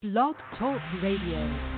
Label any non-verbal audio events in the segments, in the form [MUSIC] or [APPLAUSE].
Blog Talk Radio.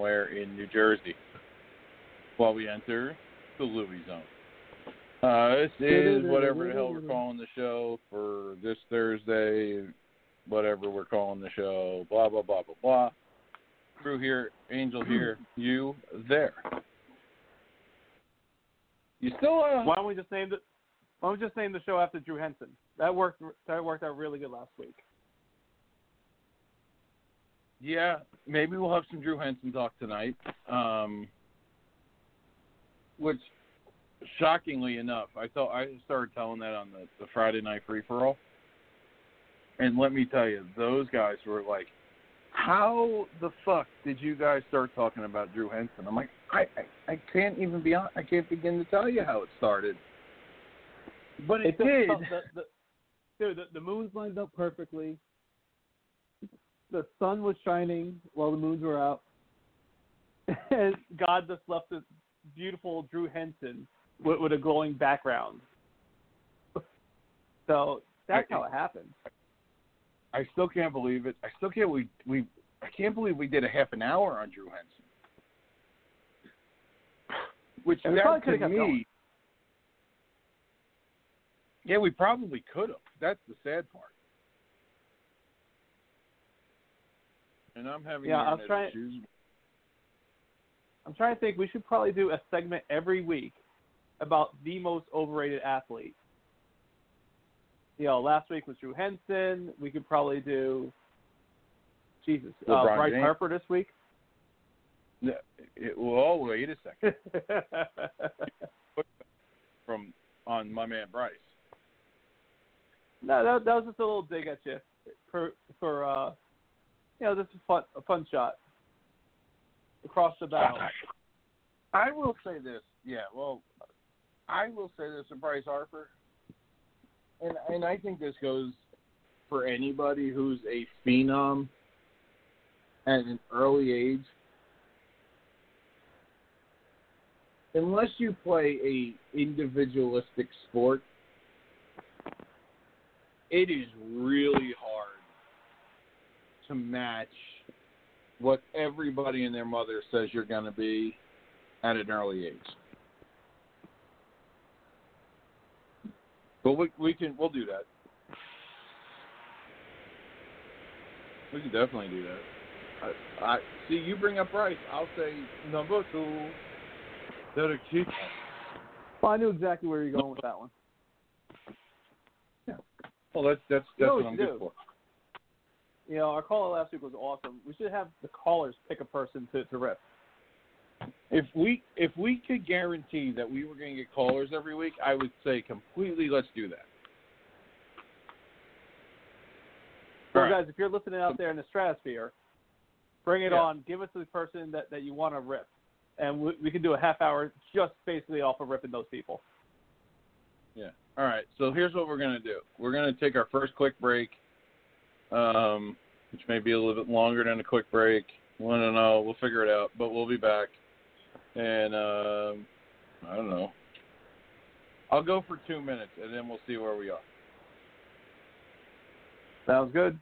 Somewhere in New Jersey while we enter the Louis Zone. Uh, this is whatever the hell we're calling the show for this Thursday, whatever we're calling the show, blah, blah, blah, blah, blah. Crew here, Angel here, [CLEARS THROAT] you there. You still uh, Why don't we just name the Why don't we just name the show after Drew Henson? that worked. That worked out really good last week. Yeah, maybe we'll have some Drew Henson talk tonight. Um, which, shockingly enough, I thought I started telling that on the, the Friday night free for all. And let me tell you, those guys were like, "How the fuck did you guys start talking about Drew Henson?" I'm like, I I, I can't even be on. I can't begin to tell you how it started. But it, It did. The, the, dude, the, the moons lined up perfectly. The sun was shining while the moons were out. [LAUGHS] And God just left this beautiful Drew Henson with, with a glowing background. So that's I- how it happened. I still can't believe it. I still can't we we I can't believe we did a half an hour on Drew Henson. Which And that probably to me going. Yeah, we probably could have. That's the sad part. And I'm having Yeah, I was internet trying- issues. I'm trying to think. We should probably do a segment every week about the most overrated athlete. You know, last week was Drew Henson. We could probably do, Jesus, uh, Bryce James. Harper this week. No, It, well, wait a second. [LAUGHS] From on my man Bryce. no, that, that was just a little dig at you for for uh, you know, just a fun a fun shot across the bow. I will say this. Yeah, well, I will say this to Bryce Harper, and and I think this goes for anybody who's a phenom at an early age. Unless you play a individualistic sport, it is really hard to match what everybody and their mother says you're going to be at an early age. But we we can we'll do that. We can definitely do that. I, I see you bring up Bryce. I'll say number two. Jeter. Well, I knew exactly where you're going with that one. Yeah. Well, that's that's You that's know what I'm you good for. You know, our caller last week was awesome. We should have the callers pick a person to to rip. If we if we could guarantee that we were going to get callers every week, I would say completely let's do that. So, right. guys, if you're listening out there in the stratosphere, bring it Yeah. on. Give us the person that, that you want to rip, and we, we can do a half hour just basically off of ripping those people. Yeah. All right. So here's what we're gonna do. We're gonna take our first quick break, um, which may be a little bit longer than a quick break. I don't know. We'll figure it out. But we'll be back. And um, I don't know. I'll go for two minutes, and then we'll see where we are. Sounds good.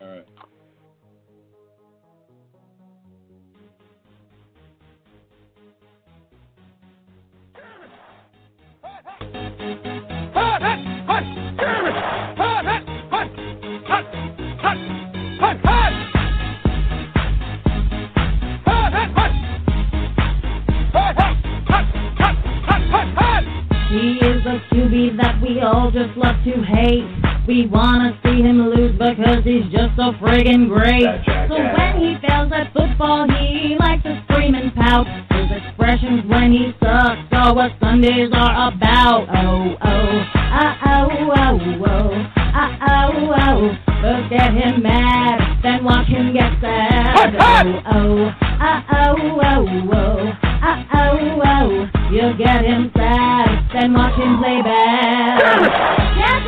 All right. He is a QB that we all just love to hate. We wanna see him lose because he's just so friggin' great. So when he fails at football, he likes to scream and pout. His expressions when he sucks are what Sundays are about. Oh, oh, ah, oh, oh, oh, ah, oh, oh. First get him mad, then watch him get sad. Oh, oh, ah, oh, oh, oh, ah, oh, oh. You get him sad, then watch him play bad. Can't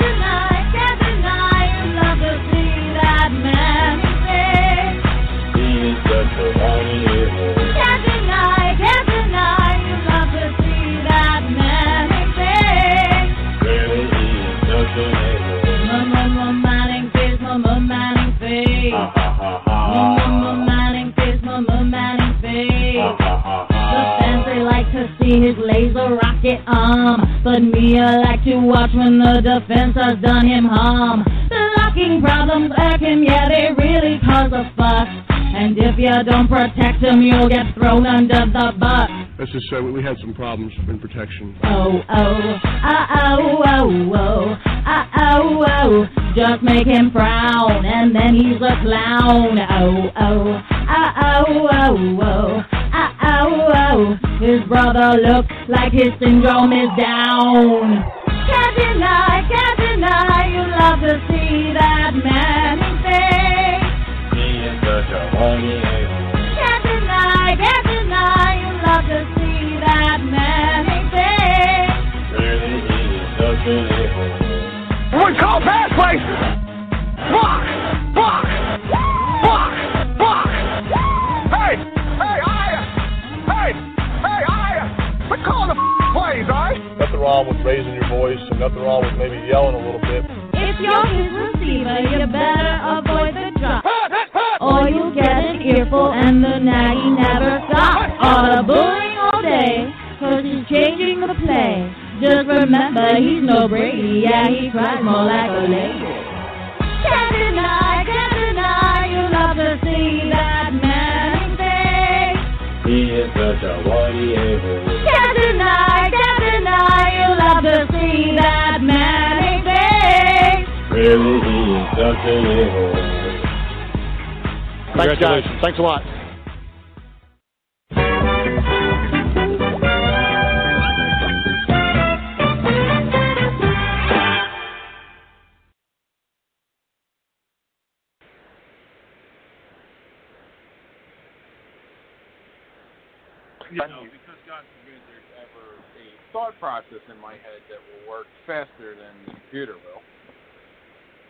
Face, face. The fans they like to see his laser rocket arm, but me I like to watch when the defense has done him harm. The locking problems irk him, yeah they really cause a fuss. And if you don't protect him, you'll get thrown under the bus. Let's just say we had some problems in protection. Oh, oh, ah, oh, oh, oh, ah, oh, oh. Just make him frown, and then he's a clown. Oh, oh, ah, oh, oh, oh, ah, oh, oh. His brother looks like his syndrome is down. Can't deny, can't deny, you love to see that man such a whiny Can't deny, can't you love to see that man in. Really, he is such an a-hole. We call pass play. Fuck! Fuck! Fuck! Fuck! Hey! Hey, I! Hey! Hey, I! We're calling the plays, all right? Nothing wrong with raising your voice, and nothing wrong with maybe yelling a little bit. If you're his receiver, you better avoid the drop. Or you'll get an earful and the nagging never stops. Or the bullying all day, cause he's changing the play. Just remember, he's no Brady, yeah, he cries more like a lady. Can't deny, can't deny, you love to see that man in face. He is such a a-hole. Can't deny, can't deny, you love to see that man in face. Really, he is such an a-hole. Thanks, guys. Thanks a lot. You know, because God forbid there's ever a thought process in my head that will work faster than the computer will.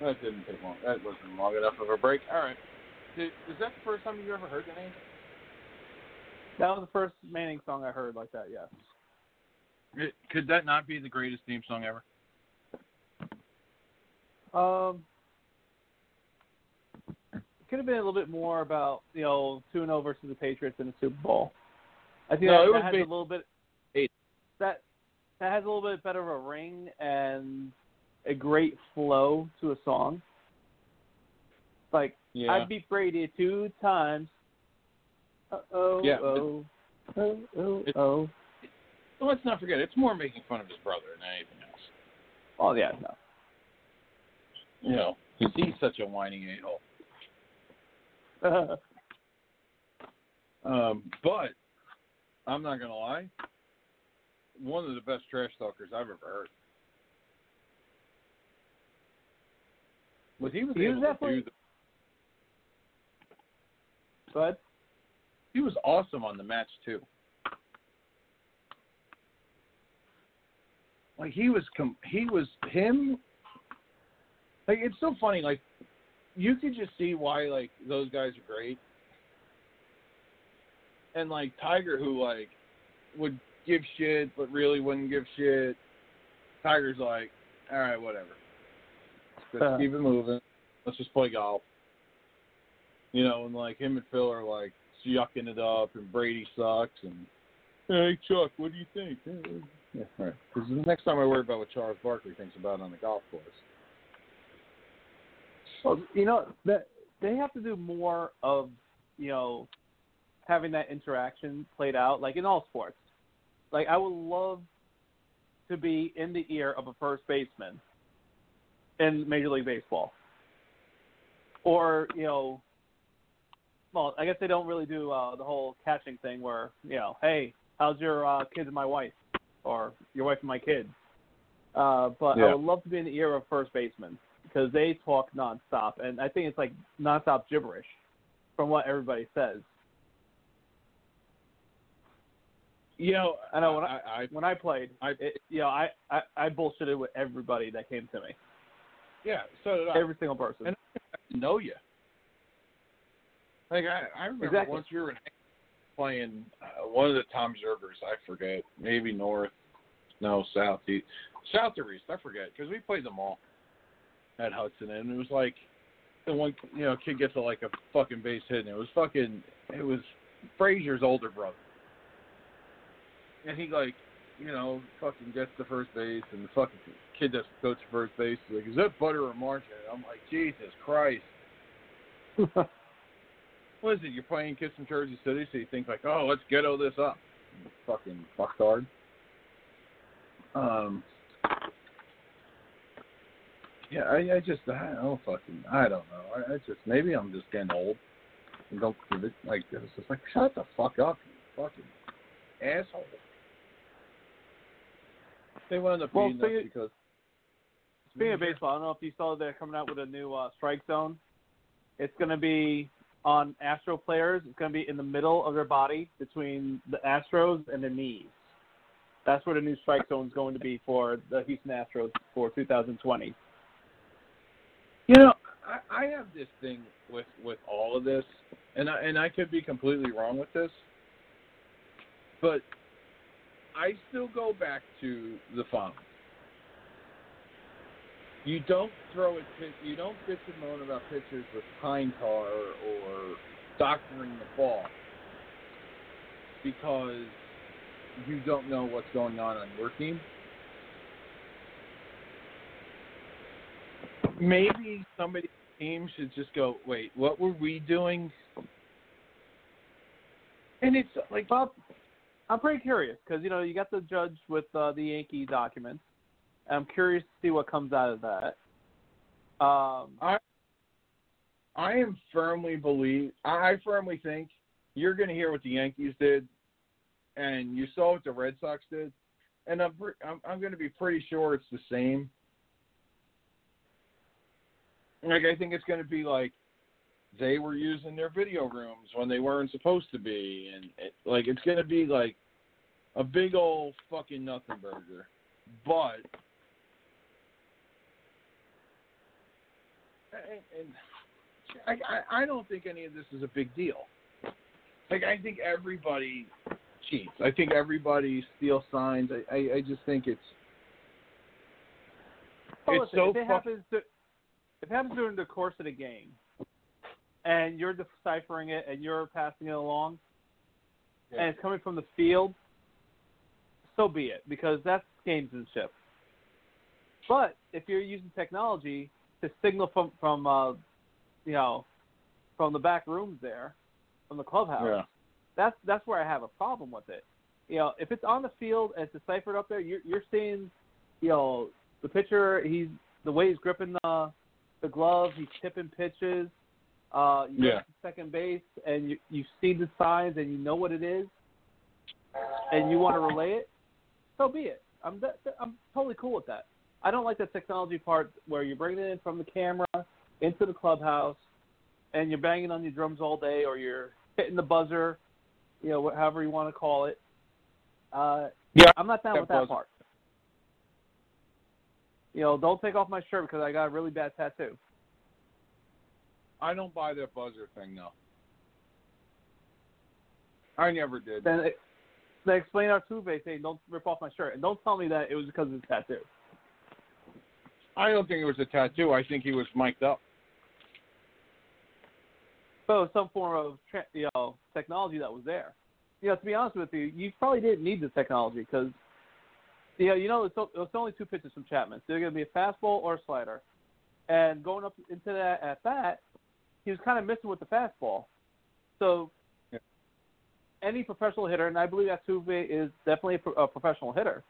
That didn't take long. That wasn't long enough of a break. All right. Did, is that the first time you ever heard the name? That was the first Manning song I heard like that. Yes. It, could that not be the greatest theme song ever? Um, it could have been a little bit more about you know two and zero versus the Patriots in the Super Bowl. I think No, that, it that has a little bit Eight. that that has a little bit better of a ring and a great flow to a song. Like Yeah. I beat Brady two times. Uh oh Yeah, oh oh oh oh. Well, let's not forget, it's more making fun of his brother than anything else. Oh yeah, no. You know, 'cause he's such a whining a-hole. [LAUGHS] Um, but I'm not gonna lie, one of the best trash talkers I've ever heard. But he was He was definitely- do the, but he was awesome on the match too. Like he was com- he was him like it's so funny like you could just see why like those guys are great. And like Tiger who like would give shit but really wouldn't give shit. Tiger's like, all right, whatever. Let's Uh. keep it moving. Let's just play golf. You know, and like him and Phil are like yucking it up, and Brady sucks, and hey Chuck, what do you think? Yeah, right. Because the next time I worry about what Charles Barkley thinks about on the golf course. Well, you know that they have to do more of you know having that interaction played out, like in all sports. Like I would love to be in the ear of a first baseman in Major League Baseball, or you know, well, I guess they don't really do uh, the whole catching thing where you know, hey, how's your uh, kids and my wife, or your wife and my kids. Uh, but I would love to be in the ear of first baseman because they talk nonstop, and I think it's like nonstop gibberish from what everybody says. You know, I know when I, I, When I played, I, it, you know, I, I I bullshitted with everybody that came to me, yeah, so did I. every single person. And- know you. Like I, I remember Exactly. once we were in playing uh, one of the Toms Rivers. I forget, maybe North, no South, East, South or East. I forget because we played them all at Hudson, and it was like the one you know kid gets a, like a fucking base hit, and it was fucking it was Frazier's older brother, and he like you know fucking gets to first base, and the fucking kid that's coach to first base is like, is that Butter or margarine? I'm like, Jesus Christ. [LAUGHS] what is it? You're playing Kiss from Jersey City, so you think like, oh, let's ghetto this up. Fucking fucktard. Um. Yeah, I, I just, I don't fucking, I don't know. I, I just, maybe I'm just getting old. And don't give it like this. It's like, shut the fuck up, you fucking asshole. They wound up Well, beating us speaking- because Speaking of baseball, I don't know if you saw they're coming out with a new uh, strike zone. It's going to be on Astro players. It's going to be in the middle of their body between the Astros and their knees. That's where the new strike zone is going to be for the Houston Astros for 2020. You know, I, I have this thing with with all of this, and I, and I could be completely wrong with this, but I still go back to the following: you don't throw it, you don't bitch and moan about pitchers with pine tar or doctoring the ball because you don't know what's going on on your team. maybe somebody team should just go, wait, what were we doing? And it's like, Bob, I'm pretty curious because you know you got the judge with uh, the Yankee documents. I'm curious to see what comes out of that. Um, I am firmly believe, I firmly think you're going to hear what the Yankees did, and you saw what the Red Sox did, and I'm I'm, I'm going to be pretty sure it's the same. Like I think it's going to be like they were using their video rooms when they weren't supposed to be, and it, like it's going to be like a big old fucking nothing burger. But and, I, I don't think any of this is a big deal. Like I think everybody cheats. I think everybody steals signs. I I, I just think it's well, it's listen, so if it happens to, if it happens during the course of the game, and you're deciphering it and you're passing it along, Yeah. and it's coming from the field, so be it, because that's gamesmanship. But if you're using technology to signal from from uh, you know from the back rooms there, from the clubhouse, yeah. that's that's where I have a problem with it. You know, if it's on the field it's deciphered up there, you're you're seeing, you know, the pitcher. He's the way he's gripping the the glove. He's tipping pitches. Uh, you Yeah. second base and you you see the signs and you know what it is, and you want to relay it. So be it. I'm I'm totally cool with that. I don't like the technology part where you're bringing it in from the camera into the clubhouse, and you're banging on your drums all day, or you're hitting the buzzer, you know, wh- however you want to call it. Uh, Yeah, I'm not down that with that buzzer. part. You know, don't take off my shirt because I got a really bad tattoo. I don't buy that buzzer thing though. I never did. Then, it, then explain Altuve thing. Don't rip off my shirt, and don't tell me that it was because of the tattoo. I don't think it was a tattoo. I think he was mic'd up. So some form of you know technology that was there. You know, to be honest with you, you probably didn't need the technology because you know you know it's, it's only two pitches from Chapman. So they're going to be a fastball or a slider, and going up into that at bat, he was kind of missing with the fastball. So Yeah. any professional hitter, and I believe that Tuve is definitely a, pro- a professional hitter.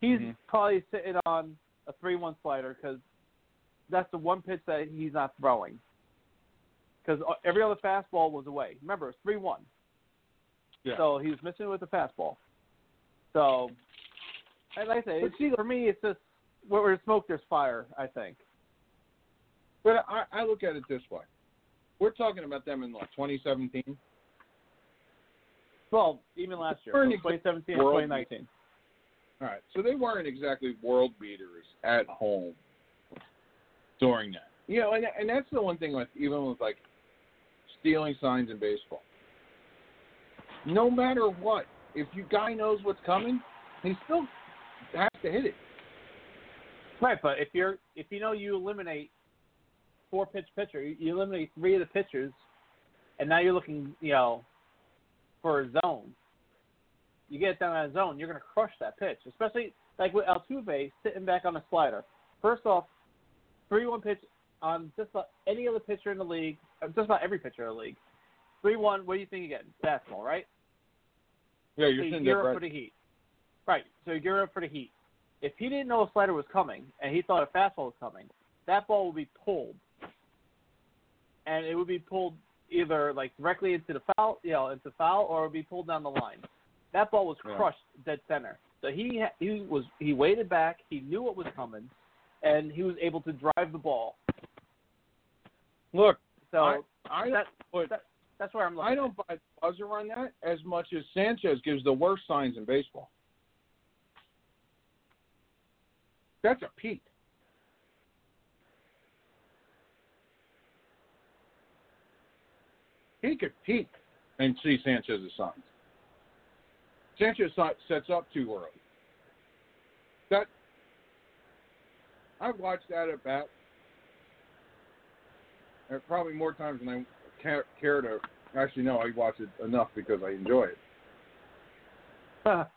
He's Mhm. probably sitting on a three-one slider because that's the one pitch that he's not throwing because uh, every other fastball was away. Remember, it's three one. Yeah. So he was missing with the fastball. So, and like I say, it's, for me, it's just where there's smoke, there's fire. I think. But I, I look at it this way: we're talking about them in like 2017. Well, even last year, so 2017 and 2019. All right, so they weren't exactly world beaters at home during that. You know, and and that's the one thing with even with like stealing signs in baseball. No matter what, if you guy knows what's coming, he still has to hit it. Right, but if you're if you know you eliminate four pitch pitcher, you you eliminate three of the pitchers, and now you're looking, you know, for a zone. You get it down on that zone, you're going to crush that pitch, especially like with Altuve sitting back on a slider. First off, three one pitch on just about any other pitcher in the league, uh, just about every pitcher in the league. three one. What do you think you get? Fastball, right? Yeah, you're you sitting gear there. up for the heat. Right. So you gear up for the heat. If he didn't know a slider was coming and he thought a fastball was coming, that ball would be pulled, and it would be pulled either like directly into the foul, you know, into foul, or it would be pulled down the line. That ball was Yeah. crushed dead center. So he he was he waited back. He knew what was coming, and he was able to drive the ball. Look, So I, I that, but that that's where I'm looking. I don't buy the buzzer on that as much as Sanchez gives the worst signs in baseball. That's a peak. He could peek and see Sanchez's signs. Sanchez sets up too early. That I've watched that at bat uh, probably more times than I care, care to. Actually, no, I watch it enough because I enjoy it. [LAUGHS]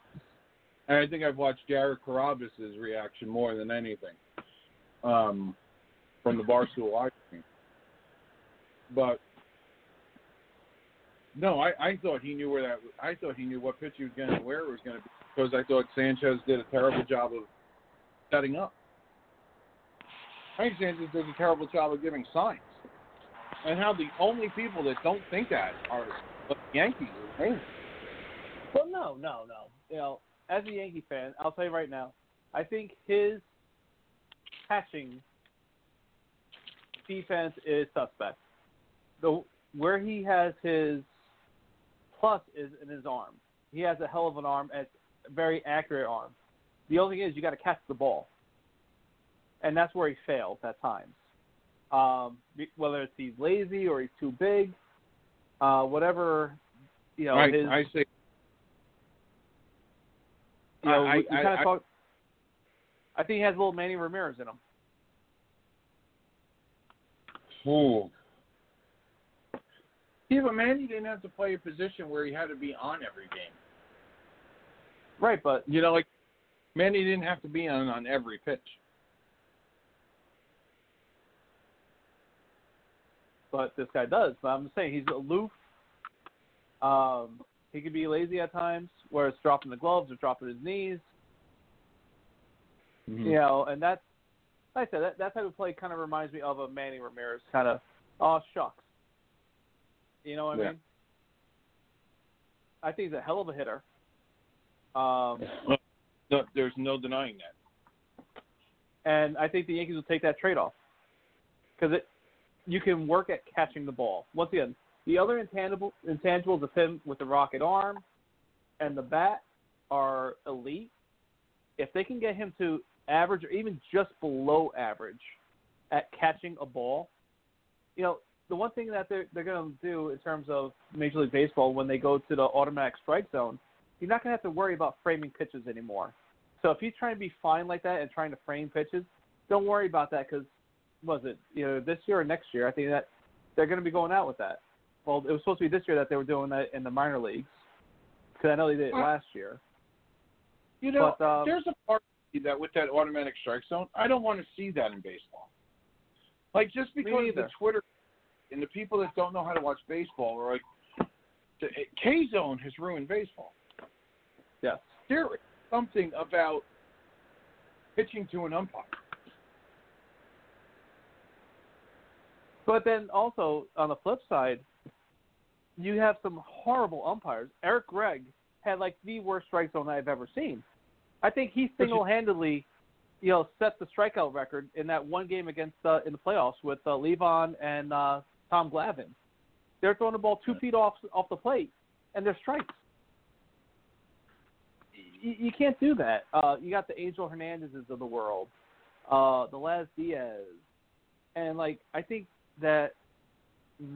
And I think I've watched Jared Carrabis' reaction more than anything um, from the Barstool Live team. But no, I, I thought he knew where that. I thought he knew what pitch he was going to where it was going to be because I thought Sanchez did a terrible job of setting up. I think Sanchez does a terrible job of giving signs, and how the only people that don't think that are the Yankees. Well, no, no, no. You know, as a Yankee fan, I'll tell you right now, I think his catching defense is suspect. The where he has his plus is in his arm. He has a hell of an arm, and it's a very accurate arm. The only thing is you got to catch the ball, and that's where he fails at times. Um, whether it's he's lazy or he's too big, uh, whatever, you know, I, his I say you know, I- we, we I- kind of talk. I think he has a little Manny Ramirez in him. Ooh. Yeah, but Manny didn't have to play a position where he had to be on every game. Right, but You know, like Manny didn't have to be on on every pitch. but this guy does. But I'm saying he's aloof. Um, he can be lazy at times, where it's dropping the gloves or dropping his knees. Mm-hmm. You know, and that's like I said that that type of play kind of reminds me of a Manny Ramirez kind of oh shucks. You know what Yeah. I mean? I think he's a hell of a hitter. Um, No, there's no denying that. and I think the Yankees will take that trade off because it you can work at catching the ball. Once again, the other intangible intangibles of him with the rocket arm and the bat are elite. If they can get him to average or even just below average at catching a ball, you know, the one thing that they're they're going to do in terms of Major League Baseball when they go to the automatic strike zone, you're not going to have to worry about framing pitches anymore. So if he's trying to be fine like that and trying to frame pitches, don't worry about that because was it you know this year or next year? I think that they're going to be going out with that. Well, it was supposed to be this year that they were doing that in the minor leagues because I know they did it Well, last year. You know, But, um, there's a part of me that with that automatic strike zone, I don't want to see that in baseball. Like just because of the. Twitter and the people that don't know how to watch baseball are like, the K zone has ruined baseball. Yes. There is something about pitching to an umpire. But then also on the flip side, you have some horrible umpires. Eric Gregg had like the worst strike zone I've ever seen. I think he single-handedly, you know, set the strikeout record in that one game against uh, in the playoffs with uh, Livan and uh, Tom Glavine. They're throwing the ball two feet off off the plate, and they're strikes. You, you can't do that. Uh, you got the Angel Hernandezes of the world, uh, the Laz Diaz, and like I think that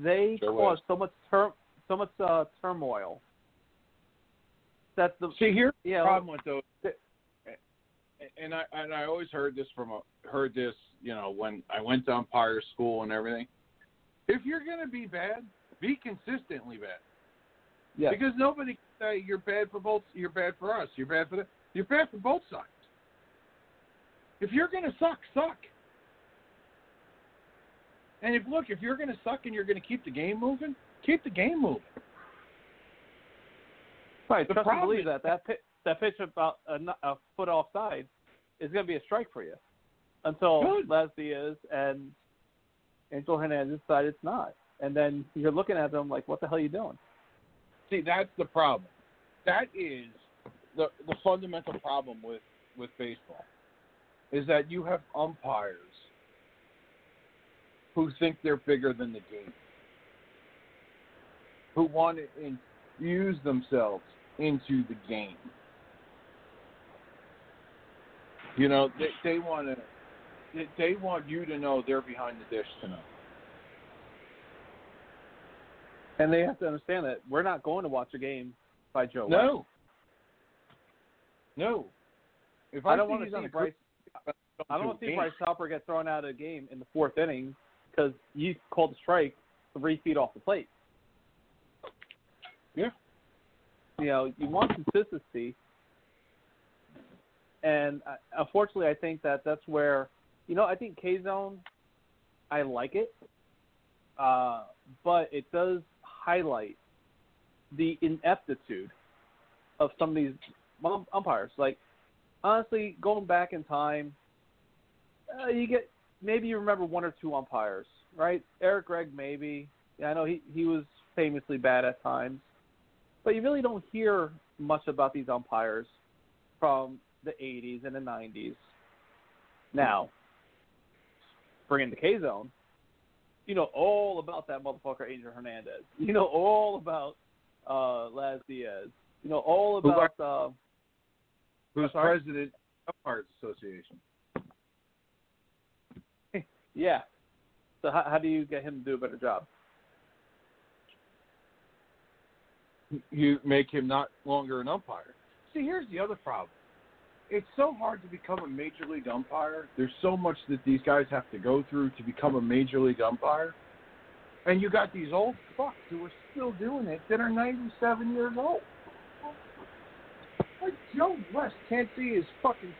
they Sure caused so much tur- so much uh, turmoil. That the See, here's you the know, problem with those, and I and I always heard this from a heard this, you know, when I went to umpire school and everything. If you're gonna be bad, be consistently bad. yeah, Because nobody can say you're bad for both. You're bad for us. You're bad for the. You're bad for both sides. If you're gonna suck, suck. And if look, if you're going to suck and you're going to keep the game moving, keep the game moving. Right. The Trust and believe is- that that pitch, that pitch about a foot offside is going to be a strike for you until Good. Laz Diaz and Angel Hernandez decide it's not, and then you're looking at them like, what the hell are you doing? See, that's the problem. That is the the fundamental problem with with baseball is that you have umpires who think they're bigger than the game, who want to infuse themselves into the game. You know, they they want to they, they want you to know they're behind the dish tonight. And they have to understand that we're not going to watch a game by Joe. West. No. No. If I don't want to see Bryce. I don't want to see. Bryce Harper get thrown out of a game in the fourth inning because you called a strike three feet off the plate. Yeah. You know, you want consistency, and uh, unfortunately, I think that that's where, you know, I think K Zone, I like it, uh, but it does highlight the ineptitude of some of these um, umpires. Like, honestly, going back in time, uh, you get maybe you remember one or two umpires, right? Eric Gregg, maybe. Yeah, I know he he was famously bad at times, but you really don't hear much about these umpires from the 80s and the 90s. Now, bringing the K Zone, you know all about that motherfucker Angel Hernandez. You know all about uh, Laz Diaz. You know all about. Uh, Who's sorry? president of Umpires Association? [LAUGHS] yeah. So how, how do you get him to do a better job? You make him not longer an umpire. See, here's the other problem. It's so hard to become a major league umpire. There's so much that these guys have to go through to become a major league umpire. And you got these old fucks who are still doing it that are 97 years old. Like Joe West can't see his fucking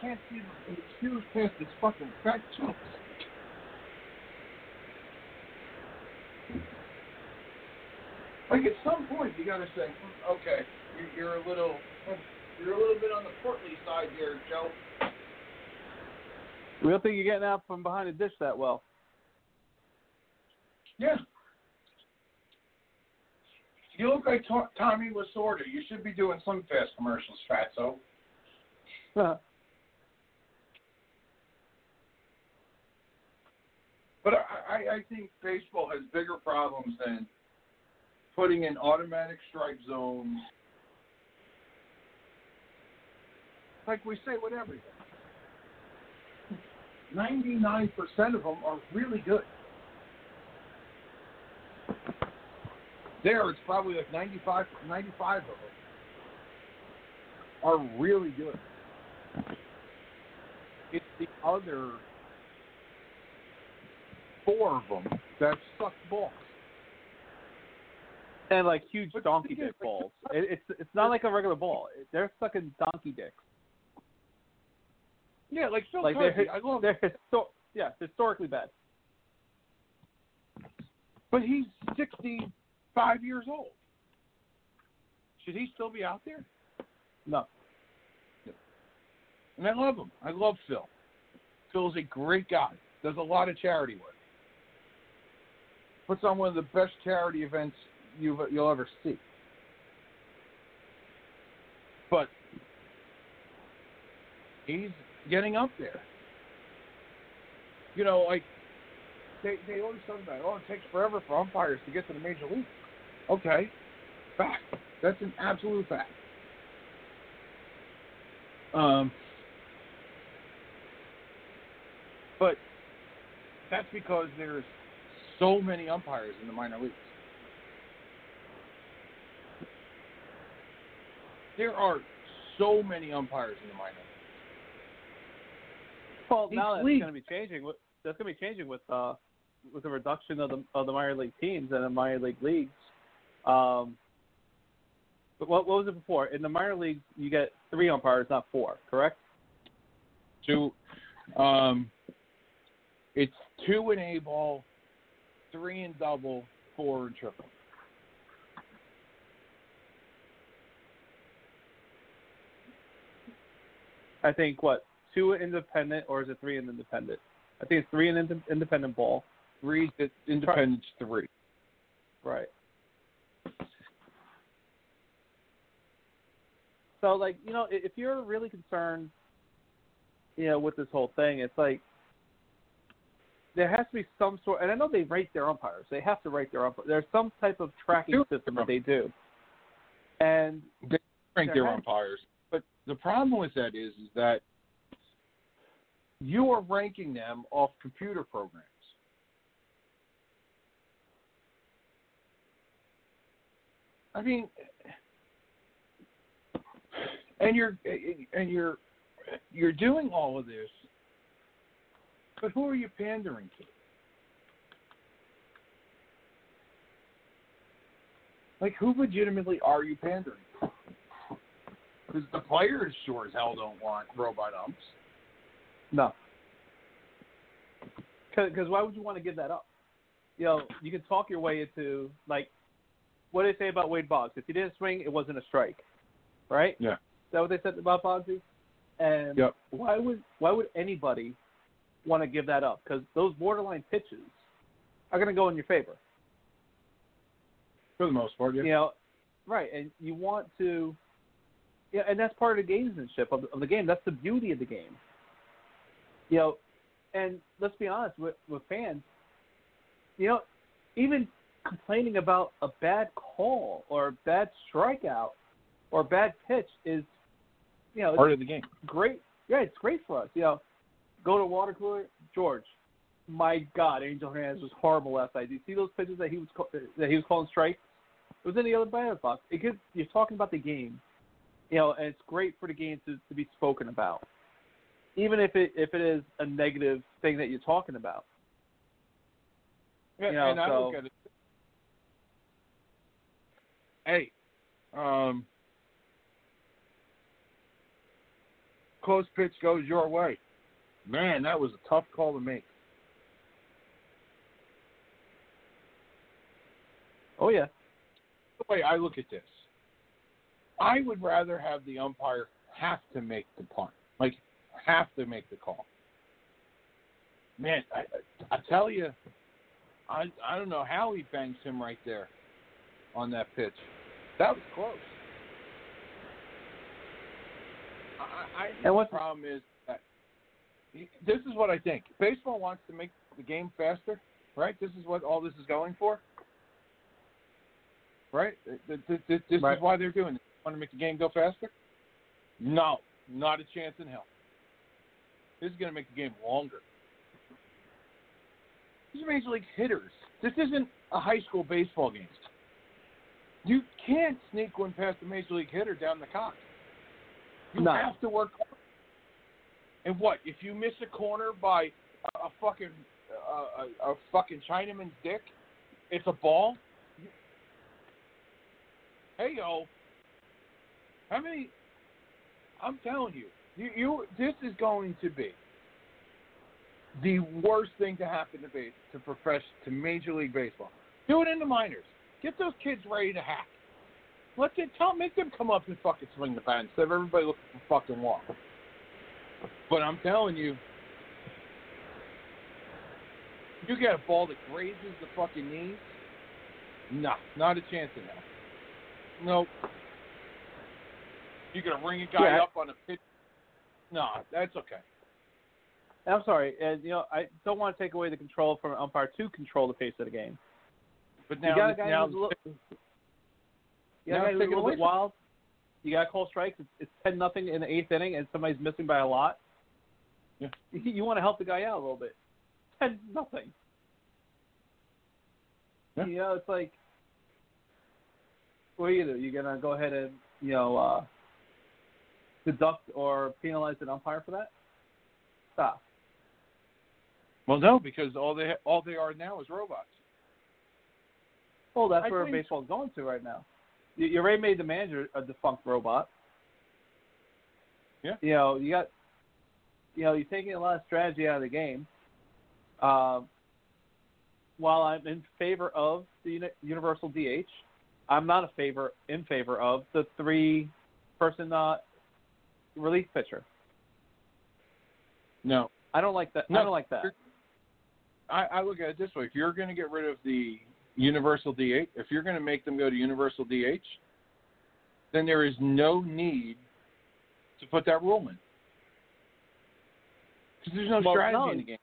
can't see his shoes past his fucking fat cheeks. Like at some point, you got to say, "Hmm, okay, you're, you're a little, you're a little bit on the portly side here, Joe. We don't think you're getting out from behind the dish that well. Yeah. You look like to- Tommy Lasorda. You should be doing some fast commercials, Fatso. But I, I, I think baseball has bigger problems than putting in automatic strike zones. Like we say with everything. 99% of them are really good. There, it's probably like 95, 95 of them are really good. It's the other four of them that suck balls. and like huge But donkey dick but- balls. It, it's it's not like a regular ball. They're sucking donkey dicks. Yeah, like Phil Like I love they're histo- yeah historically bad. But he's 65 years old. Should he still be out there? No, And I love him. I love Phil. Phil's a great guy. Does a lot of charity work. Puts on one of the best charity events you've, you'll ever see. But he's getting up there. You know, like they they always talk about, oh, it takes forever for umpires to get to the major league. Okay, fact. That's an absolute fact. Um, but that's because there's so many umpires in the minor leagues. There are so many umpires in the minor leagues. Well Each now that's league- going to be changing. with- That's going to be changing with uh with the reduction of the of the minor league teams and the minor league leagues. Um, but what what was it before? In the minor leagues, you get three umpires, not four. Correct? Two, um, it's two in A ball, three in double, four in triple. I think what two independent or is it three in independent? I think it's three in ind- independent ball. Three independence, three. Right. So like you know, if you're really concerned, you know, with this whole thing, it's like there has to be some sort. And I know they rate their umpires. They have to rate their umpires. There's some type of tracking system that they do. And They're their umpires. But the problem with that is, is that you are ranking them off computer programs. I mean, and you're and you're you're doing all of this, but who are you pandering to? Like, who legitimately are you pandering? Because the players sure as hell don't want robot umps. No, because why would you want to give that up? You know, you can talk your way into like what did they say about Wade Boggs? If he didn't swing, it wasn't a strike, right? Yeah. Is that what they said about Boggsy? And Yep. why would why would anybody want to give that up? Because those borderline pitches are going to go in your favor. For the most part, yeah. You know, right? And you want to, yeah, and that's part of the gamesmanship of, of the game. That's the beauty of the game. You know, and let's be honest with with fans. You know, even complaining about a bad call or a bad strikeout or a bad pitch is, you know, Part of the game. great. Yeah, it's great for us. You know, go to water cooler, George. My God, Angel Hernandez was horrible last night. Do you see those pitches that he was call, that he was calling strikes? It was in the other batter's box. It gives, you're talking about the game, you know, and it's great for the game to, to be spoken about, even if it if it is a negative thing that you're talking about. Yeah, You know, and I so- look at it. Hey, um, close pitch goes your way. Man, that was a tough call to make. Oh yeah, The way I look at this, I would rather have the umpire have to make the punt, like have to make the call. Man, I, I, tell you, I I don't know how he bangs him right there on that pitch. That was close. I, I And what's- the problem is that this is what I think. Baseball wants to make the game faster, right? This is what all this is going for, right? This, this, this, this Right. is why they're doing it. Want to make the game go faster? No, not a chance in hell. This is going to make the game longer. These are major league hitters. This isn't a high school baseball game. You can't sneak one past a major league hitter down the cock. You No. have to work hard. And what if you miss a corner by a, a fucking uh, a, a fucking Chinaman's dick? It's a ball. Hey yo, how many? I'm telling you, you, you this is going to be the worst thing to happen to base to profess to Major League Baseball. Do it in the minors. Get those kids ready to hack. Let them tell make them come up and fucking swing the bat instead of everybody looking for fucking walk. But I'm telling you, you get a ball that grazes the fucking knees. No, not a chance in hell. Nope. You're gonna ring a guy Yeah. up on a pitch? No, that's okay. I'm sorry, and you know I don't want to take away the control from an umpire to control the pace of the game. But now, you got a guy now who's a little, you got a guy it's who's a little bit wild. You got to call strikes. It's, it's ten nothing in the eighth inning, and somebody's missing by a lot. Yeah. [LAUGHS] You, want to help the guy out a little bit. Ten nothing. Yeah. You know, it's like, what are you do? You gonna go ahead and you know uh, deduct or penalize an umpire for that? Stop. Well, no, because all they all they are now is robots. Well, that's I where think- baseball's going to right now. You, you already made the manager a defunct robot. Yeah. You know, you got, you know, you're taking a lot of strategy out of the game. Um, while I'm in favor of the uni- universal DH, I'm not a favor in favor of the three person uh, relief pitcher. No, I don't like that. No, I don't like that. I, I look at it this way: if you're going to get rid of the universal DH, if you're going to make them go to universal DH, then there is no need to put that rule in. Because there's no Well, strategy no. in the game.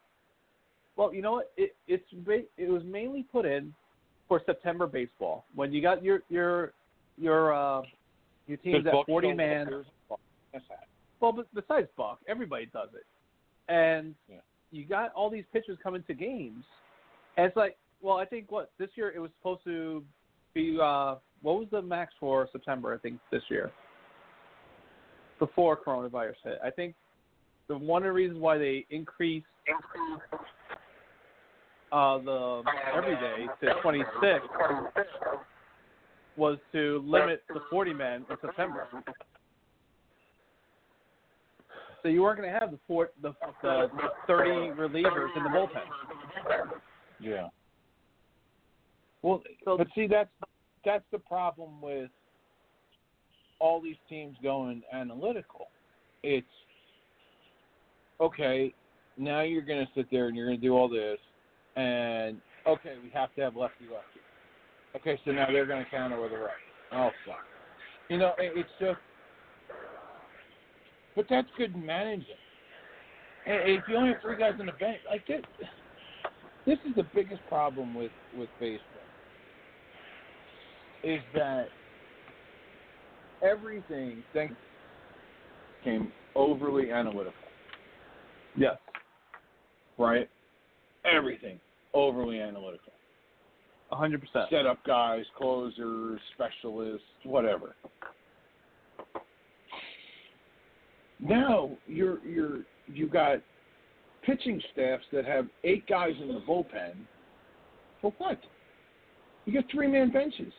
Well, you know what? It it's it was mainly put in for September baseball when you got your your your uh your teams at forty don't man. look- That's that. Well, but besides Buck, everybody does it, and Yeah. you got all these pitchers coming to games, and it's like, well, I think what this year it was supposed to be. uh What was the max for September? I think this year, before coronavirus hit. I think the one of the reasons why they increased uh the everyday to 26 was to limit the 40 men in September. So you weren't going to have the, four, the the 30 relievers in the bullpen. Yeah. Well, So- but see, that's that's the problem with all these teams going analytical. It's okay. Now you're going to sit there and you're going to do all this, and okay, we have to have lefty lefty. Okay, so now they're going to counter with a right. Oh fuck. You know, it, it's just. But that's good managing. And If you only have three guys in the bench, like this, this is the biggest problem with with baseball is that everything thank came overly analytical, Yes. right? Everything overly analytical. 100%. Set up guys, closers, specialists, whatever. Now you're you're you got pitching staffs that have eight guys in the bullpen. For what? You got three man benches.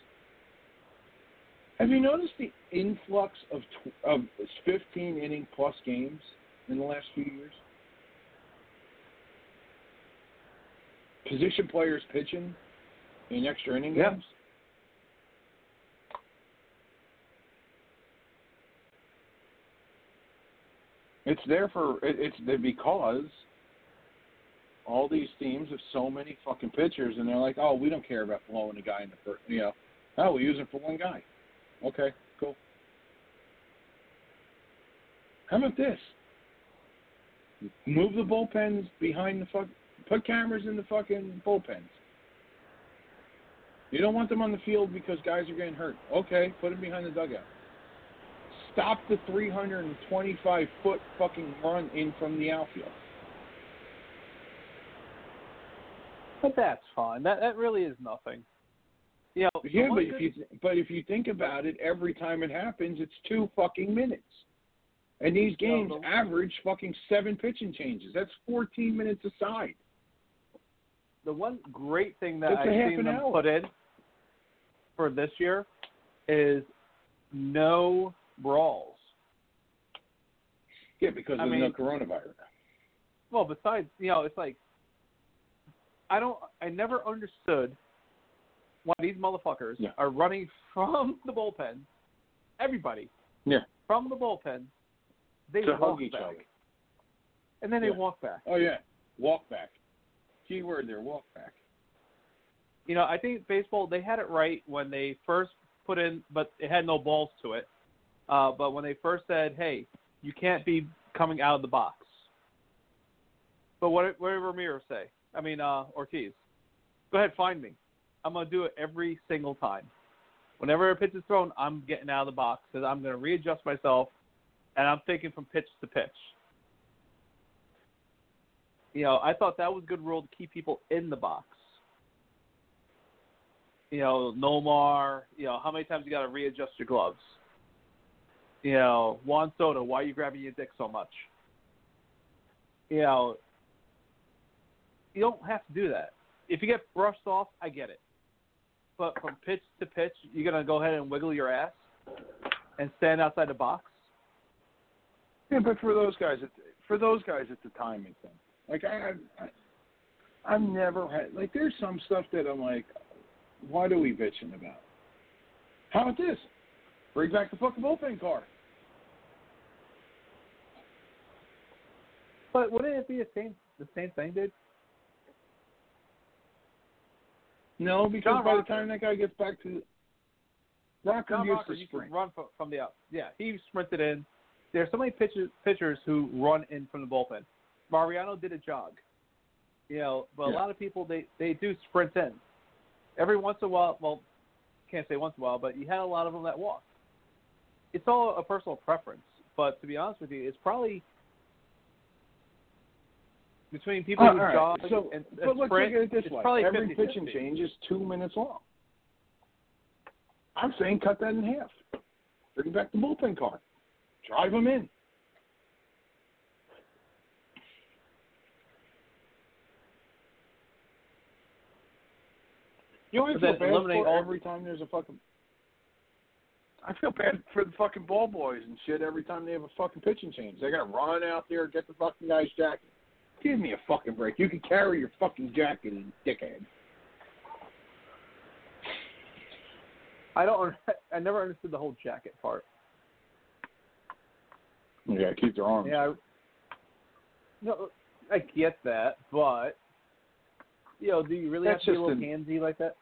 Have you noticed the influx of tw- of 15 inning plus games in the last few years? Position players pitching in extra inning Yeah. games. It's there for it's there because all these teams have so many fucking pitchers, and they're like, oh, we don't care about blowing a guy in the first, you know, oh, we use him for one guy. Okay, cool. How about this? Move the bullpens behind the fuck. Put cameras in the fucking bullpens. You don't want them on the field because guys are getting hurt. Okay, put them behind the dugout. Stop the 325 foot fucking run in from the outfield. But that's fine. That that really is nothing. You know, Yeah, but if you but if you think about it, every time it happens, it's two fucking minutes. And these games average fucking seven pitching changes. That's 14 minutes aside. the one great thing that I've seen them hour. put in for this year is no brawls. Yeah, because I of mean- the coronavirus. Well, besides, you know, it's like I don't. I never understood why these motherfuckers Yeah. are running [LAUGHS] from the bullpen. Everybody. Yeah. From the bullpen, they To walk hug each back, other. and then they walk back. Oh yeah, walk back. Key word there, walk back. You know, I think baseball they had it right when they first put in, but it had no balls to it. Uh, but when they first said, "Hey, you can't be coming out of the box," but what what did Ramirez say? I mean, uh, Ortiz. Go ahead, find me. I'm gonna do it every single time. Whenever a pitch is thrown, I'm getting out of the box because I'm gonna readjust myself, and I'm thinking from pitch to pitch. You know, I thought that was a good rule to keep people in the box. You know, Nomar. You know, how many times you got to readjust your gloves? You know, Juan Soto. Why are you grabbing your dick so much? You know, you don't have to do that. If you get brushed off, I get it. But from pitch to pitch, you're gonna go ahead and wiggle your ass and stand outside the box. Yeah, but for those guys, it, for those guys, it's a timing thing. Like I, I, I've never had like there's some stuff that I'm like, what are we bitching about? How about this? Bring back the fucking bullpen car. But wouldn't it be the same the same thing, dude? No, because John by the time that guy gets back to Rocker John used Rocker, to sprint. run from, from the up. Yeah, he sprinted in. There are so many pitchers, pitchers who run in from the bullpen. Mariano did a jog. You know, but a lot of people they they do sprint in. Every once in a while, well, can't say once in a while, but you had a lot of them that walk. It's all a personal preference, but to be honest with you, it's probably between people All who right, jog so, and, but and sprint. look at it this it's way: probably every 50-50. pitch and change is two minutes long. I'm saying cut that in half. Bring back the bullpen car. Drive them in. You But feel bad for every time there's a fucking. I feel bad for the fucking ball boys and shit every time they have a fucking pitching change. They gotta run out there, and get the fucking guy's jacket. Give me a fucking break. You can carry your fucking jacket, dickhead. I don't. [LAUGHS] I never understood the whole jacket part. Yeah, keep their arms. Yeah. I, no, I get that, but you know, do you really That's have to be a little an- handsy like that?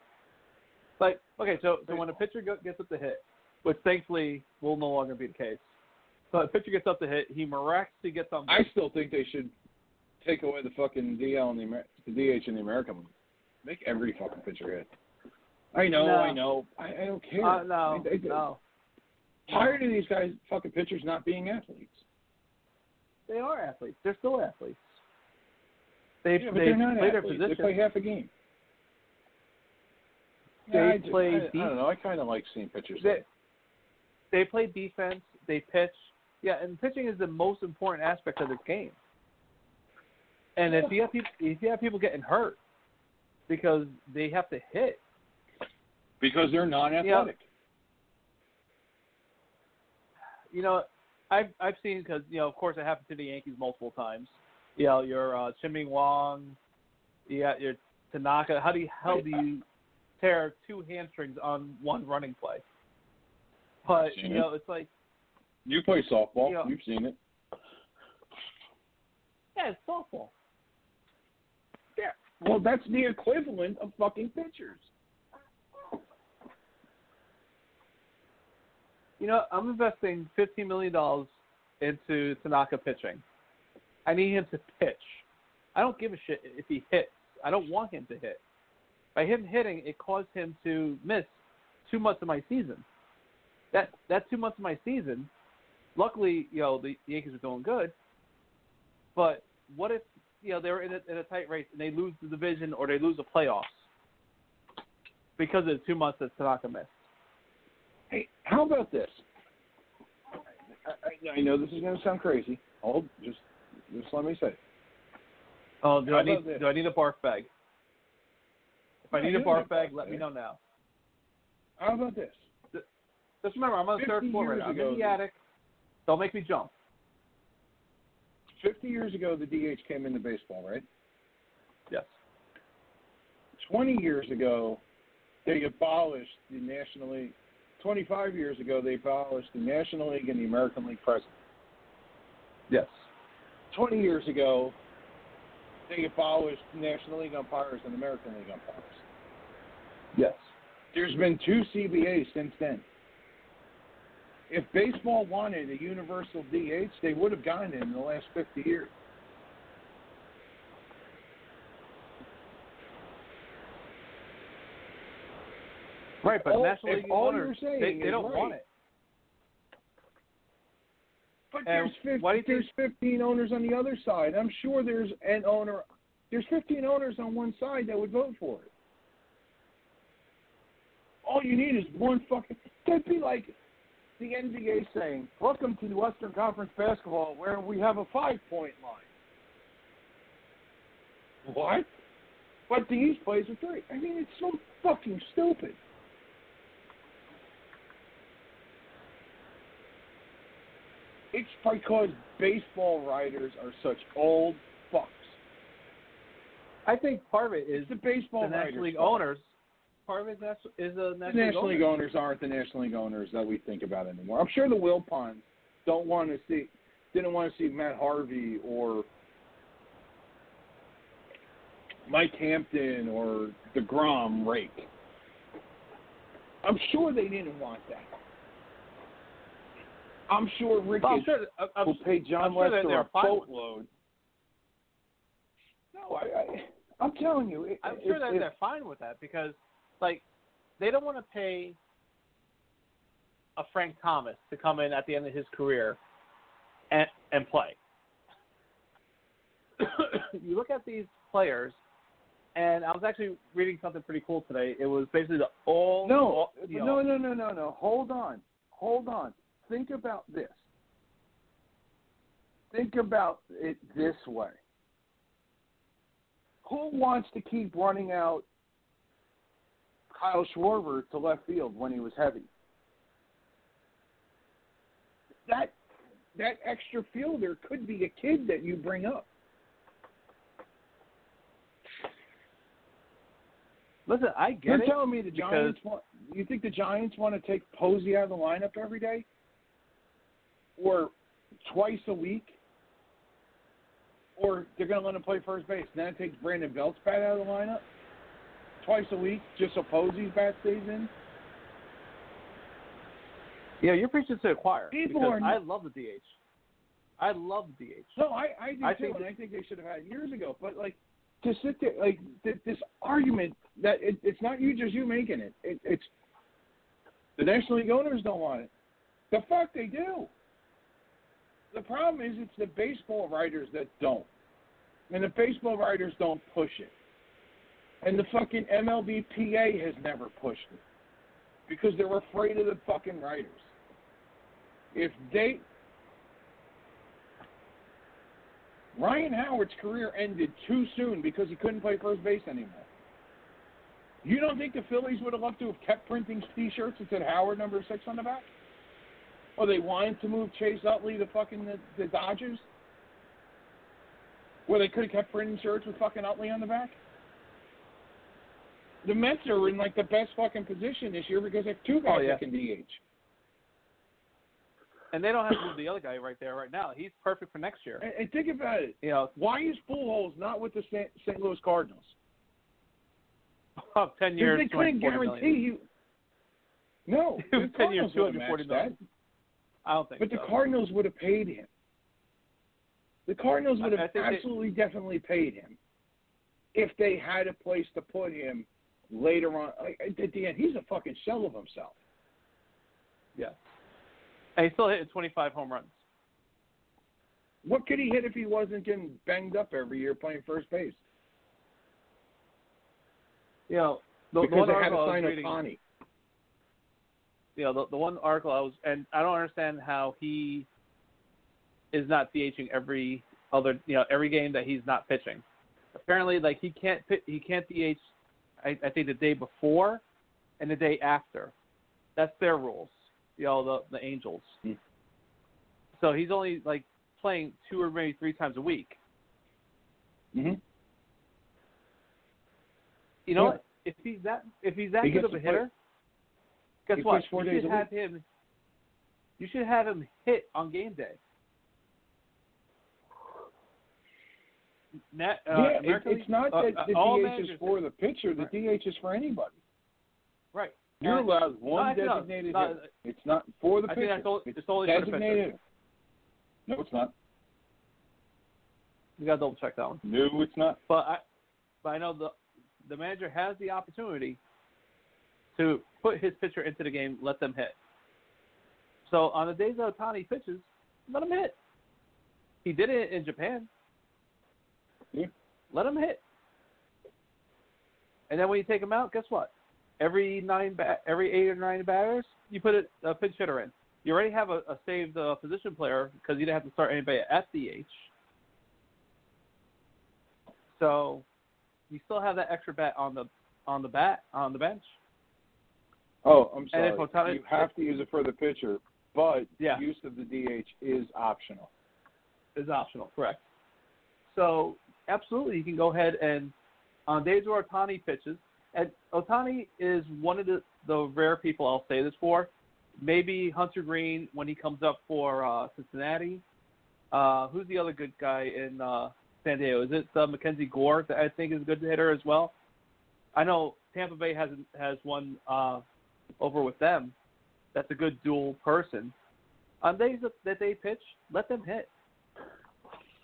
Like, okay, so so when a pitcher go, gets up to hit, which thankfully will no longer be the case, so a pitcher gets up to hit, he miraculously gets on. I still think they should take away the fucking DL and the, Amer- the DH in the American League. Make every fucking pitcher hit. I know, No. I know. I, I don't care. uh, no, I, I, no, Tired of these guys, fucking pitchers, not being athletes. they are athletes. They're still athletes. They Yeah, they play their position. They play half a game. They Yeah, I play I, I don't know. I kind of like seeing pitchers. They, they play defense. They pitch. Yeah, and pitching is the most important aspect of this game. And if you have people, if you have people getting hurt because they have to hit, because they're non-athletic. you know, I've I've seen because you know, of course, it happened to the Yankees multiple times. You know, your uh, Chien-Ming Wang, you got your Tanaka. How do you how do you tear two hamstrings on one running play? But you know, it's like You play softball. Yeah. You've seen it. yeah, it's softball. Yeah. Well, that's the equivalent of fucking pitchers. You know, I'm investing fifteen million dollars into Tanaka pitching. I need him to pitch. I don't give a shit if he hits. I don't want him to hit. By him hitting, it caused him to miss two months of my season. That that two months of my season. Luckily, you know the, the Yankees are doing good. But what if you know they were in a, in a tight race and they lose the division or they lose the playoffs because of the two months that Tanaka missed? Hey, how about this? I, I, I know this is going to sound crazy. Hold, just, just let me say. Oh, do How I need do I need a barf bag? If I need a barf bag, let me know now. How about this? Just remember, I'm on the third floor right now. I'm in the attic. Don't make me jump. Fifty years ago, the DH came into baseball, right? Yes. Twenty years ago, they abolished the National League. Twenty-five years ago, they abolished the National League and the American League president. Yes. 20 years ago, they abolished National League umpires and American League umpires. Yes. There's been two CBAs since then. If baseball wanted a universal DH, they would have gotten it in the last 50 years. Right, but all- National League owners, you're saying they, they don't want it. But And there's 50, why do you there's 15 owners on the other side. I'm sure there's an owner. There's 15 owners on one side that would vote for it. All you need is one fucking. That'd be like the NBA saying, "Welcome to the Western Conference basketball, where we have a five-point line." What? But the East plays a three. I mean, it's so fucking stupid. It's because baseball writers are such old fucks. I think part of it is the baseball the National writers' League owners. Part of it is, the National, National League owners. owners aren't the National League owners that we think about anymore. I'm sure the Wilpons don't want to see, didn't want to see Matt Harvey or Mike Hampton or deGrom rake. I'm sure they didn't want that. I'm sure Rick Well, sure. that- I'm, I'm, will pay John I'm Lester they're a fine with it. boatload. No, I, I, I'm telling you, it, I'm sure that it- they're fine with that because, like, they don't want to pay a Frank Thomas to come in at the end of his career and and play. [COUGHS] you look at these players, and I was actually reading something pretty cool today. It was basically the all No, all- no, know, no, no, no, no. Hold on, hold on. Think about this. Think about it this way. Who wants to keep running out Kyle Schwarber to left field when he was heavy? That that extra fielder could be a kid that you bring up. Listen, I get You're it. telling me the Giants want? You think the Giants want to take Posey out of the lineup every day, or twice a week, or they're going to let him play first base? And then it takes Brandon Belt's bat out of the lineup twice a week just Posey's bat stays in. Yeah, you're preaching to the choir. People are- I love the DH. I love the DH. No, I, I do I too, think- and I think they should have had it years ago. But like to sit there, like th- this argument that it, it's not you, just you making it. it. It's the National League owners don't want it. The fuck they do. The problem is it's the baseball writers that don't, and the baseball writers don't push it, and the fucking MLBPA has never pushed it because they're afraid of the fucking writers. If they Ryan Howard's career ended too soon because he couldn't play first base anymore. You don't think the Phillies would have loved to have kept printing T-shirts that said Howard number six on the back? Or they wanted to move Chase Utley to fucking the, the Dodgers? Where they could have kept printing shirts with fucking Utley on the back? The Mets are in like the best fucking position this year because they have two oh, guys Oh, yeah. that can DH. And they don't have to move the other guy right there right now. He's perfect for next year. And, and think about it. You know, Why is Pujols not with the St. St. Louis Cardinals? [LAUGHS] of ten years, they couldn't guarantee million. [LAUGHS] you. No, It was the 10 years, Cardinals would have 240 matched million. that. I don't think But the. Cardinals would have paid him. The Cardinals would I- I have think they- absolutely definitely paid him if they had a place to put him later on. Like, At the end, he's a fucking shell of himself. Yeah. And he still hit 25 home runs. What could he hit if he wasn't getting banged up every year playing first base? You know, the, the because one they had article to I was sign Ohtani. you know, the, the one article I was, and I don't understand how he is not DHing every other, you know, every game that he's not pitching. Apparently, like he can't he can't DH. I, I think the day before and the day after. That's their rules. You know, the the Angels. Hmm. So he's only like playing two or maybe three times a week. Mm-hmm. You know Yeah. If he's that if he's that He good of a to play- hitter, guess he what? you should have him. You should have him hit on game day. Uh, yeah, it, it's not uh, that uh, the DH is for the pitcher. The Right. DH is for anybody. right. You're allowed one no, designated no, hitter. It's not for the I pitcher. all- it's it's only designated. No, it's not. You got to double check that one. No, it's not. But I, but I know the the manager has the opportunity to put his pitcher into the game, let them hit. So on the days that Ohtani pitches, let him hit. He did it in Japan. Yeah. Let him hit. And then when you take him out, guess what? Every nine, ba- every eight or nine batters, you put a, a pinch hitter in. You already have a, a saved uh, position player because you didn't have to start anybody at DH. So you still have that extra bat on the on the bat on the bench. Oh, I'm sorry. Ohtani- you have to use it for the pitcher, but Yeah. use of the DH is optional. is optional, correct. So absolutely, you can go ahead and on days where Ohtani pitches, and Ohtani is one of the, the rare people I'll say this for. Maybe Hunter Greene when he comes up for uh, Cincinnati. Uh, who's the other good guy in uh, San Diego? Is it uh, Mackenzie Gore that I think is a good hitter as well? I know Tampa Bay has has one uh, over with them. That's a good dual person. On days that, that they pitch, let them hit.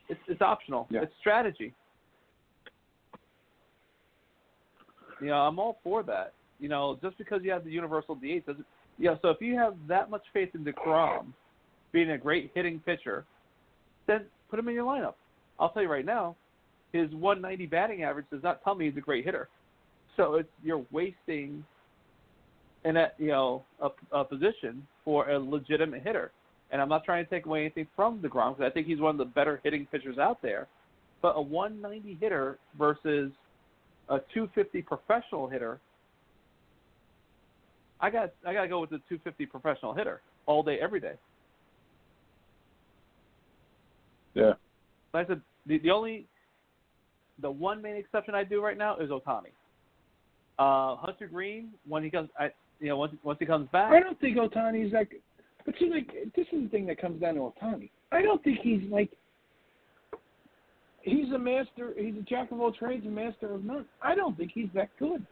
It's it's optional. Yeah. It's strategy. You know, I'm all for that. You know, just because you have the universal DH doesn't. Yeah, so if you have that much faith in deGrom being a great hitting pitcher, then put him in your lineup. I'll tell you right now, his 190 batting average does not tell me he's a great hitter. So it's you're wasting in a you know a, a position for a legitimate hitter. And I'm not trying to take away anything from deGrom because I think he's one of the better hitting pitchers out there. But a 190 hitter versus a 250 professional hitter, I got I got to go with the 250 professional hitter all day every day. Yeah. Like I said the the only the one main exception I do right now is Ohtani. Uh, Hunter Greene when he comes, I you know once once he comes back. I don't think Ohtani's like. But see, like this is the thing that comes down to Ohtani. I don't think he's like. He's a master. He's a jack of all trades, a master of none. I don't think he's that good.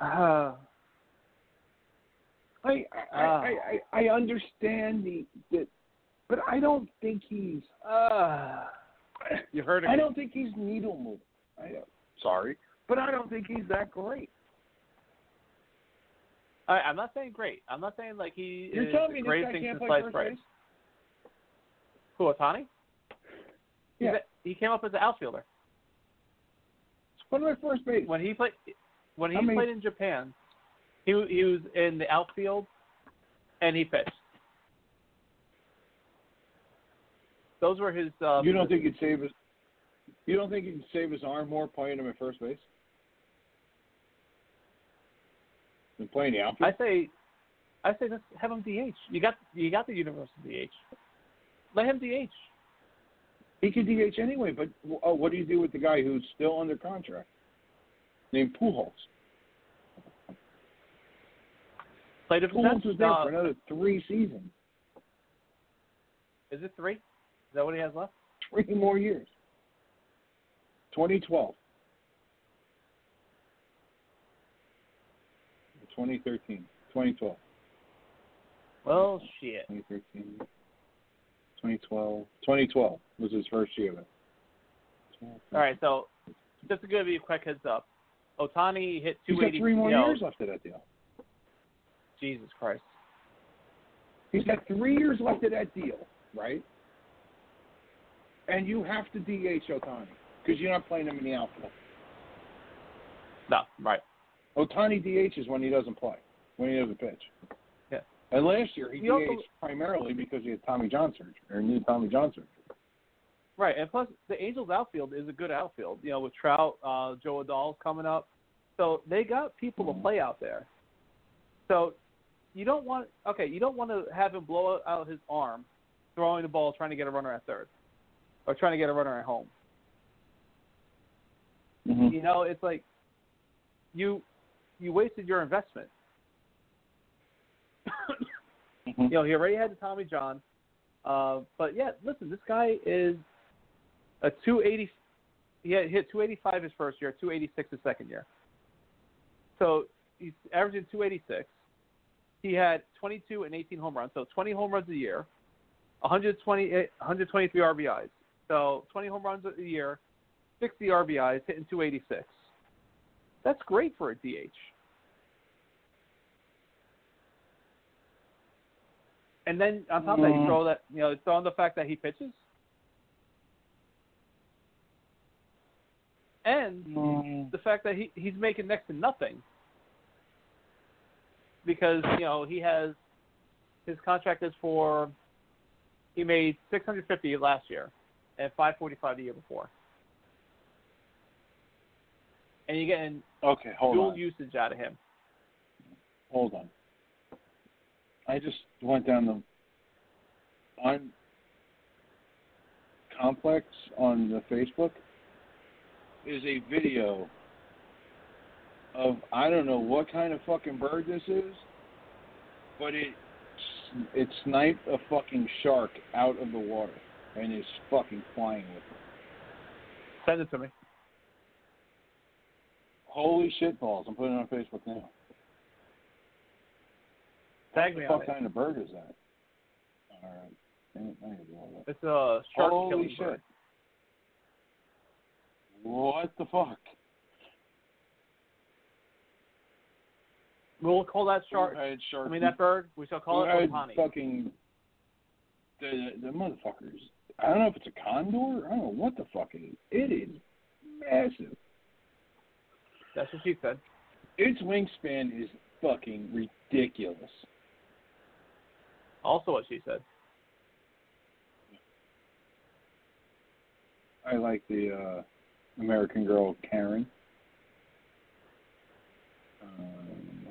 Uh, I I, Ah. I, I I understand the, the but I don't think he's. uh, you heard it. I don't think he's needle moving. I don't, sorry, but I don't think he's that great. I, I'm not saying great. I'm not saying like he You're is telling the me this greatest guy thing can't since play sliced first bread. base? Who Ohtani? Yeah. a- he came up as an outfielder What about first base? when he played. When he I mean- played in Japan, he he was in the outfield, and he pitched. Those were his. Uh, You don't think he'd save his? You don't think he'd save his arm more playing him at first base playing the outfield? I say, I say, let's have him DH. You got you got the universal DH. Let him DH. He could DH anyway, but oh, what do you do with the guy who's still under contract, named Pujols? Play to Pujols is there uh, for another three seasons, Is it three? Is that what he has left? three more years. 2012. 2013. 2012. Well, shit. 2013. 2012. 2012 was his first year. All right, so just to give you a quick heads up, Ohtani hit He's 280. got three more years left of that deal. Jesus Christ. He's got three years left of that deal, right? And you have to DH Ohtani because you're not playing him in the outfield. No, right. Ohtani DH is when he doesn't play, when he doesn't pitch. Yeah. And last year he He also- DH primarily because he had Tommy John surgery or new Tommy John surgery. Right, and plus the Angels outfield is a good outfield. You know, with Trout, uh, Jo Adell's coming up, so they got people to play out there. So you don't want okay, you don't want to have him blow out his arm throwing the ball, trying to get a runner at third, or trying to get a runner at home. Mm-hmm. You know, it's like you you wasted your investment. [COUGHS] Mm-hmm. You know, he already had the Tommy John. Uh, but yeah, listen, this guy is a 280. He had hit 285 his first year, 286 his second year. So he's averaging 286. He had 22 and 18 home runs, so 20 home runs a year, 120, 123 RBIs. So 20 home runs a year, 60 RBIs, hitting 286. That's great for a DH. And then on top of that, you Mm. throw that, you know, throw in the fact that he pitches. And Mm. the fact that he he's making next to nothing because you know he has his contract is for he made 650 last year and 545 the year before, and you're getting Okay, hold dual on. usage out of him. Hold on. I just went down the. I'm complex on the Facebook is a video of I don't know what kind of fucking bird this is, but it it sniped a fucking shark out of the water and is fucking flying with it. Send it to me. Holy shit balls! I'm putting it on Facebook now. Tag me what on the it. fuck kind of bird is that? All right. Damn it, I gotta do all that. It's a shark Holy killing shit. bird. What the fuck? We'll call that shark. Shark I mean that bird. We shall call it Ohtani. fucking the the motherfuckers. I don't know if it's a condor. I don't know what the fuck it is. It is massive. That's what she said. Its wingspan is fucking ridiculous. Also what she said. I like the uh American Girl Karen. Um,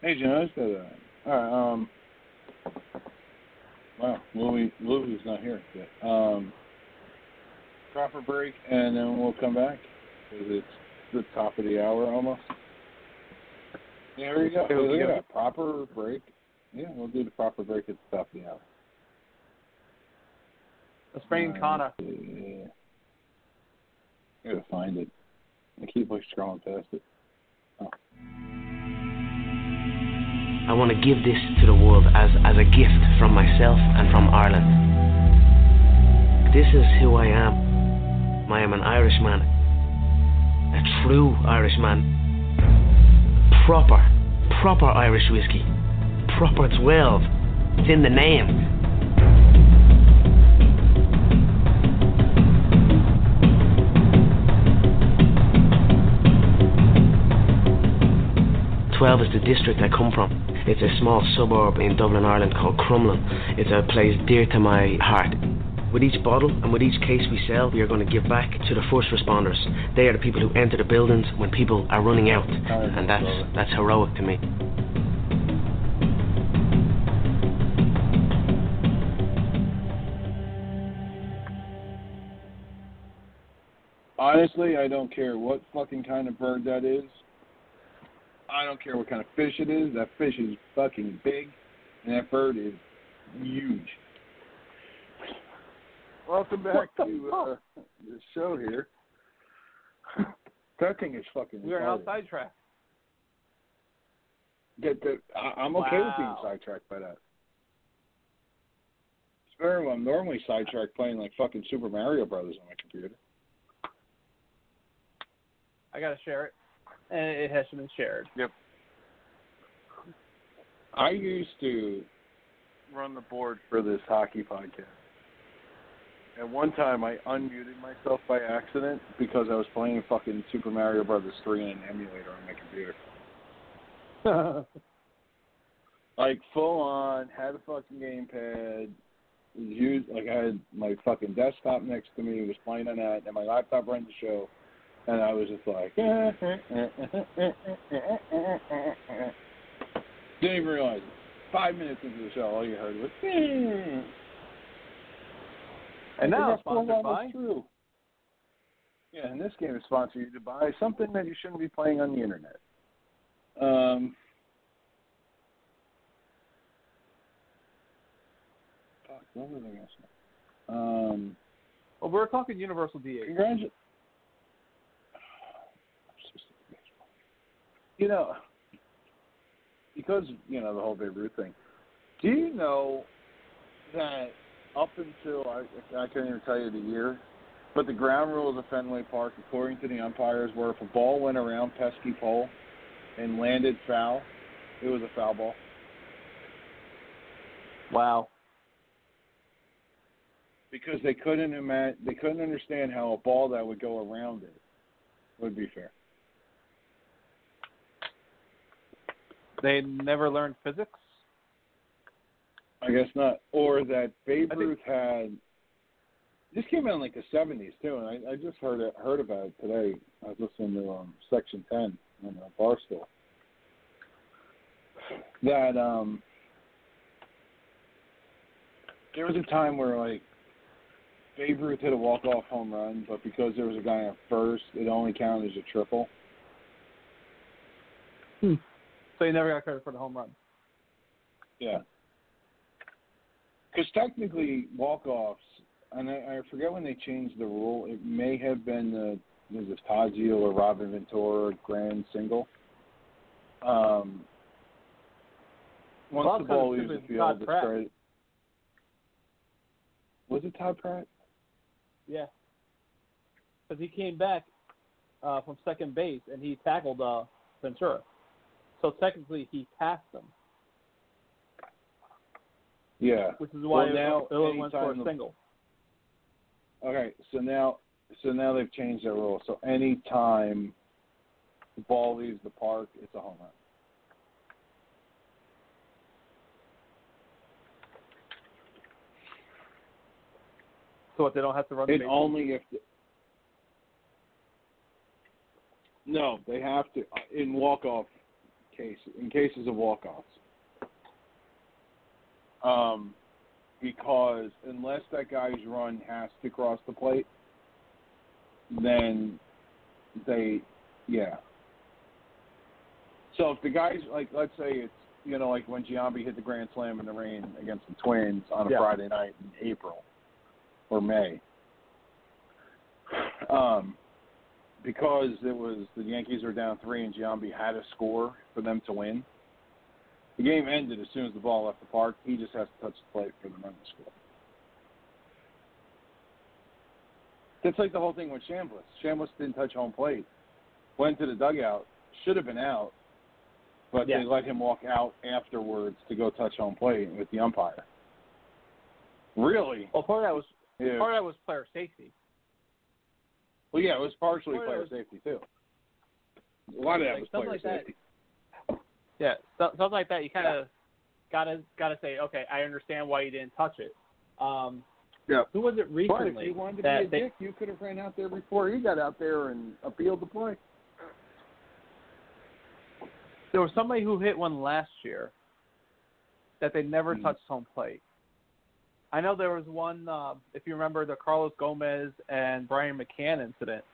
hey, you notice that? Uh, all right. Um. Wow, Louis Louis not here yet. Um. Proper break, and then we'll come back. 'Cause it's the top of the hour almost. There we go. Okay, we'll Look go. proper break. Yeah, we'll do the proper break at the top of the hour. Let's bring in Connor. Yeah. I gotta find it. I keep like scrolling past it. Oh. I want to give this to the world as, as a gift from myself and from Ireland. This is who I am. I am an Irishman, a true Irishman, proper, proper Irish whiskey, proper 12. It's in the name. Twelve is the district I come from. It's a small suburb in Dublin, Ireland called Crumlin. It's a place dear to my heart. With each bottle and with each case we sell, we are going to give back to the first responders. They are the people who enter the buildings when people are running out, and that's that's heroic to me. Honestly, I don't care what fucking kind of bird that is. I don't care what kind of fish it is. That fish is fucking big, and that bird is huge. Welcome back to uh, the show here. That thing is fucking. We are retarded. now sidetracked. That, that, I, I'm okay with being sidetracked by that. It's better when I'm normally sidetracked playing like fucking Super Mario Brothers on my computer. I gotta share it. And it has been shared. Yep. I used to run the board for this hockey podcast. And one time I unmuted myself by accident because I was playing fucking Super Mario Brothers 3 in an emulator on my computer. Like full on, had a fucking gamepad, used like I had my fucking desktop next to me, was playing on that, and my laptop ran the show, and I was just like, didn't even realize it. Five minutes into the show, all you heard was, and now sponsored by true. Yeah, and this game is sponsored by something that you shouldn't be playing on the internet. Um. What was I gonna say? Um. Well we're talking Universal DH. You know, because you know the whole Babe Ruth thing. Do you know that up until I, I can't even tell you the year, but the ground rules of Fenway Park, according to the umpires, were if a ball went around Pesky Pole and landed foul, it was a foul ball. Wow. Because they couldn't imagine, they couldn't understand how a ball that would go around it would be fair. They never learned physics. I guess not. Or that Babe think- Ruth had. This came out in like the seventies too, and I, I just heard it, heard about it today. I was listening to um, Section Ten on uh, Barstool. That um, there was a time where like Babe Ruth hit a walk-off home run, but because there was a guy at first, it only counted as a triple. So you never got credit for the home run. Yeah. Because technically, walk-offs, and I, I forget when they changed the rule. It may have been the was it Taggio or Robin Ventura grand single. Um, once Well, the ball leaves the field, it's credit. Was it Todd Pratt? Yeah. Because he came back uh, from second base and he tackled uh, Ventura. So technically he passed him, Yeah. which is why Well, now, it, it went for a the- single. Okay, so now, so now they've changed that rule. So any time the ball leaves the park, it's a home run. So what, they don't have to run It only if. The, no, they have to in walk-off case in cases of walk-offs. Um, because unless that guy's run has to cross the plate, then they, yeah. So if the guy's like, let's say it's you know like when Giambi hit the grand slam in the rain against the Twins on a Yeah. Friday night in April or May. Um, because it was the Yankees were down three and Giambi had a score for them to win. The game ended as soon as the ball left the park. He just has to touch the plate for the run to score. That's like the whole thing with Chambliss. Chambliss didn't touch home plate, went to the dugout, should have been out, but Yeah. they let him walk out afterwards to go touch home plate with the umpire. Really? Well, part of that was Yeah. part of that was player safety. Well, yeah, it was partially Part player that safety too. A lot of that Like, was player like safety. Yeah, so, something like that. You kind of gotta gotta say, okay, I understand why you didn't touch it. Um, Yeah. Who was it But recently if you wanted to that be a they, dick, you could have ran out there before he got out there and appealed the play. there was somebody who hit one last year that they never Hmm. touched home plate. I know there was one, uh, if you remember the Carlos Gomez and Brian McCann incident.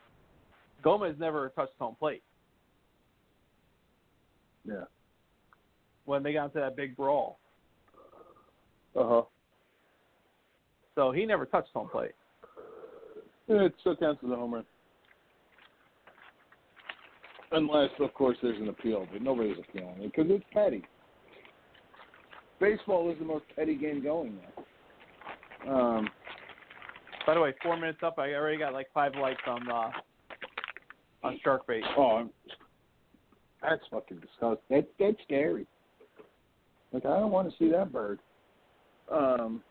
Gomez never touched home plate Yeah. When they got into that big brawl. Uh huh. So he never touched home plate. It still counts as a home run. Unless, of course, there's an appeal, but nobody's appealing it because it's petty. Baseball is the most petty game going now. Um, By the way, four minutes up, I already got like five likes on uh, on Sharkbait. oh, I'm, that's fucking disgusting. That, that's scary. Like, I don't want to see that bird. Um,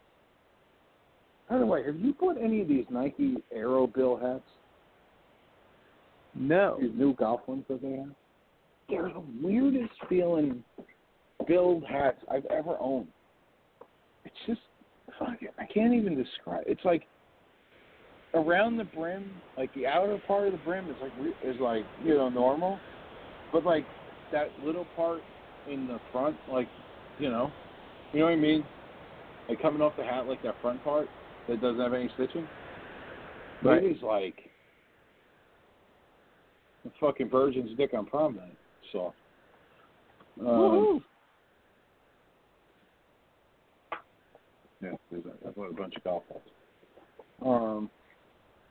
by the way, have you bought any of these Nike Aero Bill hats? No. These new golf ones that they have? They're the weirdest feeling build hats I've ever owned. It's just fuck it. I can't even describe. It's like around the brim, like the outer part of the brim is like is like you know normal, but like that little part in the front, like you know, you know what I mean? Like coming off the hat, like that front part that doesn't have any stitching. Right. It is like a fucking virgin's dick on prom night. So. Um, yeah, there's a, I bought a bunch of golf balls. Um,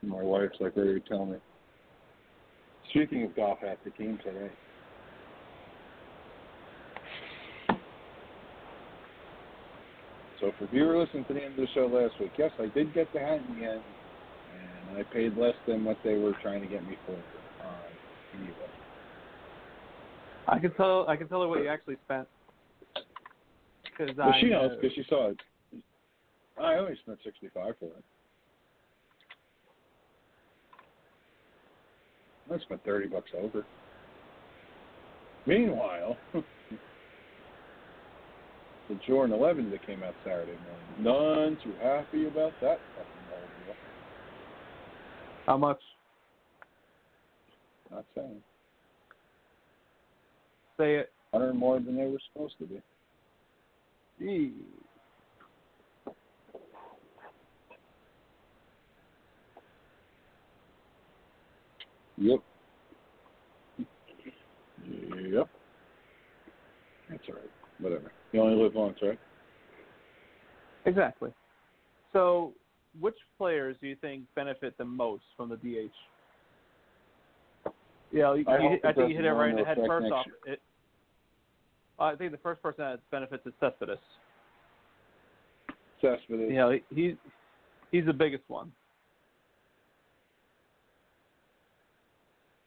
my wife's like ready to tell me. Speaking of golf hats, the came today. So for viewer listening to the end of the show last week, yes, I did get the hat in the end, and I paid less than what they were trying to get me for uh, on eBay. I can tell. I can tell her what you actually spent. Cause Well, I she knows because she saw it. I only spent sixty-five for it. I spent thirty bucks over. Meanwhile, [LAUGHS] the Jordan 11 that came out Saturday morning. None too happy about that fucking. How much? Not saying. Say it. 100 more than they were supposed to be. Gee. Yep. Yep. That's all right. Whatever. You only live once, right? Exactly. So, which players do you think benefit the most from the DH? Yeah, you, I you, I think you hit it right in the head. First off, it, I think the first person that benefits is Cespedes. Cespedes. You know, he, he he's the biggest one.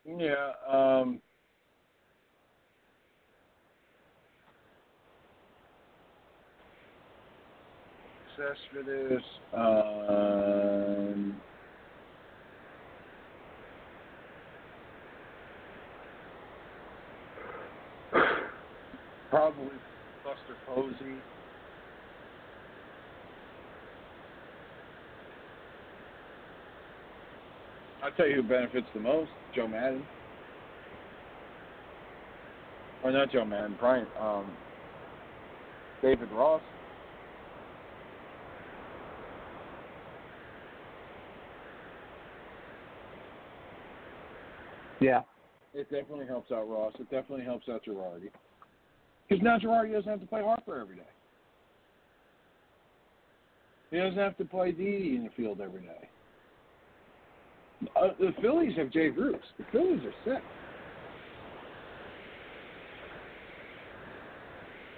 Yeah. Um, Cespedes. Um, probably Buster Posey. I'll tell you who benefits the most: Joe Maddon. Or not Joe Maddon, Brian. Um, David Ross. Yeah. It definitely helps out Ross. It definitely helps out Girardi. Because now Girardi doesn't have to play Harper every day. He doesn't have to play Didi in the field every day. Uh, the Phillies have Jay Bruce. The Phillies are sick.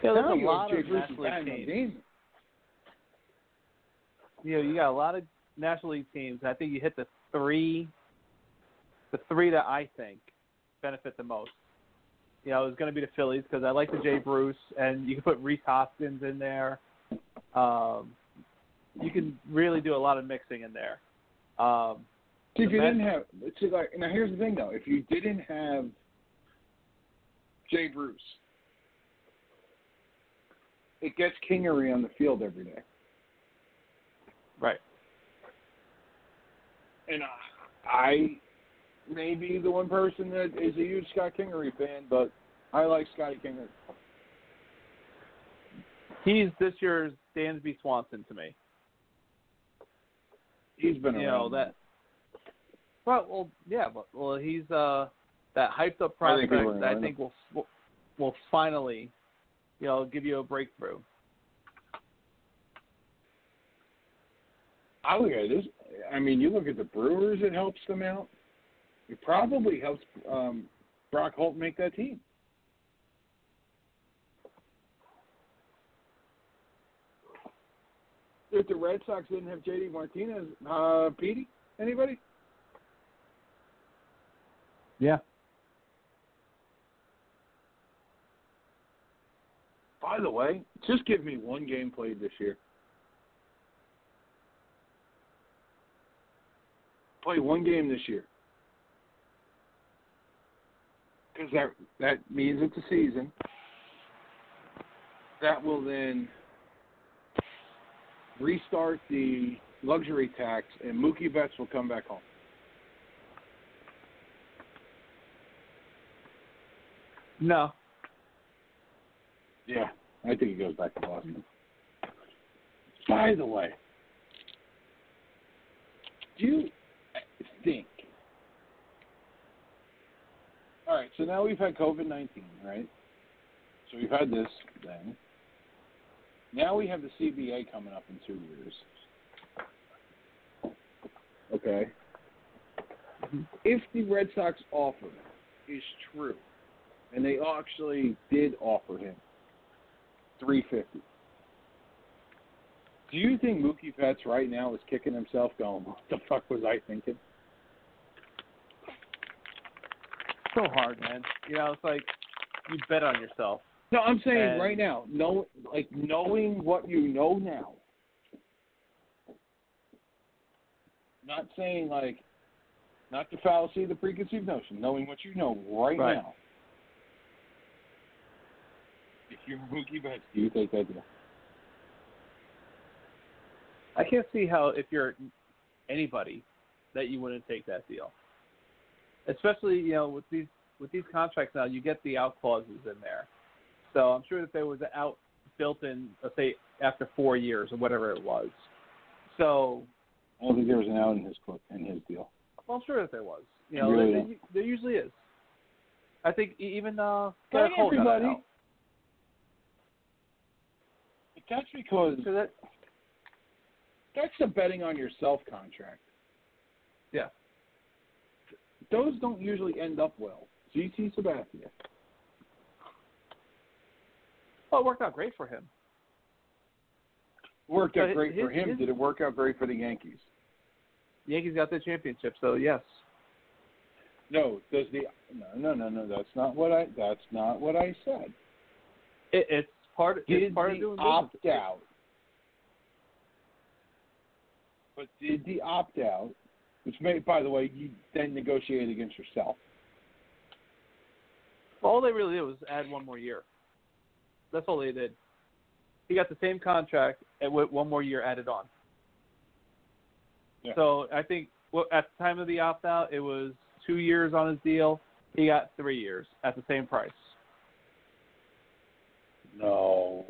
Yeah, there's Now a lot have of Bruce National League teams. games. You know, you got a lot of National League teams. I think you hit the three, the three that I think benefit the most. You know, it's going to be the Phillies because I like the Jay Bruce, and you can put Rhys Hoskins in there. Um, you can really do a lot of mixing in there. Um, See, if you Mets- didn't have, see, like, now here's the thing though. If you didn't have Jay Bruce, it gets Kingery on the field every day. right. And I, I may be the one person that is a huge Scott Kingery fan, but I like Scotty Kingery. He's this year's Dansby Swanson to me. He's been you around. know that. Well, well, yeah, but well, he's uh that hyped up I think prospect that I think will will- will finally, you know, give you a breakthrough. I look at this. I mean, you look at the Brewers; it helps them out. It probably helps um, Brock Holt make that team. If the Red Sox didn't have JD Martinez, uh, Petey, anybody? Yeah. By the way, just give me one game played this year. Play one game this year. Because that, that means it's a season. That will then restart the luxury tax, and Mookie Betts will come back home. No. Yeah, I think he goes back to Boston. By the way, do you think? All right, so now we've had COVID 19, right? So we've had this thing. Now we have the CBA coming up in two years. Okay. If the Red Sox offer is true, and they actually did offer him three fifty. Do you think Mookie Betts right now is kicking himself, going, "What the fuck was I thinking?" So hard, man. You know, it's like you bet on yourself. No, I'm saying And- right now, know like knowing what you know now. Not saying like, not the fallacy of the preconceived notion. Knowing what you know right, Right. now. If you're Mookie Betts, do you take that deal? I can't see how if you're anybody that you wouldn't take that deal. Especially, you know, with these with these contracts now, you get the out clauses in there. So I'm sure that there was an out built in, let's say, after four years or whatever it was. So I don't think there was an out in his clip in his deal. well, I'm sure that there was. You know, Really there, don't. there usually is. I think e- even uh, Not Gerrit Cole got everybody. out. That's because So that that's the betting on yourself contract. Yeah. Those don't usually end up well. CC Sabathia. well, it worked out great for him. Worked out great for him. his- Did it work out great for the Yankees? Yankees got the championship, so yes. No. Does the no no no no? That's not what I. That's not what I said. It, it's part. Did it's part of the doing opt business. out? But did the opt out, which may, by the way, you then negotiate against yourself. All they really did was add one more year. That's all they did. He got the same contract and with one more year added on. Yeah. So I think well, at the time of the opt out, it was two years on his deal. He got three years at the same price. No.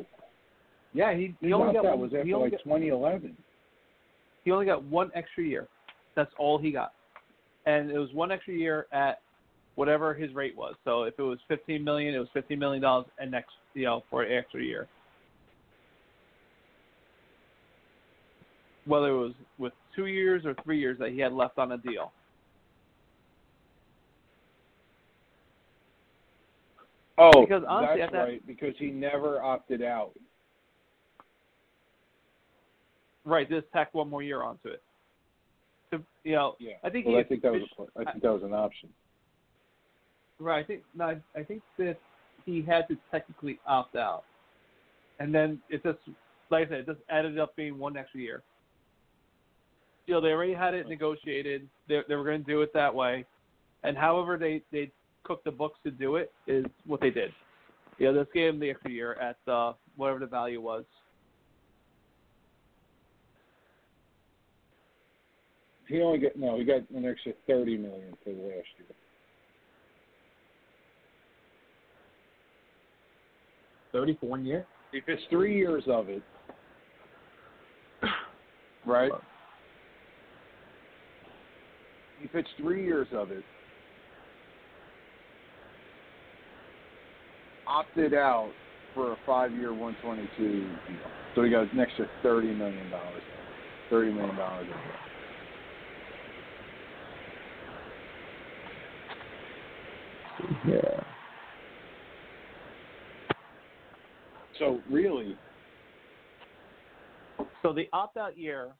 Yeah, he, he only got one, was after like got, 2011. he only got one extra year. That's all he got, and it was one extra year at whatever his rate was. So if it was fifteen million, it was fifteen million dollars, and next you know for an extra year. Whether it was with two years or three years that he had left on a deal. Oh, Because honestly, that's that- right. Because he never opted out. Right, just tack one more year onto it. To, you know, Yeah. I think well, he I think that was a, I think that was an option. Right. I think no, I- I think that he had to technically opt out, and then it just like I said, it just added up being one extra year. You know, they already had it negotiated. They they were going to do it that way, and however they they cooked the books to do it is what they did. Yeah, you know, just gave him the extra year at uh, whatever the value was. He only got no. He got an extra 30 million for the last year. Thirty for one year. If it's three years of it, right? If it's three years of it, opted out for a five-year, 122 deal. So he got an extra 30 million dollars. 30 million dollars. Yeah. So really, So the opt out year,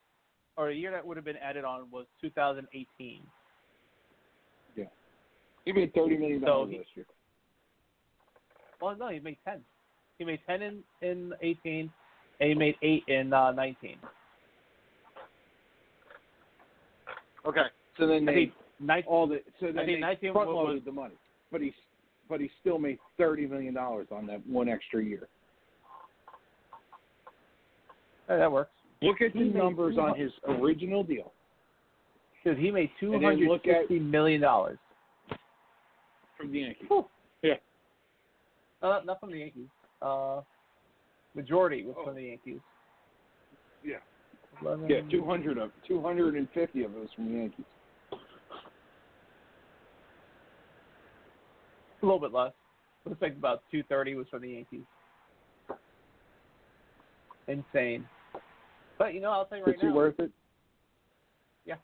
or a year that would have been added on, was 2018. Yeah, he made 30 million dollars So this year. Well, no, he made 10. He made 10 in in 18, and he made eight in uh, 19. Okay. So then they 19, all the so then they 19 front was- loaded the money, but he but he still made 30 million dollars on that one extra year. Hey, that works. Look at He the numbers on his original deal. Dude, he made And then look at- 260 million dollars. From the Yankees. Yeah. Uh, not, not from the Yankees. Uh, majority was Oh. from the Yankees. Yeah. 11, Yeah, 200 of 250 of it was from the Yankees. A little bit less. Looks like about 230 was from the Yankees. Insane. But you know, I'll tell you right Was he now. worth it? Yeah.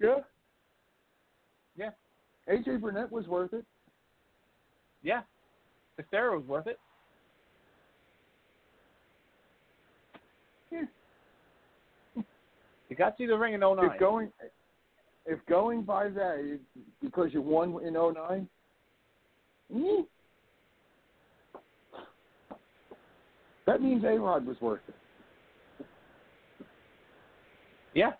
Yeah. Yeah. AJ Burnett was worth it. Yeah. Teixeira was worth it. Yeah. [LAUGHS] He got you the ring in 09. If going if going by that because you won in 09, mm, that means A Rod was worth it. Yeah.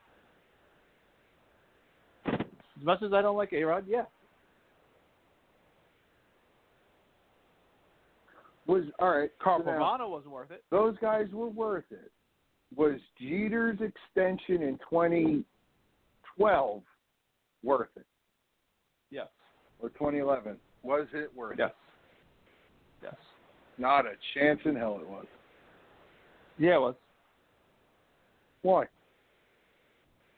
As much as I don't like A Rod, yeah. Was all right. Carl so now- Pavano wasn't worth it. those guys were worth it. Was Jeter's extension in 2012 worth it? Yes. Or 2011? Was it worth Yes. it? Yes. Not a chance in hell it was. Yeah, it was. Why?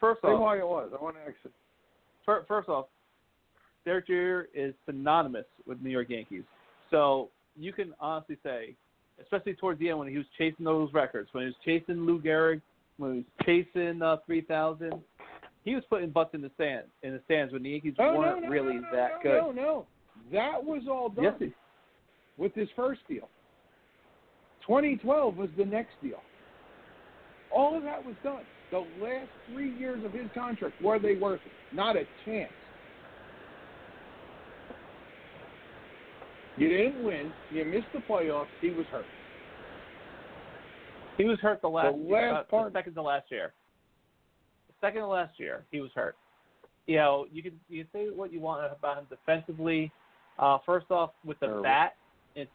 First off, why it was. I want to actually. fir- first off, Derek Jeter is synonymous with New York Yankees. So you can honestly say, especially towards the end when he was chasing those records, when he was chasing Lou Gehrig, when he was chasing uh, 3,000, he was putting butts in the stand in the stands when the Yankees Oh, weren't no, no, really no, no, that no, good. No, no, that was all done Yes, with his first deal. 2012 was the next deal. All of that was done. The last three years of his contract, were they worth it? Not a chance. You didn't win. You missed the playoffs. He was hurt. he was hurt the last, the last uh, part- the second to last year. The second to last year, he was hurt. You know, you can you can say what you want about him defensively. Uh, first off, with the Terrible. bat, it,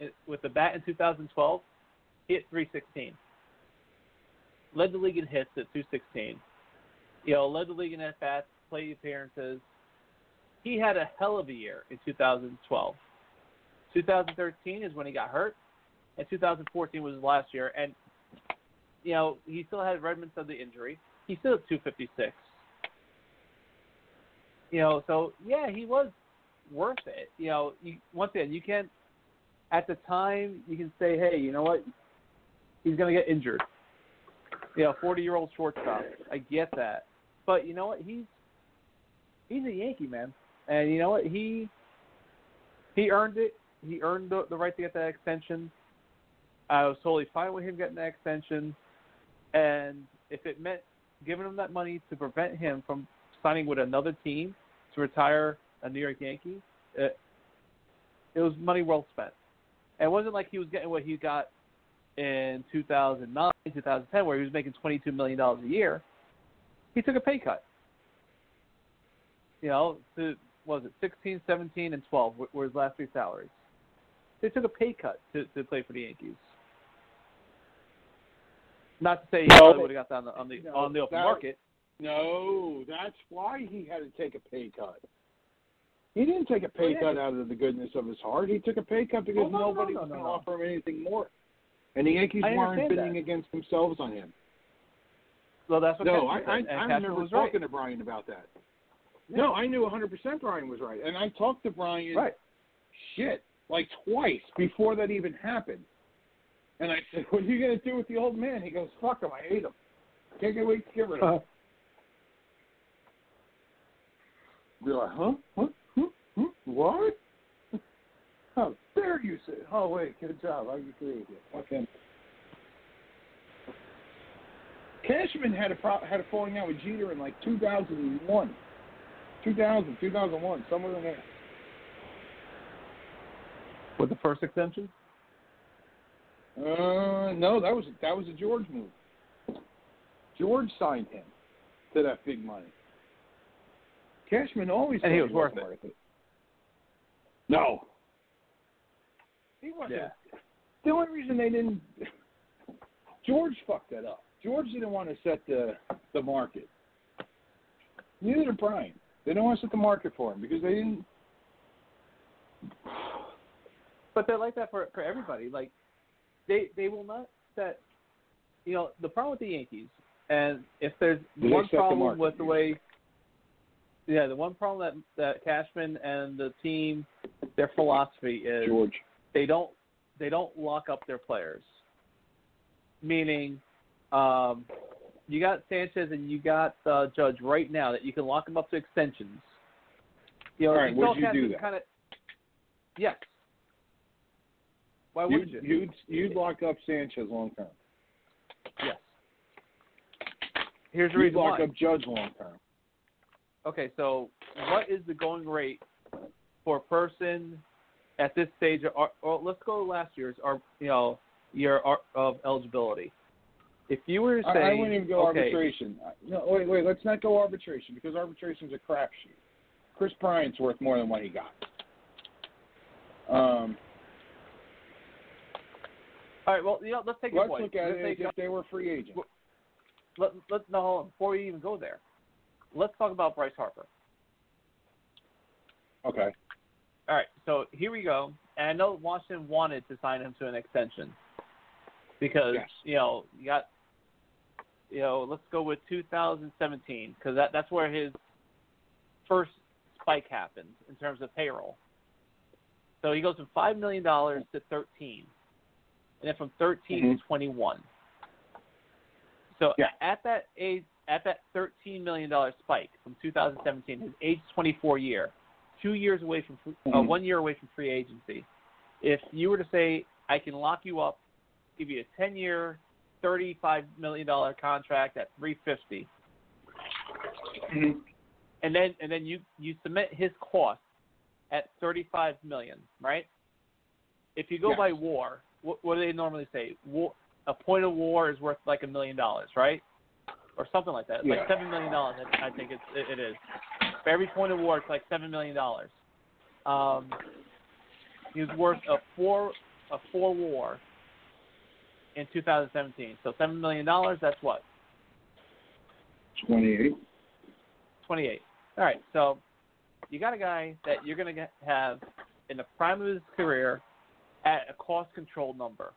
it, with the bat in 2012, he hit 316. Led the league in hits at 216. You know, led the league in at bats, plate appearances. He had a hell of a year in 2012. 2013 is when he got hurt, and 2014 was his last year. And you know, he still had remnants of the injury. He's still at 256. You know, so yeah, he was worth it. You know, you, once again, you can't. At the time, you can say, hey, you know what? He's going to get injured. Know, 40 year old shortstop. I get that, but you know what? He's he's a Yankee man, and you know what? He he earned it. He earned the, the right to get that extension. I was totally fine with him getting that extension, and if it meant giving him that money to prevent him from signing with another team to retire a New York Yankee, it, it was money well spent. And it wasn't like he was getting what he got in 2009, 2010, where he was making 22 million dollars a year. He took a pay cut. You know, to what was it 16, 17, and 12 were- were his last three salaries. They took a pay cut to to play for the Yankees. Not to say he probably would have got that on the on the, No, on the open that- market. No, that's why he had to take a pay cut. He didn't take a pay yeah. cut out of the goodness of his heart. He took a pay cut because Oh, no, no, nobody no, was going to offer him anything more. And the Yankees weren't bidding that. against themselves on him. Well, that's what No, I, I, I Cashman remember was right. talking to Brian about that. No, I knew 100% Brian was right. And I talked to Brian Right. shit like twice before that even happened. And I said, [LAUGHS] "What are you going to do with the old man?" He goes, "Fuck him. I hate him. Can't get wait to get rid of him." Uh-huh. Be like, huh? What? Huh? Huh? What? How dare you say? Oh wait, good job. I agree with you. Fuck him. Cashman had a pro- had a falling out with Jeter in like 2001, 2000, 2001, somewhere in there. With the first extension? Uh, no, that was that was a George move. George signed him to that big money. Cashman always And he was worth wasn't it. No, he wasn't. Yeah. The only reason they didn't George fucked that up. George didn't want to set the the market. Neither did Brian. They didn't want to set the market for him because they didn't. But they're like that for for everybody. Like they they will not set. You know the problem with the Yankees, and if there's They one the problem market, with the way, yeah, the one problem that that Cashman and the team, their philosophy is George. They don't they don't lock up their players. Meaning, um, you got Sanchez and you got uh, Judge right now that you can lock them up to extensions. You know, All right, you would you do that? Kinda, yes. Why You, would you? you'd you'd lock up Sanchez long term. Yes. Here's the You'd reason lock why. up Judge long term. Okay, so what is the going rate for a person at this stage? Or, or let's go last year's, or you know, year of- eligibility. If you were to I, say, I wouldn't even go okay, arbitration. No, wait, wait. Let's not go arbitration because arbitration's a crapshoot. Kris Bryant's worth more than what he got. Um, all right, well, you know, let's take let's point. look at Let's it take- as if they were free agents. let, let, no, before we even go there, let's talk about Bryce Harper. Okay. All right, so here we go. And I know Washington wanted to sign him to an extension because Yes. you know you got, you know, let's go with 2017 because that that's where his first spike happens in terms of payroll. So he goes from five million dollars to thirteen, and then from 13 Mhm. to twenty-one. So Yeah. at that age, at that thirteen million dollar spike from 2017, his age 24 year, two years away from free- uh, Mhm. one year away from free agency. If you were to say, I can lock you up, give you a 10 year, 35 million dollar contract at 350 Mhm. and then and then you you submit his cost at 35 million, right? If you go Yes. by war, what, what do they normally say? War, a point of war is worth like a million dollars, right? Or something like that. Yeah. Like seven million dollars, I, I think it's, it, it is. For every point of war, it's like seven million dollars. Um, he was worth a four a four war in 2017. So seven million dollars. That's what 28. 28. All right, so you got a guy that you're going to have in the prime of his career at a cost controlled number.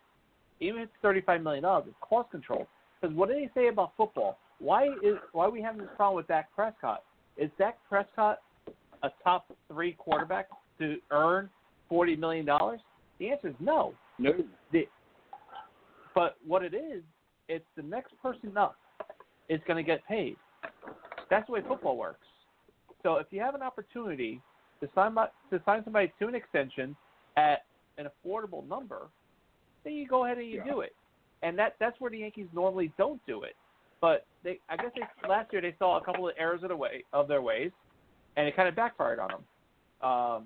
Even if it's $35 million, it's cost controlled. Because what do they say about football? Why is why are we having this problem with Dak Prescott? Is Dak Prescott a top three quarterback to earn $40 million? The answer is no. No. The, but what it is, it's the next person up is going to get paid. That's the way football works. So if you have an opportunity to sign by, to sign somebody to an extension at an affordable number, then you go ahead and you Yeah. do it. And that that's where the Yankees normally don't do it. But they, I guess they, last year they saw a couple of errors of the way of their ways, and it kind of backfired on them. Um,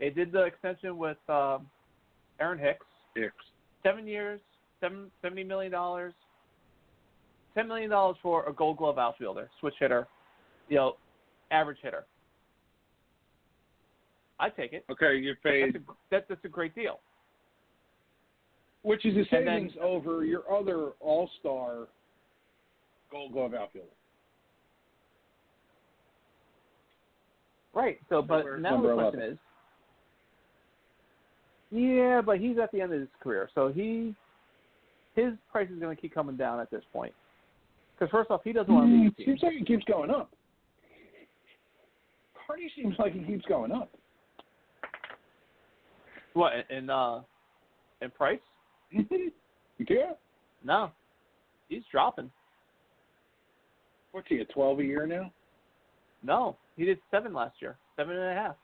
they did the extension with um, Aaron Hicks, Hicks. seven years, seven seventy million dollars, ten million dollars for a Gold Glove outfielder, switch hitter, you know, average hitter. I take it. Okay, you're That's paid, a, that, that's a great deal. which is a And then- savings over your other all-star Gold Glove outfielder. Right. So, but Number- now number the question 11. is, yeah, but he's at the end of his career, so he his price is going to keep coming down at this point. Because first off, he doesn't want to leave Mm, seems like it keeps going up. Hardy seems like he keeps going up. What in uh in price? [LAUGHS] yeah. No, he's dropping. What's he, a 12 a year now? No, he did seven last year, seven and a half.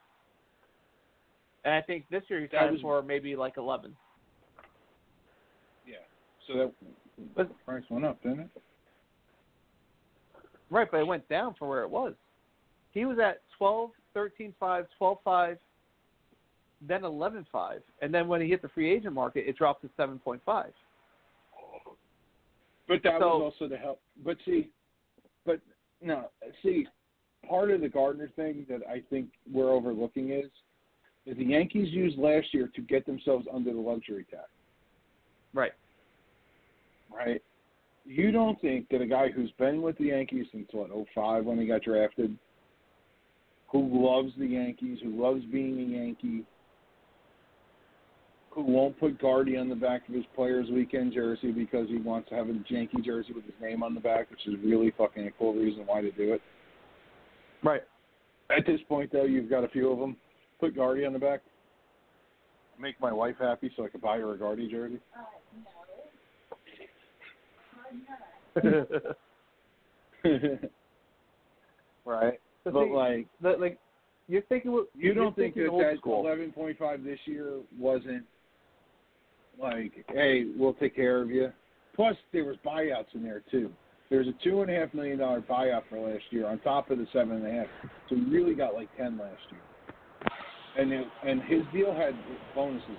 And I think this year he's That was- for maybe like eleven. Yeah. So that But- the price went up, didn't it? Right, but it went down from where it was. He was at 12, 13, 5, 12, 5, then 11, 5. And then when he hit the free agent market, it dropped to 7.5. But that So- was also to help. But see, but no, see, part of the Gardner thing that I think we're overlooking is, is the Yankees used last year to get themselves under the luxury tax, Right. right? You don't think that a guy who's been with the Yankees since what, 05 when he got drafted, who loves the Yankees, who loves being a Yankee, who won't put Gardy on the back of his player's weekend jersey because he wants to have a Yankee jersey with his name on the back, which is really fucking a cool reason why to do it. Right. At this point, though, you've got a few of them. Put Gardy on the back. Make my wife happy so I can buy her a Gardy jersey. Uh, [LAUGHS] right. But But see, like, the, like you're thinking what- you don't think thinking that old that school. eleven point five this year wasn't like, hey, we'll take care of you. Plus, there was buyouts in there too. There's a two and a half million dollar buyout for last year on top of the seven and a half. So we really got like ten last year. And it, and his deal had bonuses in it.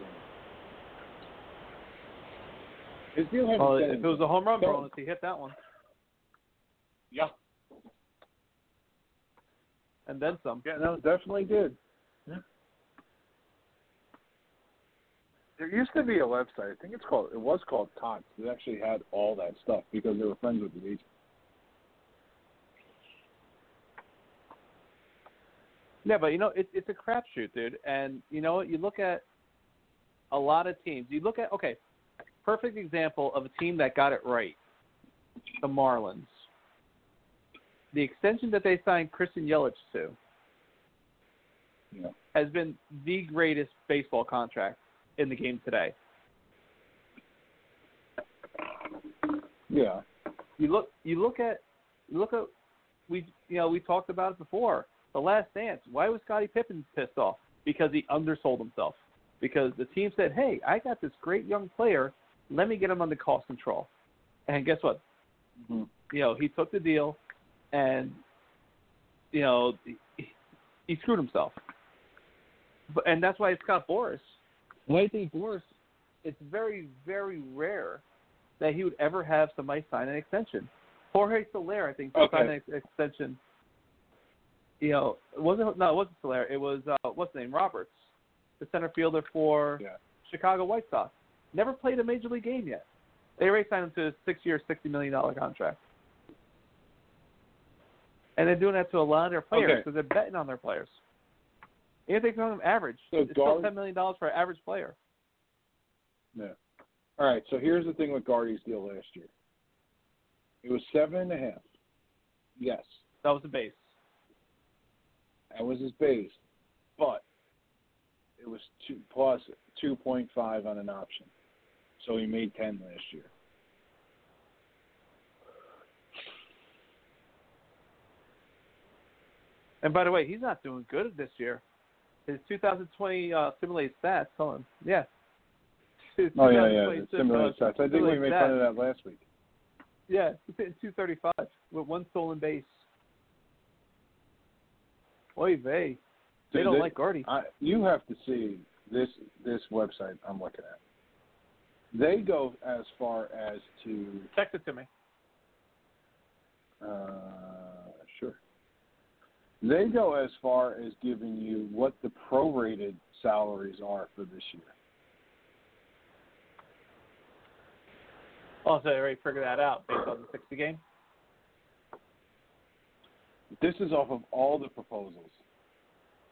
His deal had Well, if it was a home run So- bonus, he hit that one, yeah. and then some. Yeah, no, definitely did. There used to be a website. I think it's called. It was called Tots. It actually had all that stuff because they were friends with the agent. Yeah, but you know, it, it's a crapshoot, dude. And you know, you look at a lot of teams. You look at okay, perfect example of a team that got it right. The Marlins. the extension that they signed Christian Yelich to Yeah. has been the greatest baseball contract in the game today. Yeah. You look you look at you look at we you know we talked about it before. The Last Dance. Why was Scottie Pippen pissed off? Because he undersold himself. Because the team said, "Hey, I got this great young player. Let me get him under cost control." And guess what? hmm You know, he took the deal, and you know he, he screwed himself. But and that's why it's Scott Boras. Why I think Boras? It's very very rare that he would ever have somebody sign an extension. Jorge Soler, I think, Okay. signed an ex- extension. You know, it wasn't no, it wasn't Soler. It was uh, what's the name? Roberts, the center fielder for Yeah. Chicago White Sox. Never played a major league game yet. They already signed him to a six-year, sixty million dollar contract, and they're doing that to a lot of their players Okay. because they're betting on their players. If they average, So it's still ten million dollars for an average player. Yeah. All right. So here's the thing with Gardy's deal last year. It was seven and a half. Yes, That was the base. that was his base, but it was two plus two point five on an option. So he made ten last year. And by the way, he's not doing good this year. His 2020 uh, simulated stats. Hold on. Yeah. His Oh yeah, yeah. 2020 The simulated stats. I think we made stats. fun of that last week. Yeah, he's hitting 235 with one stolen base. Oy vey. They Dude, don't they- like Gardy. I, you have to see this this website I'm looking at. They go as far as to Text it to me. uh. They go as far as giving you what the prorated salaries are for this year. Also, so they already figured that out based on the 60 game? This is off of all the proposals.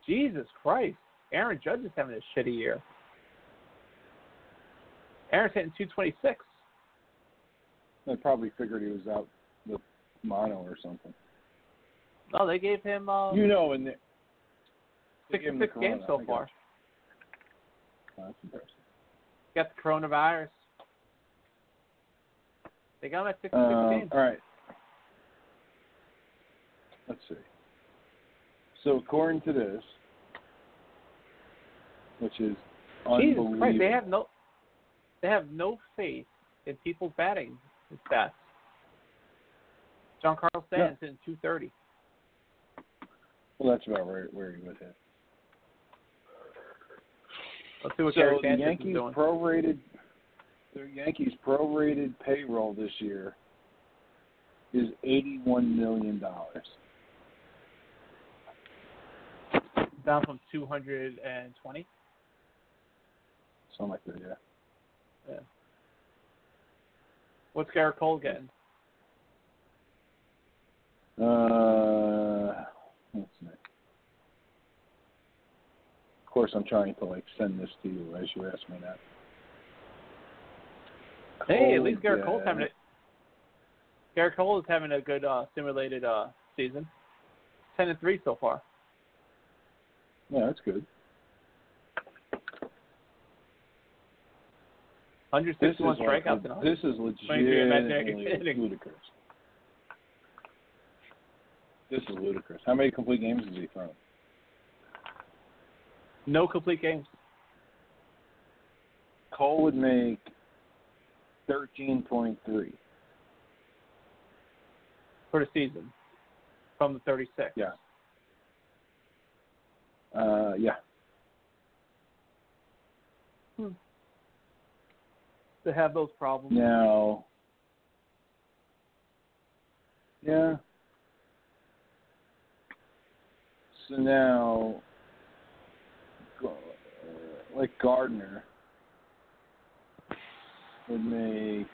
Jesus Christ. Aaron Judge is having a shitty year. Aaron's hitting 226. They probably figured he was out with mono or something. No, they gave him uh, You know, in the they gave him the 66 games so far. That's impressive. Got the coronavirus. They got him at 66 Um, games. all right. Let's see. So according to this, which is Jesus unbelievable. Christ, they have no they have no faith in people's batting stats. Giancarlo Stanton's in two thirty. Well, that's about where where he would hit. Let's see what so Gary the Yankees prorated the Yankees prorated payroll this year is eighty one million dollars. Down from two hundred and twenty. Something like that, yeah. Yeah. What's Gerrit Cole getting? Uh, let's see. Of course, I'm trying to like send this to you as you ask me that. Hey, at least Gerrit Cole's having it. Gerrit Cole is having a good uh, simulated uh, season. Ten and three so far. Yeah, that's good. Hundred sixty-one This is sixty one like, strikeouts this is 23 legitimately ludicrous. This is ludicrous. How many complete games has he thrown? No complete games. Cole would make thirteen point three. for the season from the 36. Yeah. Uh, yeah. To have those problems. No. Yeah. So now, like Gardner would make.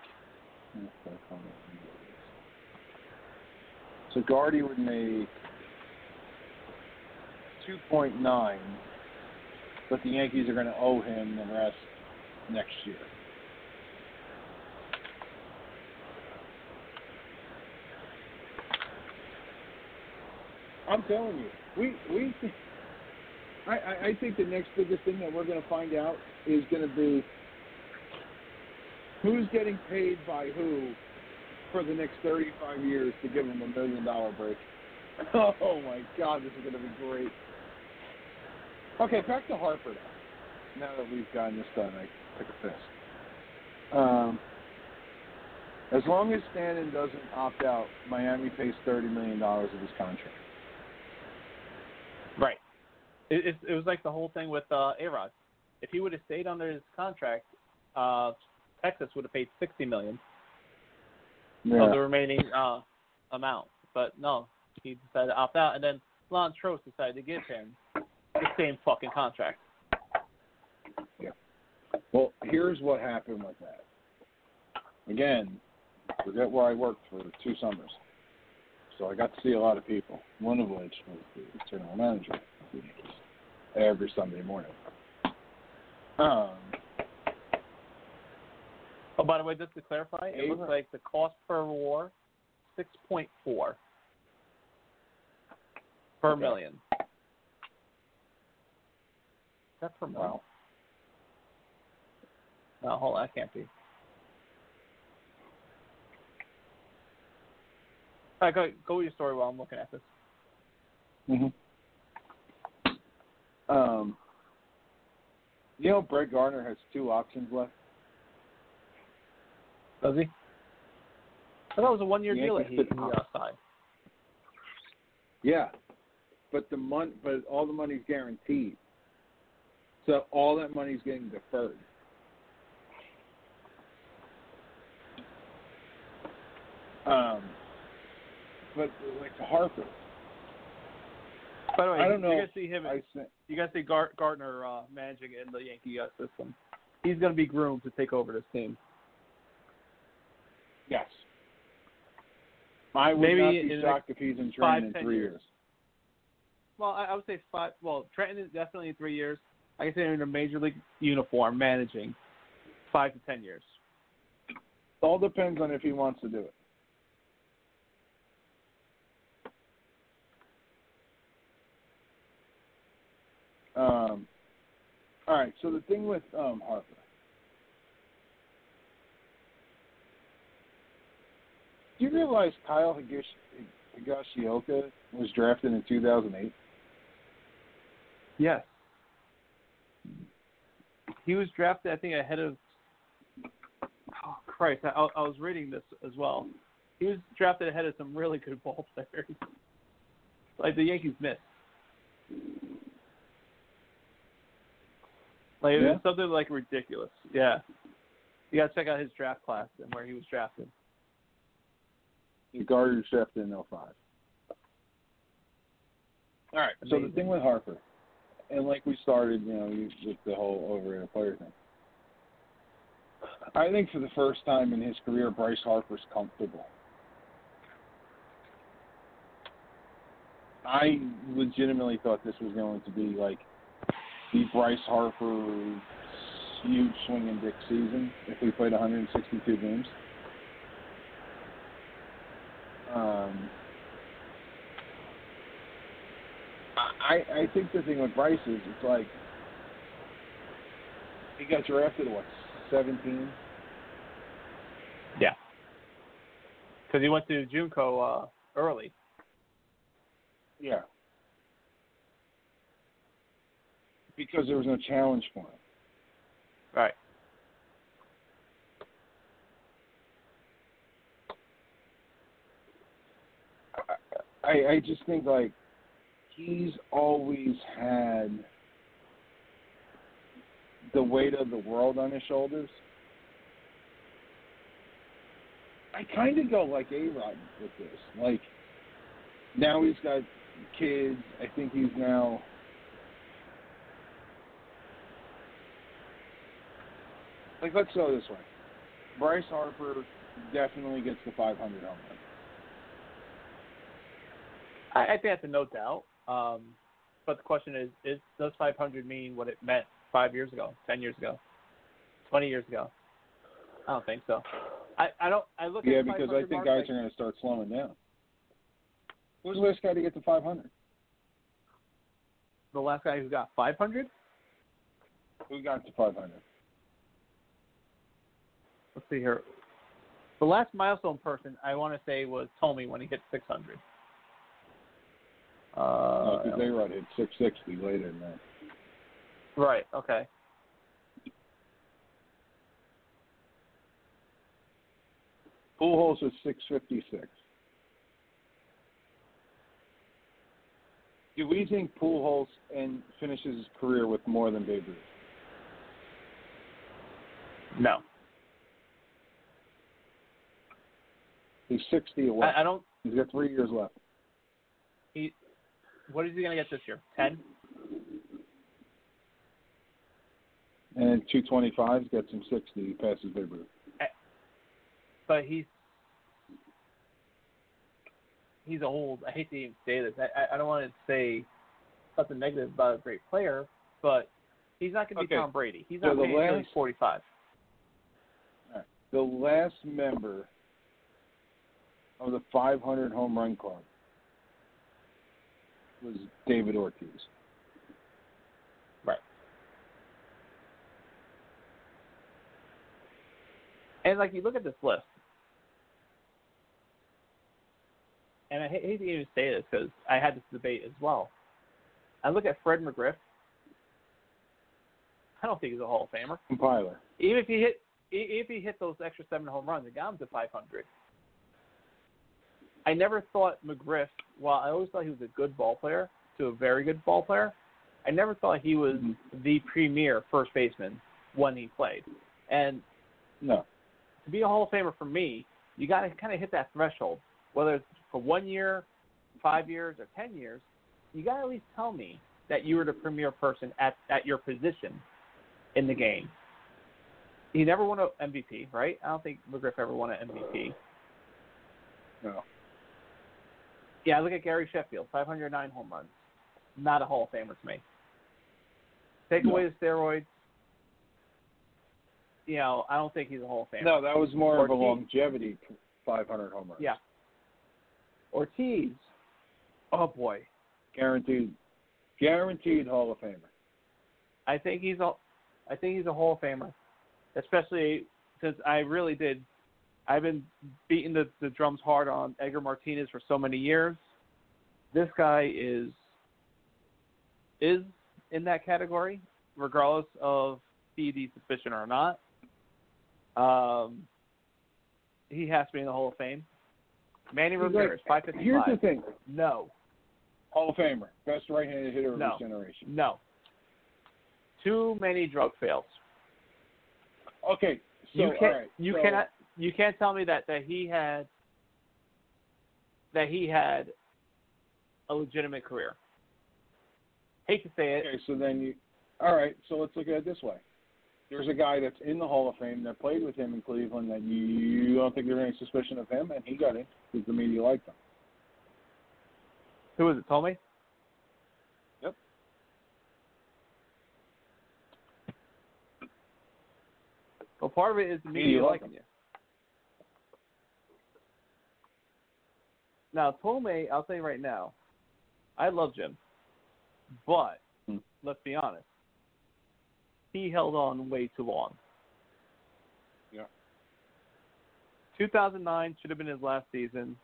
So Gardy would make two point nine, but the Yankees are going to owe him the rest next year. I'm telling you, we we. I, I, think the next biggest thing that we're going to find out is going to be who's getting paid by who for the next 35 years to give them a million dollar break. [LAUGHS] Oh my God, this is going to be great. Okay, back to Harper now. Now that we've gotten this done, I took a fist. Um, as long as Stanton doesn't opt out, Miami pays thirty million dollars of his contract. Right. It, it, it was like the whole thing with uh, A Rod. If he would have stayed under his contract, uh, Texas would have paid sixty million of the remaining uh, amount. But no, he decided to opt out, and then Lonn Trost decided to give him the same fucking contract. Yeah. Well, here's what happened with that. Again, forget where I worked for two summers. So I got to see a lot of people, one of which was the general manager [LAUGHS] every Sunday morning. Um, Oh, by the way, just to clarify, it looks like the cost per war, six point four per Okay. million. Is that per wow. No, hold on, that can't be. All right, go go with your story while I'm looking at this. hmm Um, you know, Brett Gardner has two options left. Does he? I thought it was a one-year deal that he, he uh, signed. Yeah, but the mon- but all the money's guaranteed. So all that money's getting deferred. Um, but like Harper, By the way, I don't know. you guys see him. I sent, You guys see Gar- Gardner uh, managing in the Yankee uh, system. He's going to be groomed to take over this team. yes. I would Maybe not be shocked if he's in five, training in three years. years. Well, I, I would say five. Well, Trenton is definitely in three years. I can say in a major league uniform, managing five to ten years. It all depends on if he wants to do it. Um, all right. So the thing with um, Harper. Do you realize Kyle Higashi- Higashioka was drafted in 2008? Yes. He was drafted, I think, ahead of. Oh Christ! I, I was reading this as well. He was drafted ahead of some really good ball players. Like the Yankees missed. Like it Yeah? was something like ridiculous. Yeah. You gotta check out his draft class and where he was drafted. Gardner was drafted in 05. All right. So the thing with Harper, and like we started, you know, with the whole over a player thing. I think for the first time in his career, Bryce Harper's comfortable. I legitimately thought this was going to be like the Bryce Harper huge swing swinging dick season if we played 162 games. Um, I I think the thing with Bryce is it's like he got drafted at what seventeen. Yeah. Because he went to JUCO uh, early. Yeah. Because there was no challenge for him. Right. I I just think like he's always had the weight of the world on his shoulders. I kind of go like A Rod with this. Like now he's got kids. I think he's now. Like let's go this way. Bryce Harper definitely gets the 500 home run. I, I think that's a no doubt. Um, but the question is, is does 500 mean what it meant five years ago, 10 years ago, 20 years ago? I don't think so. I, I don't. I look Yeah, at because I think guys like, are going to start slowing down. Who's the last guy to get to 500? The last guy who got 500. Who got to 500? Let's see here. The last milestone person I want to say was Thome when he hit 600. Uh, Because they run hit 660 later than that. right. Okay. Pujols is 656. Do we think Pujols and finishes his career with more than Babe Ruth? No, He's 60 away. I, I don't. He's got three years left. He. What is he going to get this year? Ten. And 225 gets him 60. He passes Babe Ruth. but he's he's old. I hate to even say this. I I- I don't want to say something negative about a great player, but he's not going to be Okay. Tom Brady. He's So not the playing until last- he's 45. The last member of the 500 home run club was David Ortiz. Right. And like you look at this list, and I hate, to even say this because I had this debate as well. I look at Fred McGriff. I don't think he's a Hall of Famer. Compiler. Even if he hit, if he hit those extra seven home runs, it got him to 500. I never thought McGriff. Well, I always thought he was a good ball player to a very good ball player, I never thought he was Mhm. the premier first baseman when he played. And No. to be a Hall of Famer for me, you got to kind of hit that threshold. Whether it's for one year, five years, or ten years, you got to at least tell me that you were the premier person at at your position in the game. He never won an MVP, right? I don't think McGriff ever won an MVP. No. Yeah, look at Gary Sheffield, 509 home runs. Not a Hall of Famer to me. Take No. away the steroids. You know, I don't think he's a Hall of Famer. No, that was more of a longevity 500 home runs. Yeah. Ortiz. Oh boy, Guaranteed. Guaranteed Hall of Famer. I think he's a, I think he's a Hall of Famer, especially since I really did. I've been beating the, the drums hard on Edgar Martinez for so many years. This guy is is in that category, regardless of PED suspicion or not. Um, he has to be in the Hall of Fame. Manny Ramirez, five fifty Here's the thing. No, Hall of Famer. Best right-handed hitter of No. this generation. no. Too many drug fails. Okay. So, you can't all right. you so, cannot you can't tell me that that he had that he had a legitimate career. Hate to say it. Okay, so then you. All right, so let's look at it this way. There's a guy that's in the Hall of Fame that played with him in Cleveland that you, don't think there's any suspicion of him, and he got in because the media liked him. Who was it? Thome. Yep. Well, part of it is the Media media liking you. Now, Thome, I'll say right now, I love Jim, but Hmm. let's be honest, he held on way too long. Yeah. 2009 should have been his last season.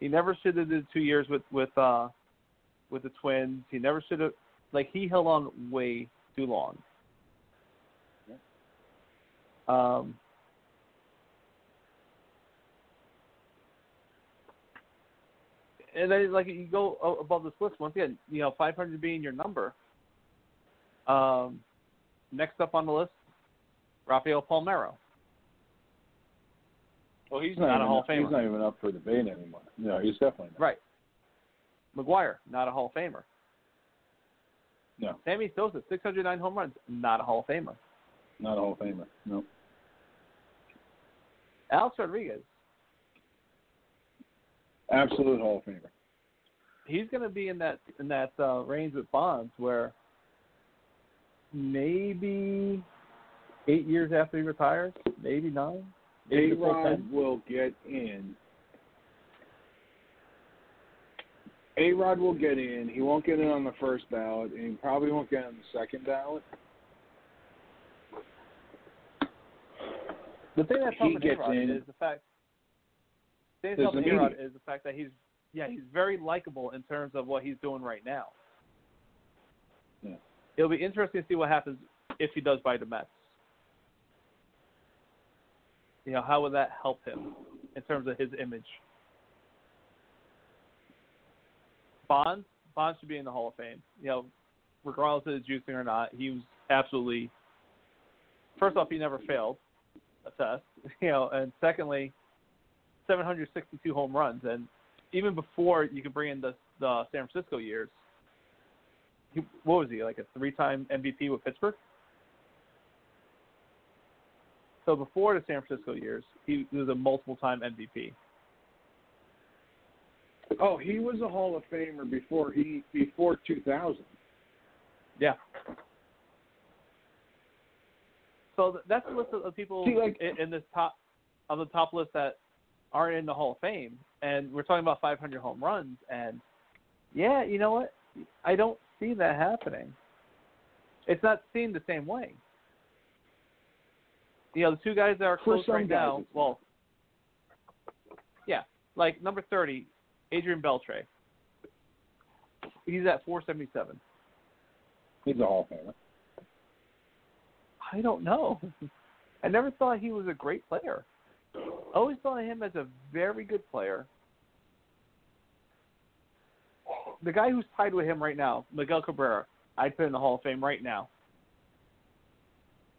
He never should have did two years with with uh with the Twins. He never should have like he held on way too long. Yeah. Um. And then, like you go above this list once again, you know, 500 being your number. Um, next up on the list, Rafael Palmeiro. Well, he's not, Not a even, Hall of Famer. He's not even up for debate anymore. No, he's definitely not. Right. McGwire, not a Hall of Famer. No, Sammy Sosa, 609 home runs, not a Hall of Famer. not a Hall of Famer. No. Alex Rodriguez, Absolute Hall of Famer. he's going to be in that in that uh, range with Bonds, where maybe eight years after he retires, maybe nine, A-Rod 10. will get in A Rod will get in. He won't get in on the first ballot, and he probably won't get on the second ballot. The thing that's He gets in. is the fact. The thing that's helping the media. is the fact that he's yeah he's very likable in terms of what he's doing right now. Yeah. It'll be interesting to see what happens if he does buy the Mets. You know, how would that help him in terms of his image? Bonds, Bonds should be in the Hall of Fame. You know, regardless of his juicing or not, he was absolutely. First off, he never failed a test. [LAUGHS] You know, and secondly, 762 home runs, and even before you could bring in the the San Francisco years, he, what was he like a three-time MVP with Pittsburgh? So before the San Francisco years, he, he was a multiple-time MVP. Oh, he was a Hall of Famer before he before 2000. Yeah. So that's the list of of people See, like- in, in this top on the top list that aren't in the Hall of Fame, and we're talking about 500 home runs. And yeah, you know what? I don't see that happening. It's not seen the same way. You know, the two guys that are close right guys, now. Well, yeah, like number 30, Adrian Beltre. He's at 477. He's a Hall of Famer. I don't know. [LAUGHS] I never thought he was a great player. I always saw him as a very good player. The guy who's tied with him right now, Miguel Cabrera, I'd put in the Hall of Fame right now.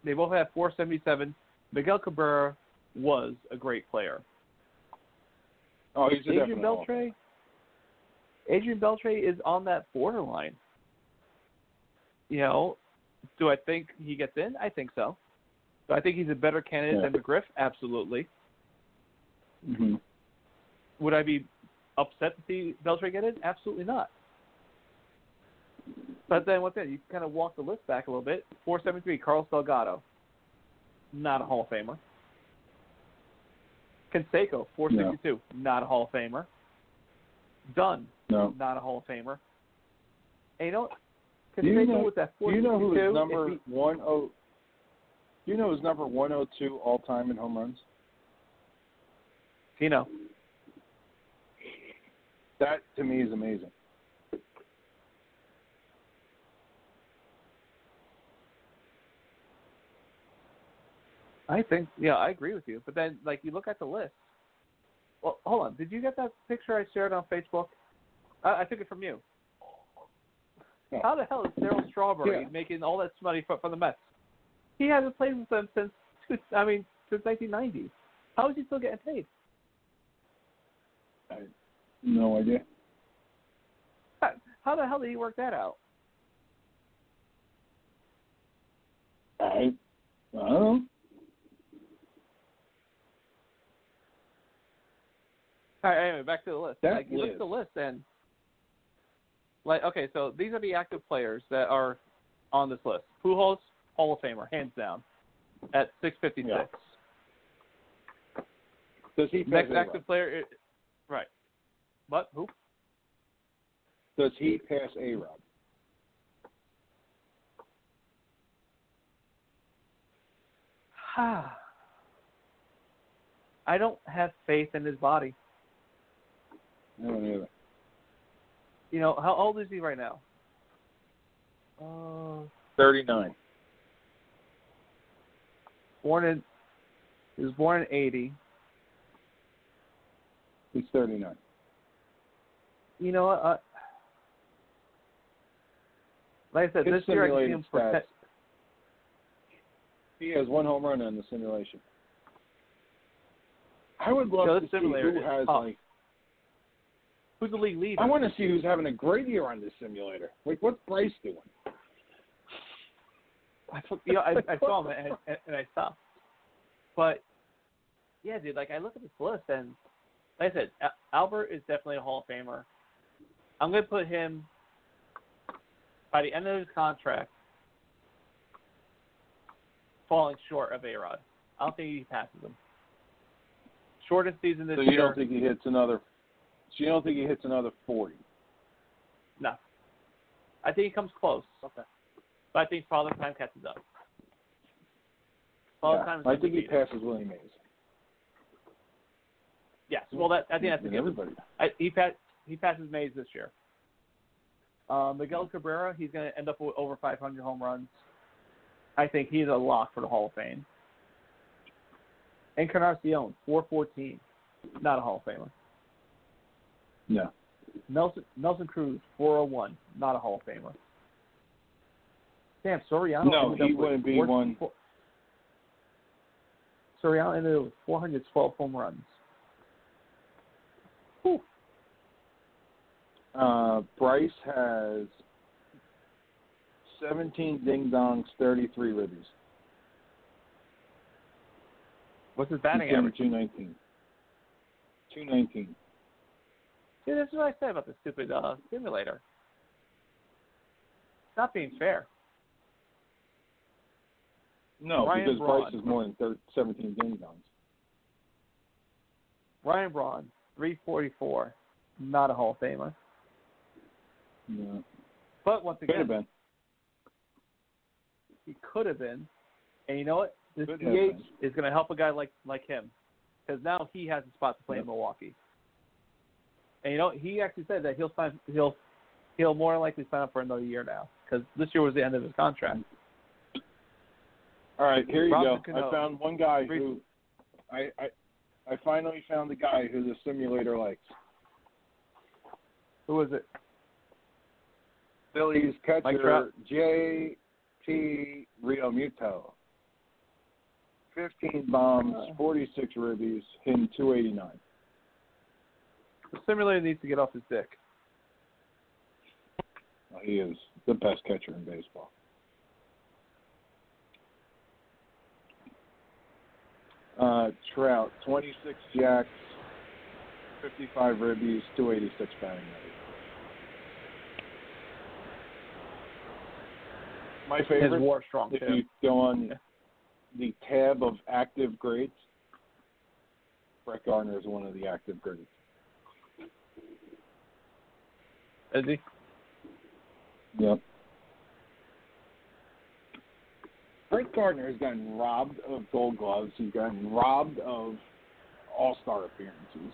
They both have 477. Miguel Cabrera was a great player. Oh, he's a Adrian. Beltre. Adrian Beltre is on that borderline. You know, do I think he gets in? I think so. Do I think he's a better candidate Yeah. than McGriff? Absolutely. Hmm Would I be upset to see Beltre get in? Absolutely not. But then what's that? You kind of walk the list back a little bit. 473, Carlos Delgado. Not a Hall of Famer. Canseco, 462. Not a Hall of Famer. Dunn, No. not a Hall of Famer. And you know, what? Do you know- with that Do you know who 462, number if one oh? Do you know who's number one oh two all time in home runs? Tino. That to me is amazing. I think, yeah, I agree with you. But then, like, you look at the list. Well, hold on. Did you get that picture I shared on Facebook? I, I took it from you. Yeah. How the hell is Daryl Strawberry Yeah. making all that money for, for the Mets? He hasn't played with them since, I mean, since 1990. How is he still getting paid? I, no idea. How, how the hell did he work that out? I, I don't know. All right, anyway, back to the list. That like, you look at the list and, like, okay, so these are the active players that are on this list. Pujols, Hall of Famer, hands down, at 656. Yeah. Does he Next active player? What? Who? Does he pass A Rod? Ha! I don't have faith in his body. I don't either. You know, how old is he right now? Uh, Thirty nine. born in. He was born in '80. He's thirty nine. You know, what? uh, like I said, His this year I can see him protect. He has one home run in the simulation. I would love So to see who has like. Who's the league leader? I want to see who's having a great year on this simulator. Like, what's Bryce doing? I, took- you know, I, I saw him and, and, and I stopped. But yeah, dude, like I look at this list and like I said, Albert is definitely a Hall of Famer. I'm gonna put him by the end of his contract falling short of A Rod. I don't think he passes him. Shortest season this year. So you year. don't think he hits another? So you don't think he hits another forty? No. I think he comes close. Okay. But I think Father Time catches up. Father Yeah, Time is I think he passes Willie Mays. Yes. Well, that I think that's a given. everybody. I, he pass, he passes Mays this year. Uh, Miguel Cabrera, he's going to end up with over 500 home runs. I think he's a lock for the Hall of Fame. Encarnacion, 414, not a Hall of Famer. No. Nelson Nelson Cruz, 401, not a Hall of Famer. Damn, Soriano. No, he wouldn't be one. four- Soriano ended up with 412 home runs. Uh, Bryce has 17 ding dongs, 33 ribbies. What's his batting average? 219. 219. See, this is what I said about the stupid uh, simulator. It's not being fair. No, Ryan because Braun. Bryce is more than thir 17 ding dongs. Ryan Braun, 344, not a Hall of Famer. No. But once Could again, have been. he could have been. And you know what? This Could DH is going to help a guy like like him because now he has a spot to play Yep. in Milwaukee. And you know he actually said that he'll sign he'll he'll more likely sign up for another year now because this year was the end of his contract. All right, here you Robinson go. Cano. I found one guy who I, I I finally found the guy who the simulator likes. Who is it? Phillies catcher J.T. Realmuto. 15 bombs, Uh. 46 ribbies, hitting 289. The simulator needs to get off his dick. Well, he is the best catcher in baseball. Uh, Trout, 26 jacks, 55 ribbies, 286 batting average. My His favorite, war strong if too. you go on the tab of active grades, Brett Gardner is one of the active grades. Is he? Yep. Brett Gardner has gotten robbed of gold gloves. He's gotten robbed of all star appearances.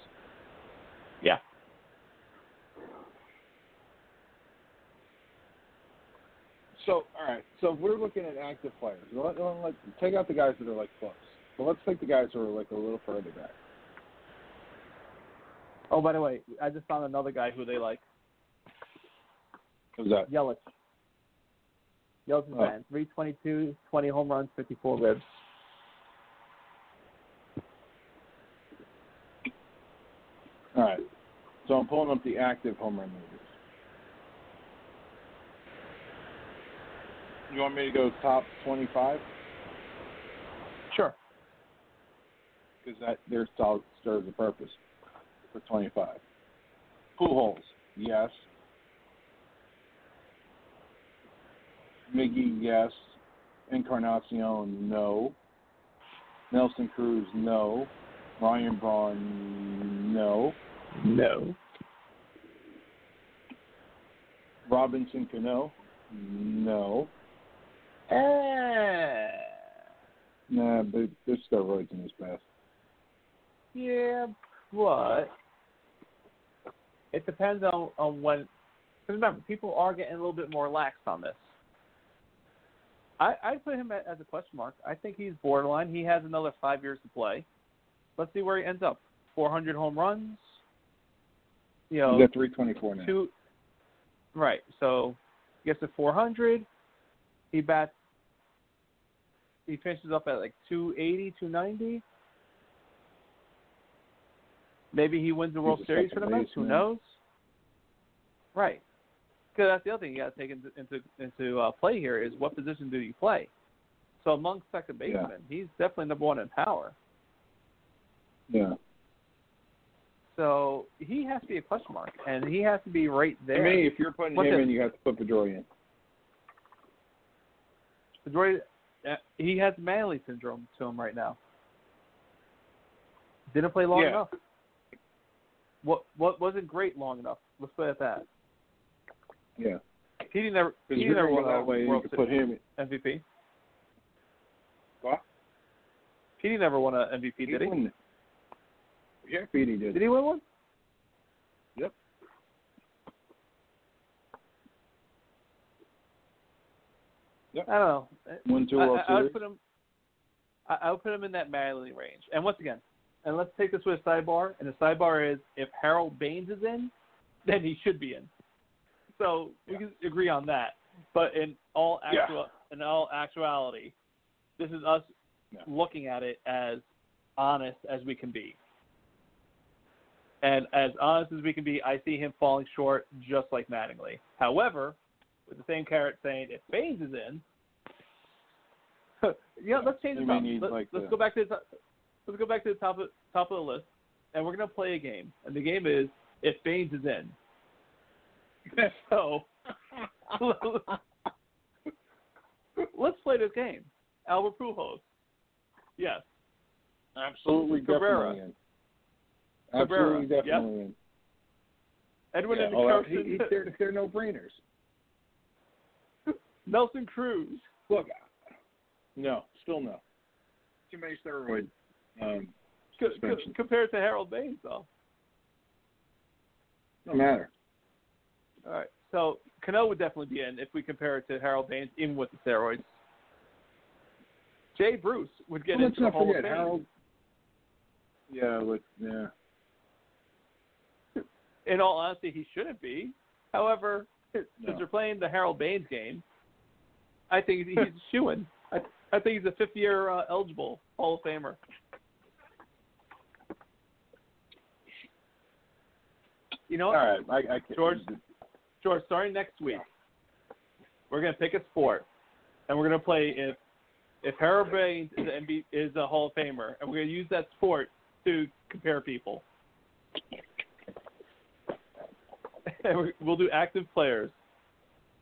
Yeah. So, all right. So if we're looking at active players. Let, let, let, take out the guys that are like close. But let's take the guys who are like a little further back. Oh, by the way, I just found another guy who they like. Who's that? Yelich. Yelich is Oh. batting 322, 20 home runs, 54 ribs. All right. So I'm pulling up the active home run leaders. You want me to go top 25? Sure. Because that their solid serves a purpose for 25. Pujols, yes. Miggy, yes. Encarnacion, no. Nelson Cruz, no. Ryan Braun, no. No. Robinson Cano, no. Eh. Nah, but there's steroids in his past. Yeah, but it depends on on when. Because remember, people are getting a little bit more lax on this. I I put him at, as a question mark. I think he's borderline. He has another five years to play. Let's see where he ends up. 400 home runs. You know, He's at 324 now. two. Right. So gets to 400. He bats. He finishes up at like 280, 290. Maybe he wins the World Series for the Mets. Who knows? Right. Because that's the other thing you got to take into into into uh, play here is what position do you play? So among second Yeah. basemen, he's definitely number one in power. Yeah. So he has to be a question mark, and he has to be right To there. me, if you're putting What's him in, you have to put Pedroia in. Uh, Uh, he has Manley syndrome to him right now. Didn't play long Yeah. enough. What what wasn't great long enough? Let's put it at that. Yeah. Petey never. Because Petey never won that a way you World could Series put him. MVP. What? Petey never won an MVP, did he? won- Yeah, Petey did. Did he win one? Yep. I don't know. Won two I, World I, I would put him. I, I would put him in that Manley range. And once again, and let's take this with a sidebar. And the sidebar is if Harold Baines is in, then he should be in. So we can agree on that. But in all Yeah. actual, in all actuality, this is us Yeah. looking at it as honest as we can be. And as honest as we can be, I see him falling short just like Mattingly. However, with the same carrot saying if Baines is in, [LAUGHS] yeah, let's change may up. Let, like, let's the- go back to the top, let's go back to the top of top of the list, and we're gonna play a game. And the game is if Baines is in. [LAUGHS] so [LAUGHS] let's play this game. Albert Pujols. Yes. Absolutely, Cabrera. definitely in. Cabrera, Absolutely, yep. definitely in. Edwin Yeah, and oh, Carson. he, he, they're, they're no brainers. Nelson Cruz. Look, no, still no. Too many steroid um, Co- co- suspension. compared to Harold Baines, though. No matter. All right. So Cano would definitely be in if we compare it to Harold Baines, even with the steroids. Jay Bruce would get Well, into let's the not Hall forget of Fame. Harold. Yeah, with yeah. In all honesty, he shouldn't be. However, since No. they're playing the Harold Baines game, I think he's shooing. I, I think he's a fifth-year uh, eligible Hall of Famer. You know All right, I, I George, George, starting next week, we're gonna pick a sport, and we're gonna play if if Harold Baines is MB, is a Hall of Famer, and we're gonna use that sport to compare people. [LAUGHS] and we'll do active players,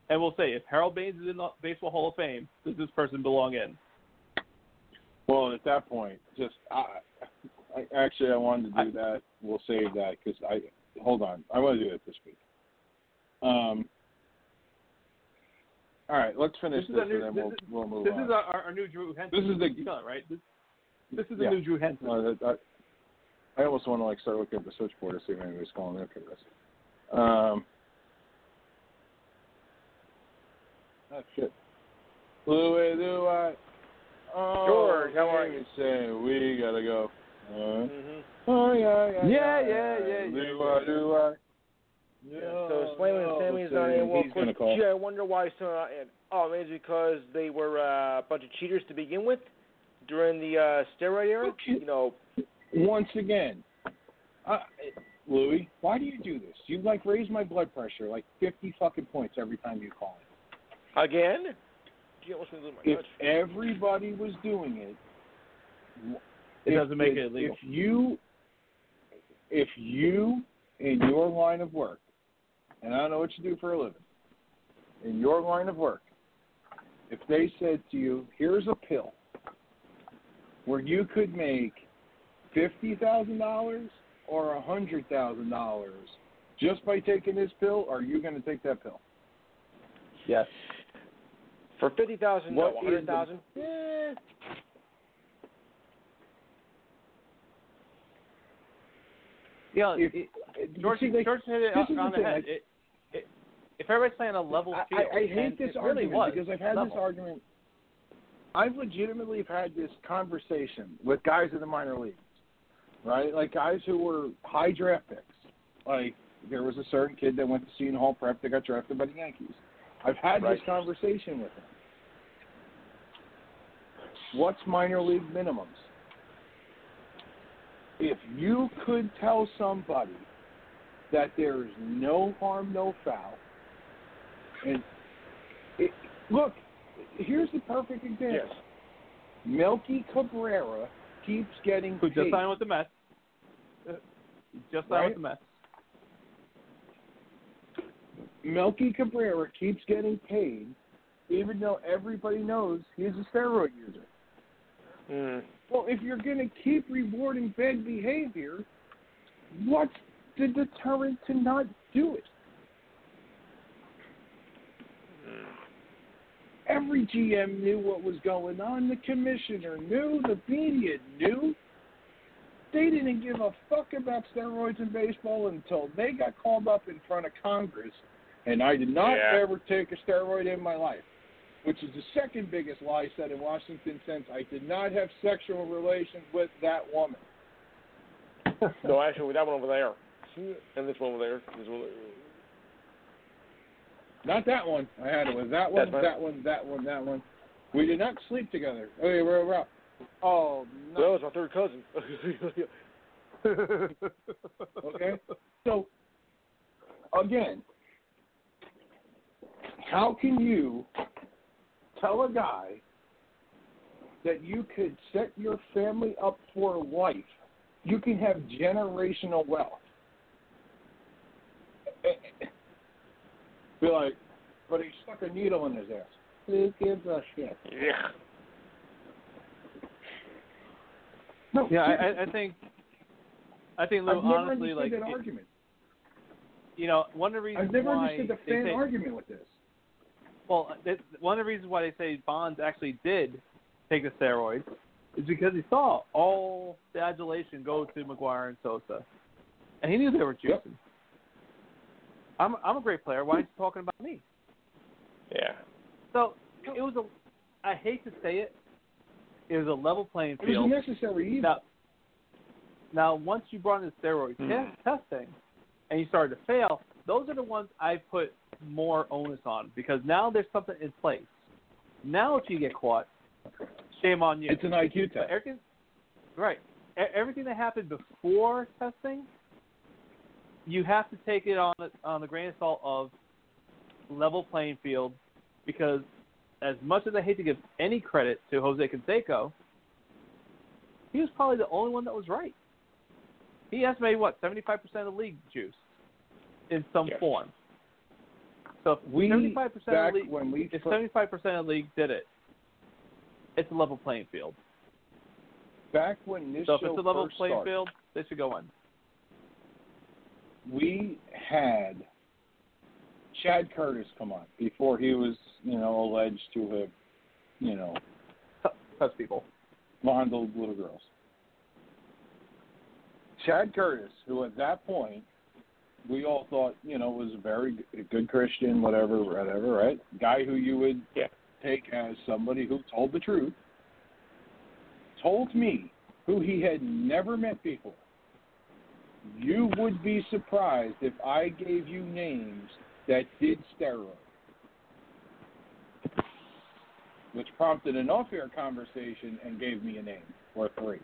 and we'll say if Harold Baines is in the Baseball Hall of Fame, does this person belong in? Well, at that point, just I, I actually I wanted to do that. We'll save that because I hold on. I want to do it this week. Um. All right, let's finish This this, new- and then we'll is- we'll move This on. This is our, our, new Drew Henson. This is the- you right? This, this is the Yeah. new Drew Henson. Uh, that, I, I almost want to like start looking at the switchboard to see if anybody's calling in for this. Um. Oh shit. Louis, Louis. Oh, George, how are you? saying we gotta go. Uh, Mm-hmm. oh yeah, yeah, Yeah, yeah, yeah, yeah, Louis, Louis. Yeah, so Slayman and Sammy's not in. Well, He's of course, gee, I wonder why he's still not in. Oh, maybe it's because they were uh, a bunch of cheaters to begin with during the uh, steroid era. Okay. You know, Once again, uh, Louis, why do you do this? You like raise my blood pressure like fifty fucking points every time you call it. Again. Gee, I almost lose my If touch. everybody was doing it, It if- doesn't make if- it illegal. If you, if you in your line of work, and I don't know what you do for a living, in your line of work, if they said to you, "Here's a pill where you could make fifty thousand dollars or a hundred thousand dollars just by taking this pill," are you going to take that pill? Yes. For fifty thousand, no, What one is hundred the- thousand. Eh. Yeah, If- it, it- George, see, like, George hit it on the the thing, head. like- It, it, if everybody's playing a level I, field, I, I hate this it really argument was because I've had level. this argument. I've legitimately had this conversation with guys in the minor leagues, right? Like guys who were high draft picks. Like there was a certain kid that went to Seton Hall Prep that got drafted by the Yankees. I've had Right. this conversation with him. What's minor league minimums? If you could tell somebody that there's no harm, no foul, and it, look, here's the perfect example. Yes. Melky Cabrera keeps getting Who paid. just signed with the Mets. Just signed Right? with the Mets. Melky Cabrera keeps getting paid, even though everybody knows he's a steroid user. Mm. Well, if you're going to keep rewarding bad behavior, what's the deterrent to not do it? Every GM knew what was going on. The commissioner knew. The media knew. They didn't give a fuck about steroids in baseball until they got called up in front of Congress. And I did not Yeah. ever take a steroid in my life, which is the second biggest lie said in Washington since I did not have sexual relations with that woman. No, actually, that one over there, and this one over there. This one. Not that one. I had it with that one, That's that one, that one, that one. We did not sleep together. Okay, we're, we're up. Oh, no. it's my third cousin. [LAUGHS] Okay? So, again, how can you tell a guy that you could set your family up for life? You can have generational wealth. Be like, but he stuck a needle in his ass. Who gives a shit? yeah. No, Yeah. I, I think. I think, Lou, honestly, like that it- argument. you know, one of the reasons I've never why understood the fan say, argument with this. Well, it, one of the reasons why they say Bonds actually did take the steroids is because he saw all the adulation go to McGwire and Sosa, and he knew they were juicing. Yep. I'm I'm a great player. Why are you talking about me? Yeah. So it was a. I hate to say it. It was a level playing field. It was field. necessary evil. Now, now once you brought in the steroid hmm. test, testing, and you started to fail, those are the ones I put more onus on because now there's something in place. Now if you get caught, shame on you. It's an IQ test. everything, right? Everything that happened before testing, you have to take it on a- on the grain of salt of level playing field, because as much as I hate to give any credit to Jose Canseco, he was probably the only one that was right. He estimated what seventy five percent of the league juice in some Yes. form. So if We seventy five percent of back the league, when we if fir- seventy five percent of the league did it, it's a level playing field. back when this So if show it's a level playing started, field, they should go in. we had Chad Curtis come on before he was, you know, alleged to have, you know, touched people. fondled little girls. Chad Curtis, who at that point we all thought, you know, was a very good Christian, whatever, whatever, right? Guy who you would Yeah. take as somebody who told the truth, told me, who he had never met before, you would be surprised if I gave you names that did steroids. Which prompted an off air conversation and gave me a name or three.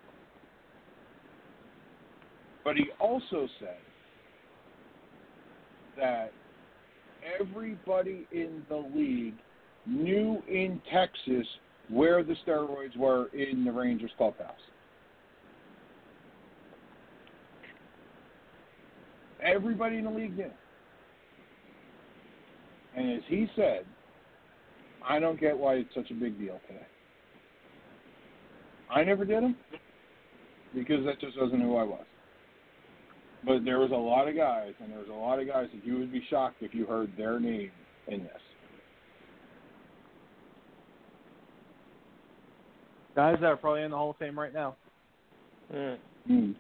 But he also said that everybody in the league knew in Texas where the steroids were in the Rangers clubhouse. Everybody in the league knew. And as he said, I don't get why it's such a big deal today. I never did them because that just wasn't who I was. But there was a lot of guys, and there was a lot of guys that you would be shocked if you heard their name in this. Guys that are probably in the Hall of Fame right now. Mm. Hmm.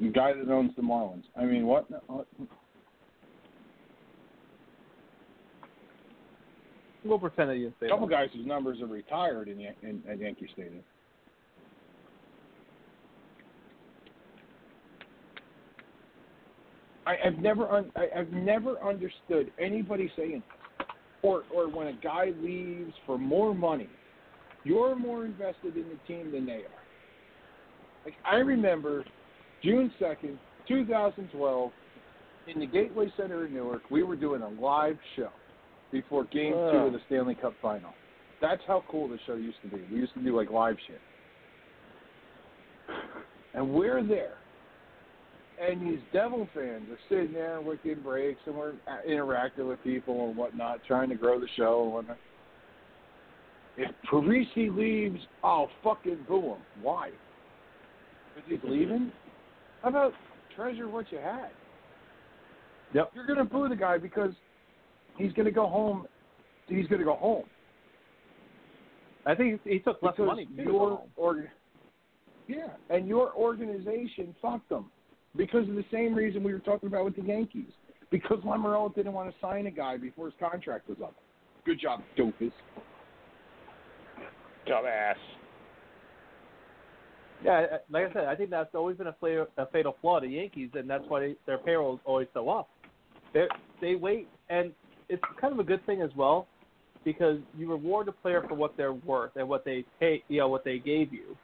The guy that owns the Marlins. I mean, what? what? We'll pretend that you didn't say A couple that. guys whose numbers are retired in, in at Yankee Stadium. I, I've never un, I, I've never understood anybody saying, or or when a guy leaves for more money, you're more invested in the team than they are. Like I remember June second, two thousand twelve, in the Gateway Center in Newark, we were doing a live show before Game Two Oh. of the Stanley Cup Final. That's how cool the show used to be. We used to do like live shit, and we're there, and these Devil fans are sitting there working breaks, and we're interacting with people and whatnot, trying to grow the show and whatnot. If Parise leaves, I'll fucking boo him. Why? Because he's leaving? How about treasure what you had? Yep. You're gonna boo the guy because he's gonna go home he's going to go home. I think he, took less because money too. to go your org- yeah, and your organization fucked them because of the same reason we were talking about with the Yankees. Because Lamoriello didn't want to sign a guy before his contract was up. Good job, doofus. Dumbass. Yeah, uh, like I said, I think that's always been a, fla- a fatal flaw to the Yankees, and that's why they, their payroll is always so up. They they wait, and it's kind of a good thing as well, because you reward the player for what they're worth and what they pay, you know, what they gave you.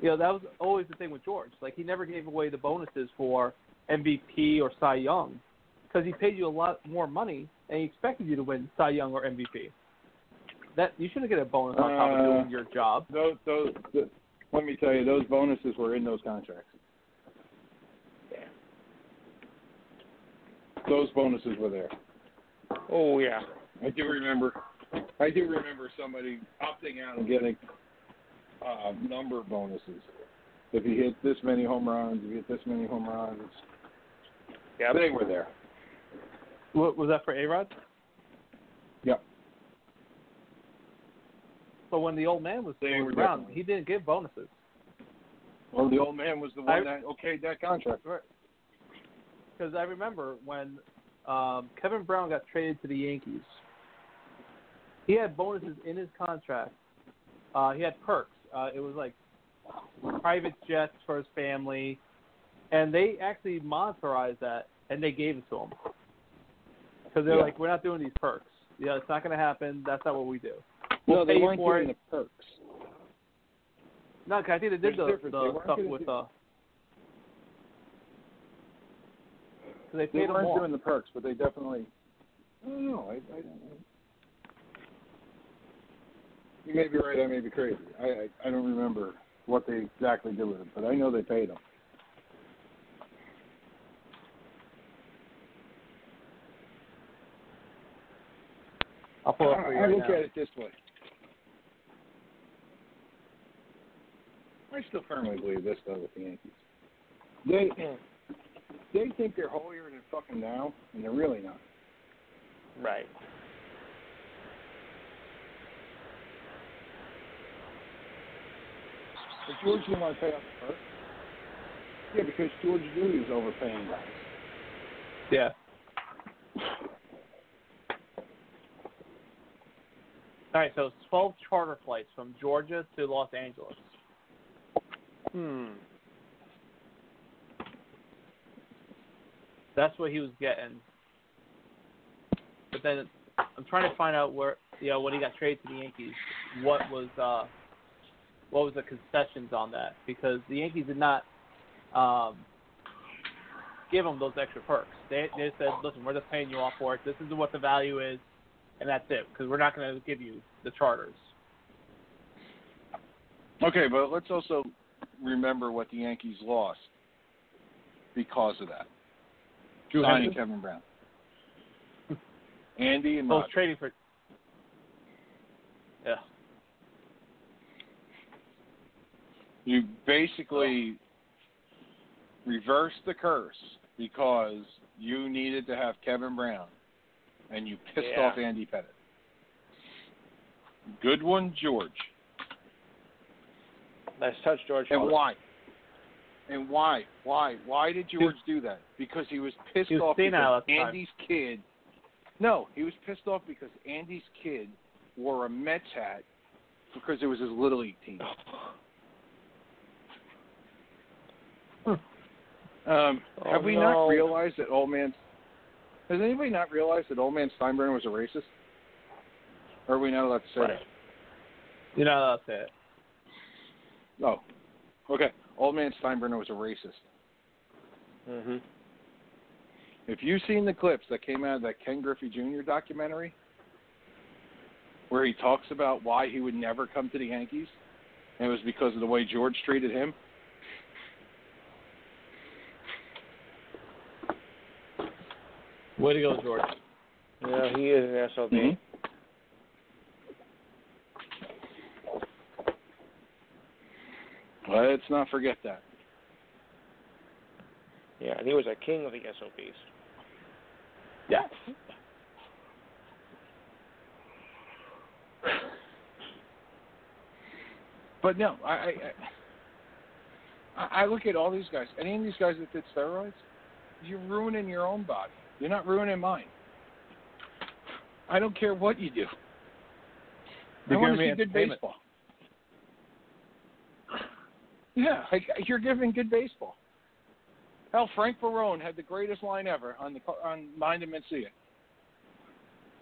You know, that was always the thing with George. Like he never gave away the bonuses for MVP or Cy Young, because he paid you a lot more money and he expected you to win Cy Young or MVP. That you shouldn't get a bonus on top of Uh, doing your job. Those, those, the, let me tell you, those bonuses were in those contracts. Yeah. Those bonuses were there. Oh yeah. I do remember. I do remember somebody opting out and getting uh, number bonuses. If you hit this many home runs, if you hit this many home runs, Yeah. they were there. What, was that for A Rod? Yep. So when the old man was They were around, definitely- he didn't give bonuses. Well, the old man was the one I- that okayed that contract. Because I remember when um, Kevin Brown got traded to the Yankees, he had bonuses in his contract. Uh, he had perks. Uh, it was like private jets for his family, and they actually monetarized that and they gave it to him. Because they're Yeah. like, we're not doing these perks. Yeah, it's not going to happen. That's not what we do. No, We'll they pay weren't for doing it. the perks. No, 'cause I think they did There's the. They the stuff with do- uh they They weren't more. doing the perks, but they definitely. I don't know. I, I, I, you may be right. I may be crazy. I, I I don't remember what they exactly did with it, but I know they paid them. I'll pull up for you I right look now. at it this way. I still firmly believe this though with the Yankees. They hmm. they think they're holier than fucking now, and they're really not. Right. But George didn't want to pay off the first. Yeah, because George knew he was overpaying guys. Yeah. All right, so it's 12 charter flights from Georgia to Los Angeles. Hmm. That's what he was getting. But then I'm trying to find out where, you know, when he got traded to the Yankees, what was uh, what was the concessions on that? Because the Yankees did not um, give them those extra perks. They they said, listen, we're just paying you off for it. This is what the value is, and that's it. Because we're not going to give you the charters. Okay, but let's also remember what the Yankees lost because of that. Drew Signing? Kevin Brown. Andy and Roger. trading for. Yeah. You basically reversed the curse because you needed to have Kevin Brown and you pissed Yeah. off Andy Pettitte. Good one, George. Nice touch, George. And why? And why? Why? Why did George do that? Because he was pissed He was off because at the time. Andy's kid. No, he was pissed off because Andy's kid wore a Mets hat because it was his little league team. [LAUGHS] Um, Oh, have we no. not realized that old man? Has anybody not realized that old man Steinbrenner was a racist? Or are we not allowed to say Right. that? You're not allowed to say it. Oh, okay. Old man Steinbrenner was a racist. Mm-hmm. If you've seen the clips that came out of that Ken Griffey Jr. documentary, where he talks about why he would never come to the Yankees, and it was because of the way George treated him. Way to go, George. Yeah, he is an SOB. Mm-hmm. Let's not forget that. Yeah, and he was a king of the SOBs. Yes. but no, I, I I look at all these guys. Any of these guys that did steroids, you're ruining your own body. You're not ruining mine. I don't care what you do. You're I want to giving see good baseball. Yeah, like, you're giving good baseball. Hell, Frank Barone had the greatest line ever on the on Mind and It.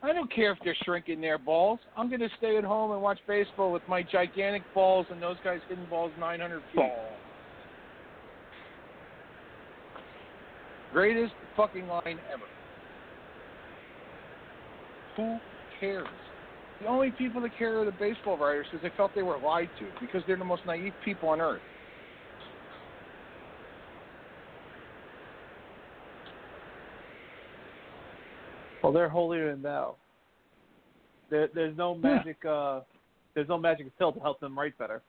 I don't care if they're shrinking their balls. I'm going to stay at home and watch baseball with my gigantic balls and those guys hitting balls 900 feet. Greatest fucking line ever. Who cares? The only people that care are the baseball writers because they felt they were lied to because they're the most naive people on earth. Well, they're holier than thou. There, there's no Yeah. magic. Uh, there's no magic pill to help them write better.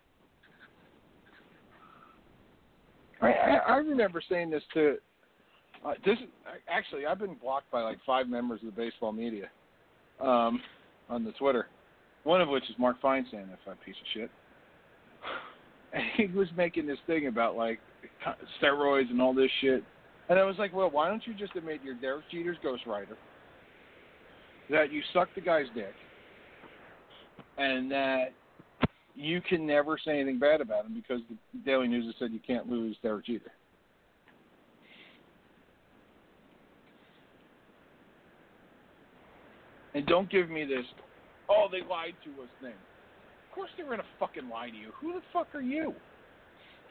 I, I, I remember saying this to uh, this. Actually, I've been blocked by like five members of the baseball media um, on the Twitter. One of which is Mark Feinsand, that fat piece of shit. [SIGHS] He was making this thing about like steroids and all this shit, and I was like, well, why don't you just admit you're Derek Jeter's ghostwriter? That you suck the guy's dick, and that you can never say anything bad about him because the Daily News has said you can't lose Derek Jeter. And don't give me this, oh, they lied to us thing. Of course they're gonna fucking lie to you. Who the fuck are you?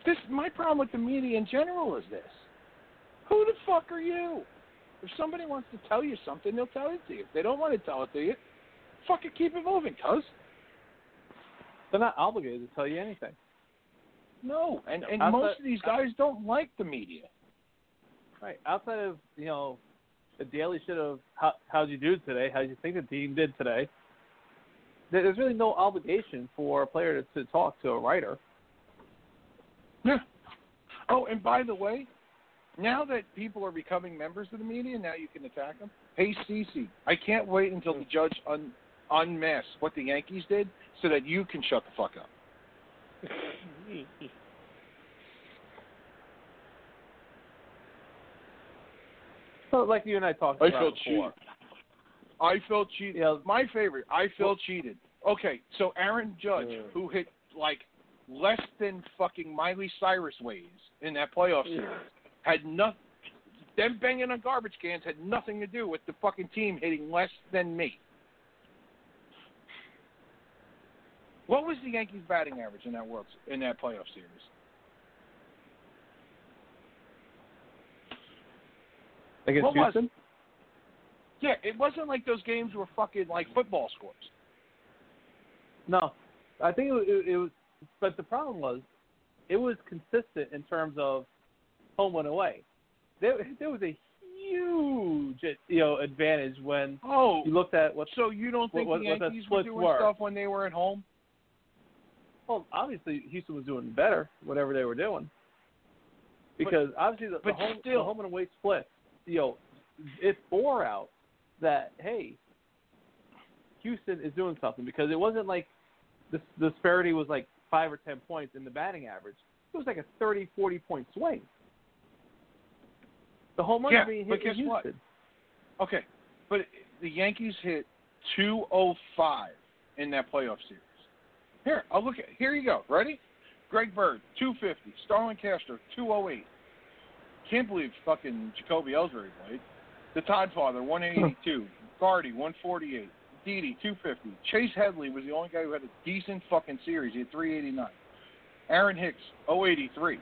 This my problem with the media in general is this. Who the fuck are you? If somebody wants to tell you something, they'll tell it to you. If they don't want to tell it to you, fucking keep it moving, cuz. They're not obligated to tell you anything. No, and and Outside- most of these guys don't like the media. Right. Outside of you know, the daily shit of how how'd you do today? How would you think the team did today? There's really no obligation for a player to, to talk to a writer. Yeah. Oh, and by the way, now that people are becoming members of the media, now you can attack them. Hey, Cece, I can't wait until the judge un- unmasks what the Yankees did, so that you can shut the fuck up. [LAUGHS] So like you and I talked I about felt before. cheated. I felt cheated. Yeah. My favorite. I felt cheated. Okay, so Aaron Judge, Yeah. who hit like less than fucking Miley Cyrus waves in that playoff Yeah. series, had nothing. Them banging on garbage cans had nothing to do with the fucking team hitting less than me. What was the Yankees' batting average in that World in that playoff series? Against What was Houston? Yeah, it wasn't like those games were fucking like football scores. No, I think it, it, it was. But the problem was, it was consistent in terms of home and away. There, there was a huge, you know, advantage when Oh, you looked at what. so you don't think what- the what the were doing were. stuff when they were at home? Well, obviously Houston was doing better, whatever they were doing, because obviously the, the but home, the still- home and away split, you know, it bore out that hey, Houston is doing something because it wasn't like the, the disparity was like five or ten points in the batting average. It was like a 30, 40 point swing. The home run Yeah, being but hit in guess what? Houston. Okay, but the Yankees hit 205 in that playoff series. Here, I'll look at. Here you go. Ready? Greg Bird, 250. Starlin Castro, 208. Can't believe fucking Jacoby Ellsbury played. The Todd Father, 182. Gardy, 148. Didi, 250. Chase Headley was the only guy who had a decent fucking series. He had 389. Aaron Hicks, 083.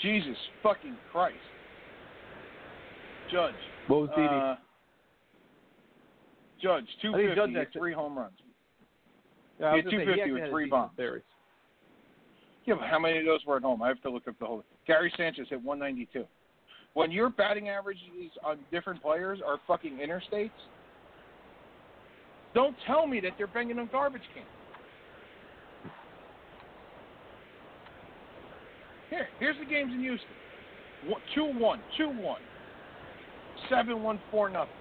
Jesus fucking Christ. Judge, What was Didi? uh, Judge, I think 250, Judge actually- three home runs. yeah, he had gonna say, 250 with three bombs. series. Yeah, but how many of those were at home? I have to look up the whole. Gary Sanchez hit 192. When your batting averages on different players are fucking interstates, don't tell me that they're banging on garbage cans. Here, here's the games in Houston. One- 2-1, 2-1, 7-1, 4 nothing.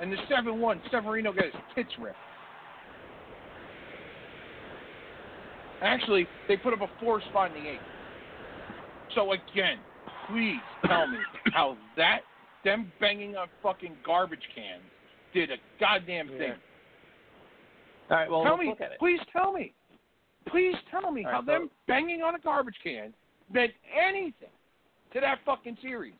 And the 7-1, Severino got his tits ripped. Actually, they put up a four spot in the eighth. So again, please tell me how that them banging on fucking garbage cans did a goddamn Yeah. thing. All right, well, tell me, look at it. please tell me, please tell me All how right, them banging on a garbage can meant anything to that fucking series.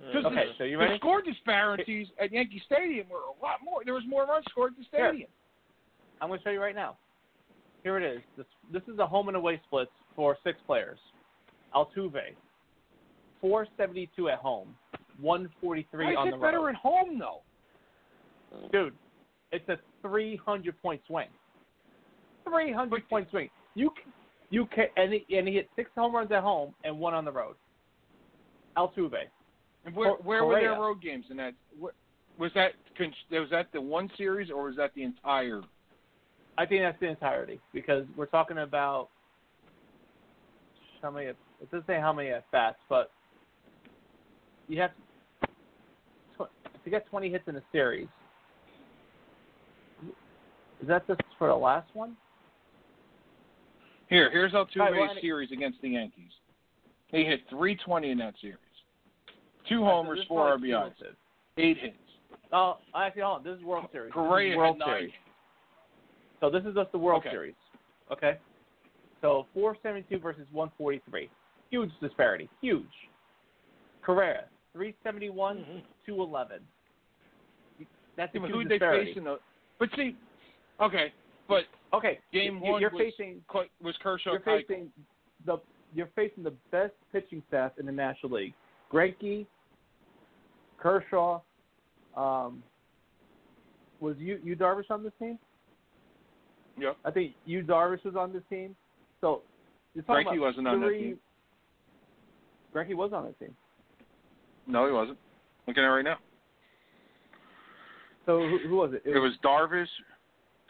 Hmm. Because Okay, the, so you the score disparities at Yankee Stadium were a lot more. There was more runs scored at the Here. stadium. I'm going to show you right now. Here it is. This, this is the home and away splits for six players. Altuve, 472 at home, 143 I on the better at home though. Dude, it's a 300 point swing. 300 point swing. You c- you can and he, and he hit six home runs at home and one on the road. Altuve. And where where were their road games in that? Was that was that the one series or was that the entire? I think that's the entirety because we're talking about how many. It doesn't say how many at bats, but you have to get 20 hits in a series. Is that just for the last one? Here, here's Altuve's Right, series against the Yankees. He hit 320 in that series. Two Right, so homers, four RBIs, eight hits. Oh, I actually, hold on. This is World Series. Correa World. Series. So this is just the World Okay. Series. Okay. So 472 versus 143. Huge disparity. Huge. Correa, 371 Mm-hmm. 211. That's a Yeah, huge disparity. facing? But see, okay, but Okay. game you- one you're was, facing was Kershaw. you're facing the you're facing the best pitching staff in the National League. Greinke, Kershaw, um, was you you Darvish on this team? Yep. I think you Darvish was on this team. So you're talking Greinke about wasn't on that three, team. Greinke was on that team. No, he wasn't. Looking at it right now. So who, who was it? It was Darvish,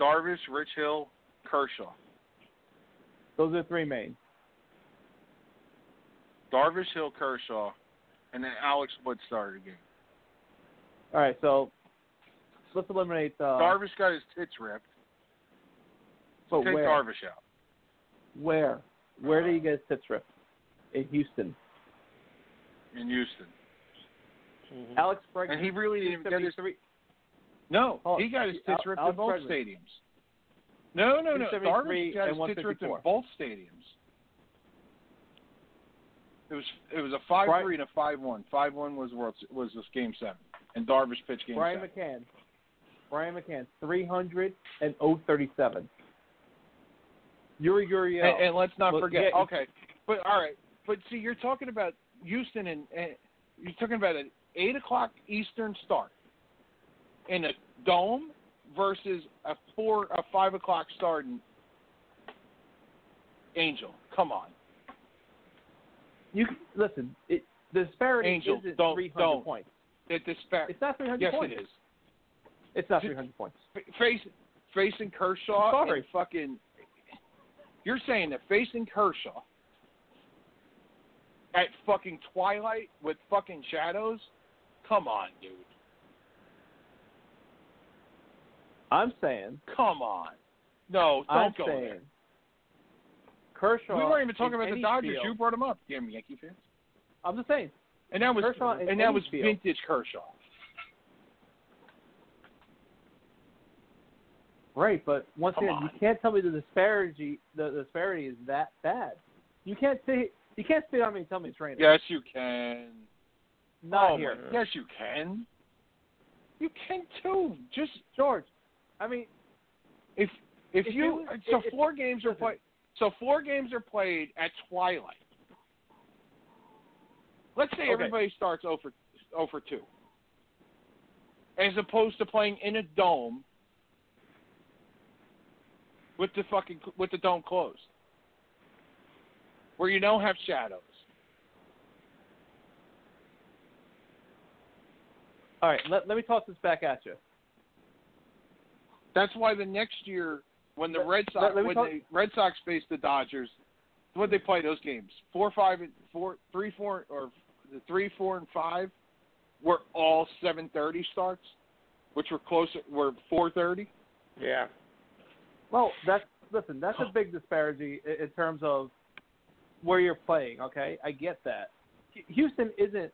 Darvish, Rich Hill, Kershaw. those are the three main. Darvish, Hill, Kershaw, and then Alex Wood started the game. All right, so let's eliminate. Uh, Darvish got his tits ripped. but Take where? Darvish out. Where? Where did he get his tits ripped? In Houston. In Houston. Mm-hmm. Alex Bregman. And he really didn't get his 273 No, Oh, he got his Al- tits ripped Alex in both Bregman. stadiums. No, no, no. 273 Darvish got and his tits ripped in both stadiums. It was it was a five Brian- three and a five one. Five one was world was this game seven, and Darvish pitched game Brian seven. McCann. Brian McCann, 300 and 037. Yuri Gurriel. And, and let's not forget. yeah, okay, but all right, but see, you're talking about Houston and, and you're talking about an eight o'clock Eastern start in a dome versus a four a five o'clock start in Angel. Come on, you listen. It, the disparity Angel, isn't don't- 300 don't. points. it dispar- It's not 300 Yes, points. it is. It's not 300 points. F- Face, facing Kershaw Sorry. and fucking. You're saying that facing Kershaw at fucking twilight with fucking shadows? Come on, dude. I'm saying. Come on. No, don't I'm go saying. there. Kershaw. We weren't even talking about the Dodgers. field- You brought them up. Damn Yankee fans. I'm just saying. And that was Kershaw and that was field. vintage Kershaw. Right, but once Come again, on. you can't tell me the disparity. The, the disparity is that bad. You can't say. You can't spit on me and tell me it's raining. Yes, you can. Not oh, here. my- Yes, you can. You can too. Just George. I mean, if if, If you, you- uh, so if- four games are played. So four games are played at twilight. Let's say Okay. everybody starts oh over over oh two, as opposed to playing in a dome with the fucking with the dome closed, where you don't have shadows. all right. Let, let me toss this back at you. That's why the next year, when the Let- Red Sox let- let when talk- the Red Sox face the Dodgers, what they play those games four, five, and four, three, four, or the three, four, and five were all seven thirty starts, which were closer were four thirty. Yeah. Well, that's listen, that's a big disparity in, in terms of where you're playing. Okay, I get that. Houston isn't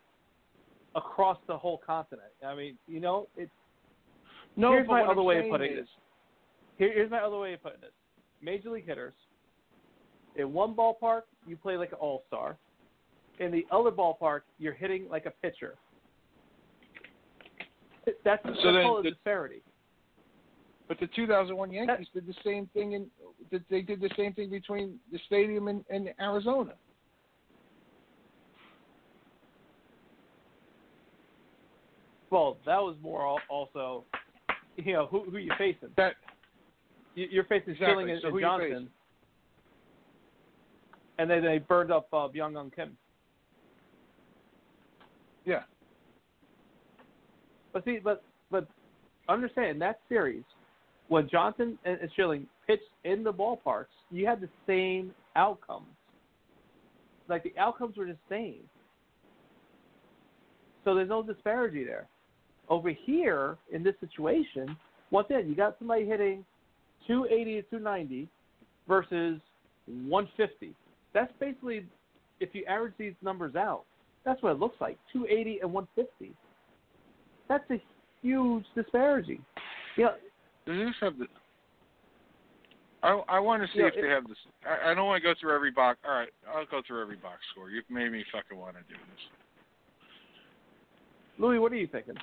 across the whole continent. I mean, you know, it's No, Here's but my other I'm way of putting is, this. Here, here's my other way of putting this. Major league hitters. In one ballpark, you play like an all star. In the other ballpark, you're hitting like a pitcher. That's, that's So then called the- a disparity. But the 2001 Yankees did the same thing in. did- They did the same thing between the stadium and, and Arizona. Well, that was more also, you know, who who you facing. That You- You're facing Exactly. Schilling and, So and who Johnson, facing? and then they burned up uh, Byung Kim. yeah. But see, but but understand that series, when Johnson and, Schilling pitched in the ballparks, you had the same outcomes. Like the outcomes were the same. So there's no disparity there. Over here in this situation, once again, you got somebody hitting 280 to 290 versus 150. That's basically, if you average these numbers out, that's what it looks like 280 and 150. That's a huge disparity. You know, Does this have the? I I want to see Yeah, if they have this. I, I don't want to go through every box. All right, I'll go through every box score. You've made me fucking want to do this. Louis, what are you thinking?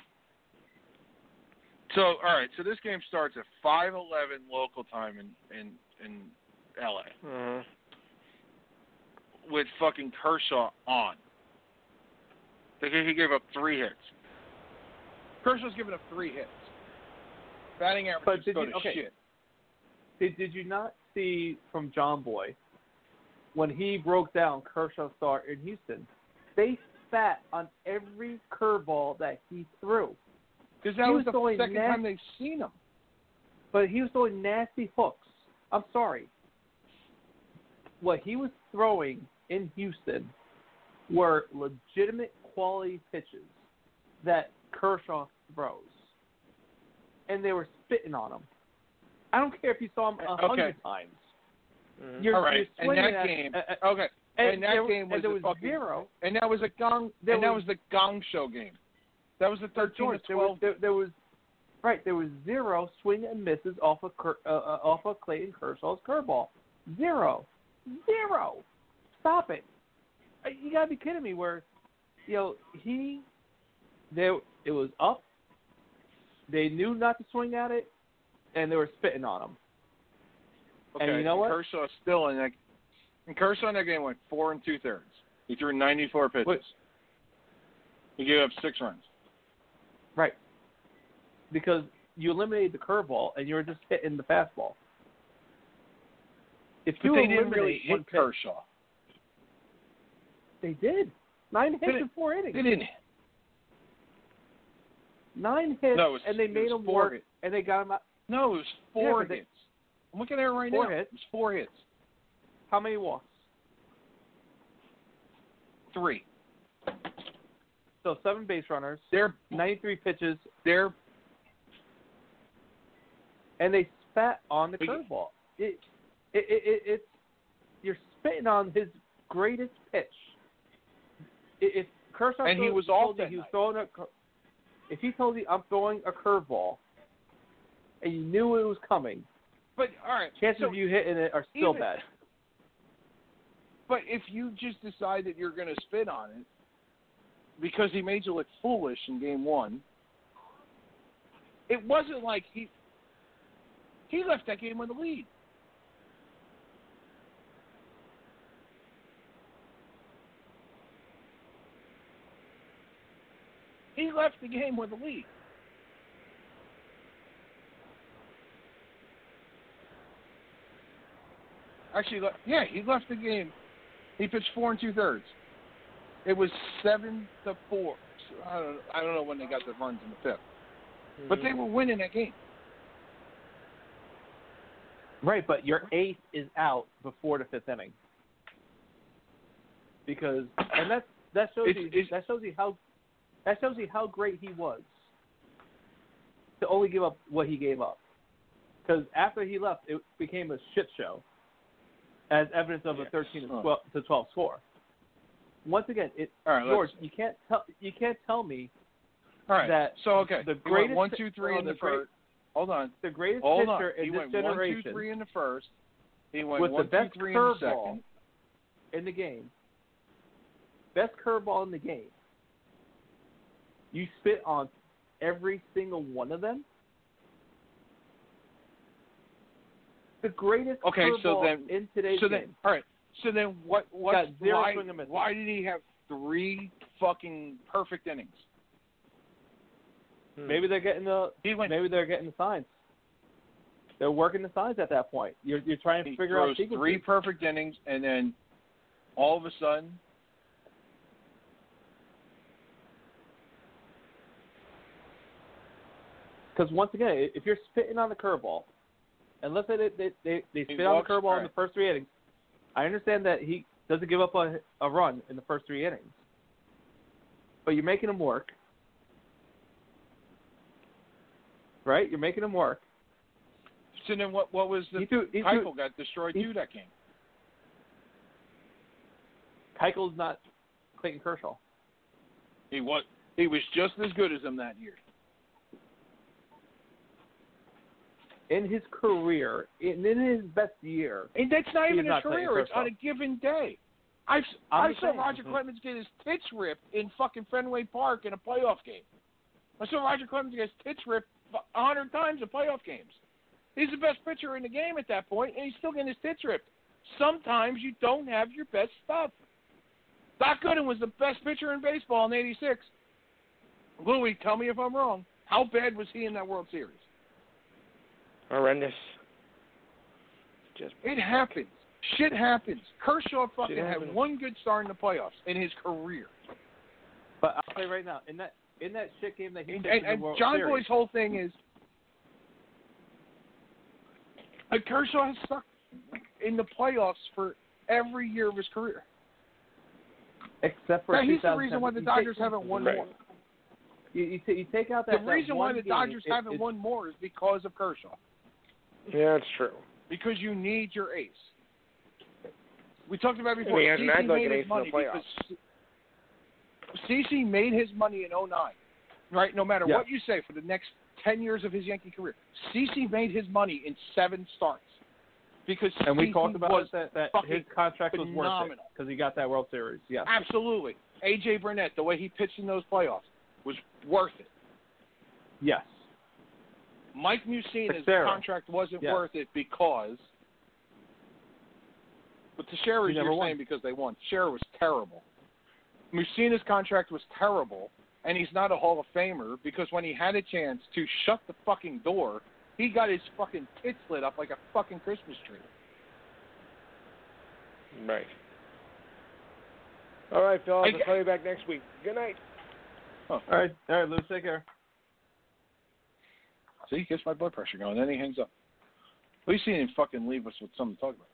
So all right, so this game starts at 5:11 local time in in in LA hmm with fucking Kershaw on. He gave up three hits. Kershaw's given up three hits. Batting average But did you- okay. shit. Did, did you not see from John Boy when he broke down Kershaw's start in Houston? They sat on every curveball that he threw, Because that He was, was the second next- time they've seen him. but he was throwing nasty hooks. I'm sorry. What he was throwing in Houston were legitimate quality pitches that Kershaw throws, and they were spitting on him. I don't care if you saw him a Okay. hundred times. hmm You're, All right, you're and that at- game. at- Okay, and, and that there, game was and there a was fucking- zero. and that was a gong. There and that was- was the gong show game. That was the thirteen to there was, there, there was right. There was zero swing and misses off of Ker, uh, uh, off of Clayton Kershaw's curveball. Zero, zero. Stop it! Uh, You gotta be kidding me. Where, you know, he, there, it was up. They knew not to swing at it, and they were spitting on him. Okay, and you know what? Kershaw still in that. And Kershaw in that game went four and two thirds. He threw ninety four pitches. Wait. He gave up six runs. Right. Because you eliminated the curveball and you were just hitting the fastball. If But you they didn't really hit pitch, Kershaw. they did. Nine hits in four innings. They didn't. Nine hits, No, was- and they made him work, hits. and they got him out. No, it was Yeah, four but they- hits. I'm looking at it right Four now. hits? It was four hits. How many walks? Three. So seven base runners, They're 93 pitches, they're and they spat on the curveball. It, it, it, it, it's you're spitting on his greatest pitch. I- If Kershaw And he was off he was throwing a, if he told you I'm throwing a curveball, and you knew it was coming, but all right. chances so of you hitting it are still even- bad. [LAUGHS] But if you just decide that you're going to spit on it because he made you look foolish in game one, it wasn't like he he left that game with a lead. He left the game with a lead. Actually, yeah, he left the game. He pitched four and two thirds. It was seven to four. So I don't, I don't know when they got the runs in the fifth, but they hmm. were winning that game. Right, but your eighth is out before the fifth inning. Because and that's that shows It's- you it's- that shows you how that shows you how great he was to only give up what he gave up. because after he left, it became a shit show, as evidence of a 13 to 12, to 12 score. Once again, it All right, George, let's- you can't tell you can't tell me All right. that so okay, the greatest one, two, three oh, in the, the great- first. Hold on. the greatest Hold on. in He this went generation one, two, three in the first. He went with one, the best two, three in the second. in the game, best curveball in the game. You spit on every single one of them. The greatest Okay, so then- in today's So game. then, all right. So then, what? What? Got zero Why? swing and. Why did he have three fucking perfect innings? Hmm. Maybe they're getting the He went. maybe they're getting the signs. They're working the signs at that point. You're you're trying to He figure out throws sequences. three perfect innings, and then all of a sudden, Because once again, if you're spitting on the curveball, and let's say they they they, they spit on the curveball in the first three innings, I understand that he doesn't give up a a run in the first three innings, but you're making him work, right? You're making him work. so then what? What was the? He threw, he threw, Keuchel got destroyed he- too that game. Keuchel's not Clayton Kershaw. He was. He was just as good as him that year. In his career, in, in his best year, And that's not even his career. It's on a given day. I've, I saw saying. Roger mm-hmm. Clemens get his tits ripped in fucking Fenway Park in a playoff game. I saw Roger Clemens get his tits ripped a hundred times in playoff games. He's the best pitcher in the game at that point, and he's still getting his tits ripped. Sometimes you don't have your best stuff. Doc Gooden was the best pitcher in baseball in '86. Louis, tell me if I'm wrong. How bad was he in that World Series? Horrendous. Just It happens. Shit happens. Kershaw fucking had one good start in the playoffs in his career. but I'll say right now, in that in that shit game that he And, and, in and the World John Series, Boy's whole thing is uh, Kershaw has sucked in the playoffs for every year of his career. except for Now, he's the reason why the Dodgers take- haven't won Right. more. You, you, t- you take out that The that reason why the game, Dodgers it- haven't it- won more is because of Kershaw. Yeah, that's true. Because you need your ace. We talked about it And before. he hasn't CC like made an his ace in the money playoffs. because CC made his money in 09. Right? No matter Yeah. what you say for the next 10 years of his Yankee career, CC made his money in seven starts. Because And we CC talked about was that that his contract was worth it because he got that World Series. Yeah. absolutely AJ Burnett, the way he pitched in those playoffs, was worth it. Yes. Mike Mussina's Teixeira. contract wasn't Yeah. worth it because. But Teixeira, He never you're won. saying because they won. Teixeira was terrible. Mussina's contract was terrible, and he's not a Hall of Famer because when he had a chance to shut the fucking door, he got his fucking tits lit up like a fucking Christmas tree. Right. All right, fellas. I I'll get- call you back next week. Good night. Oh, All right. All right, Lou. Take care. See, he gets my blood pressure going, then he hangs up. At least he didn't fucking leave us with something to talk about.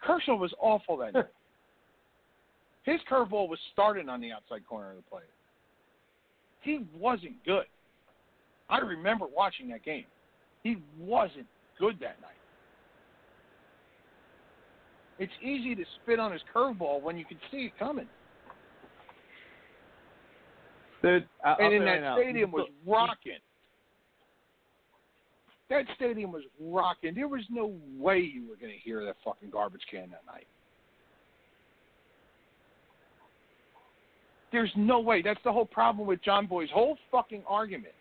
Kershaw was awful that night. [LAUGHS] His curveball was starting on the outside corner of the plate. He wasn't good. I remember watching that game. He wasn't good that night. It's easy to spit on his curveball when you can see it coming. Dude, I'll and in that now, stadium was [LAUGHS] rocking. That stadium was rocking. There was no way you were going to hear that fucking garbage can that night. There's no way. That's the whole problem with John Boy's whole fucking argument.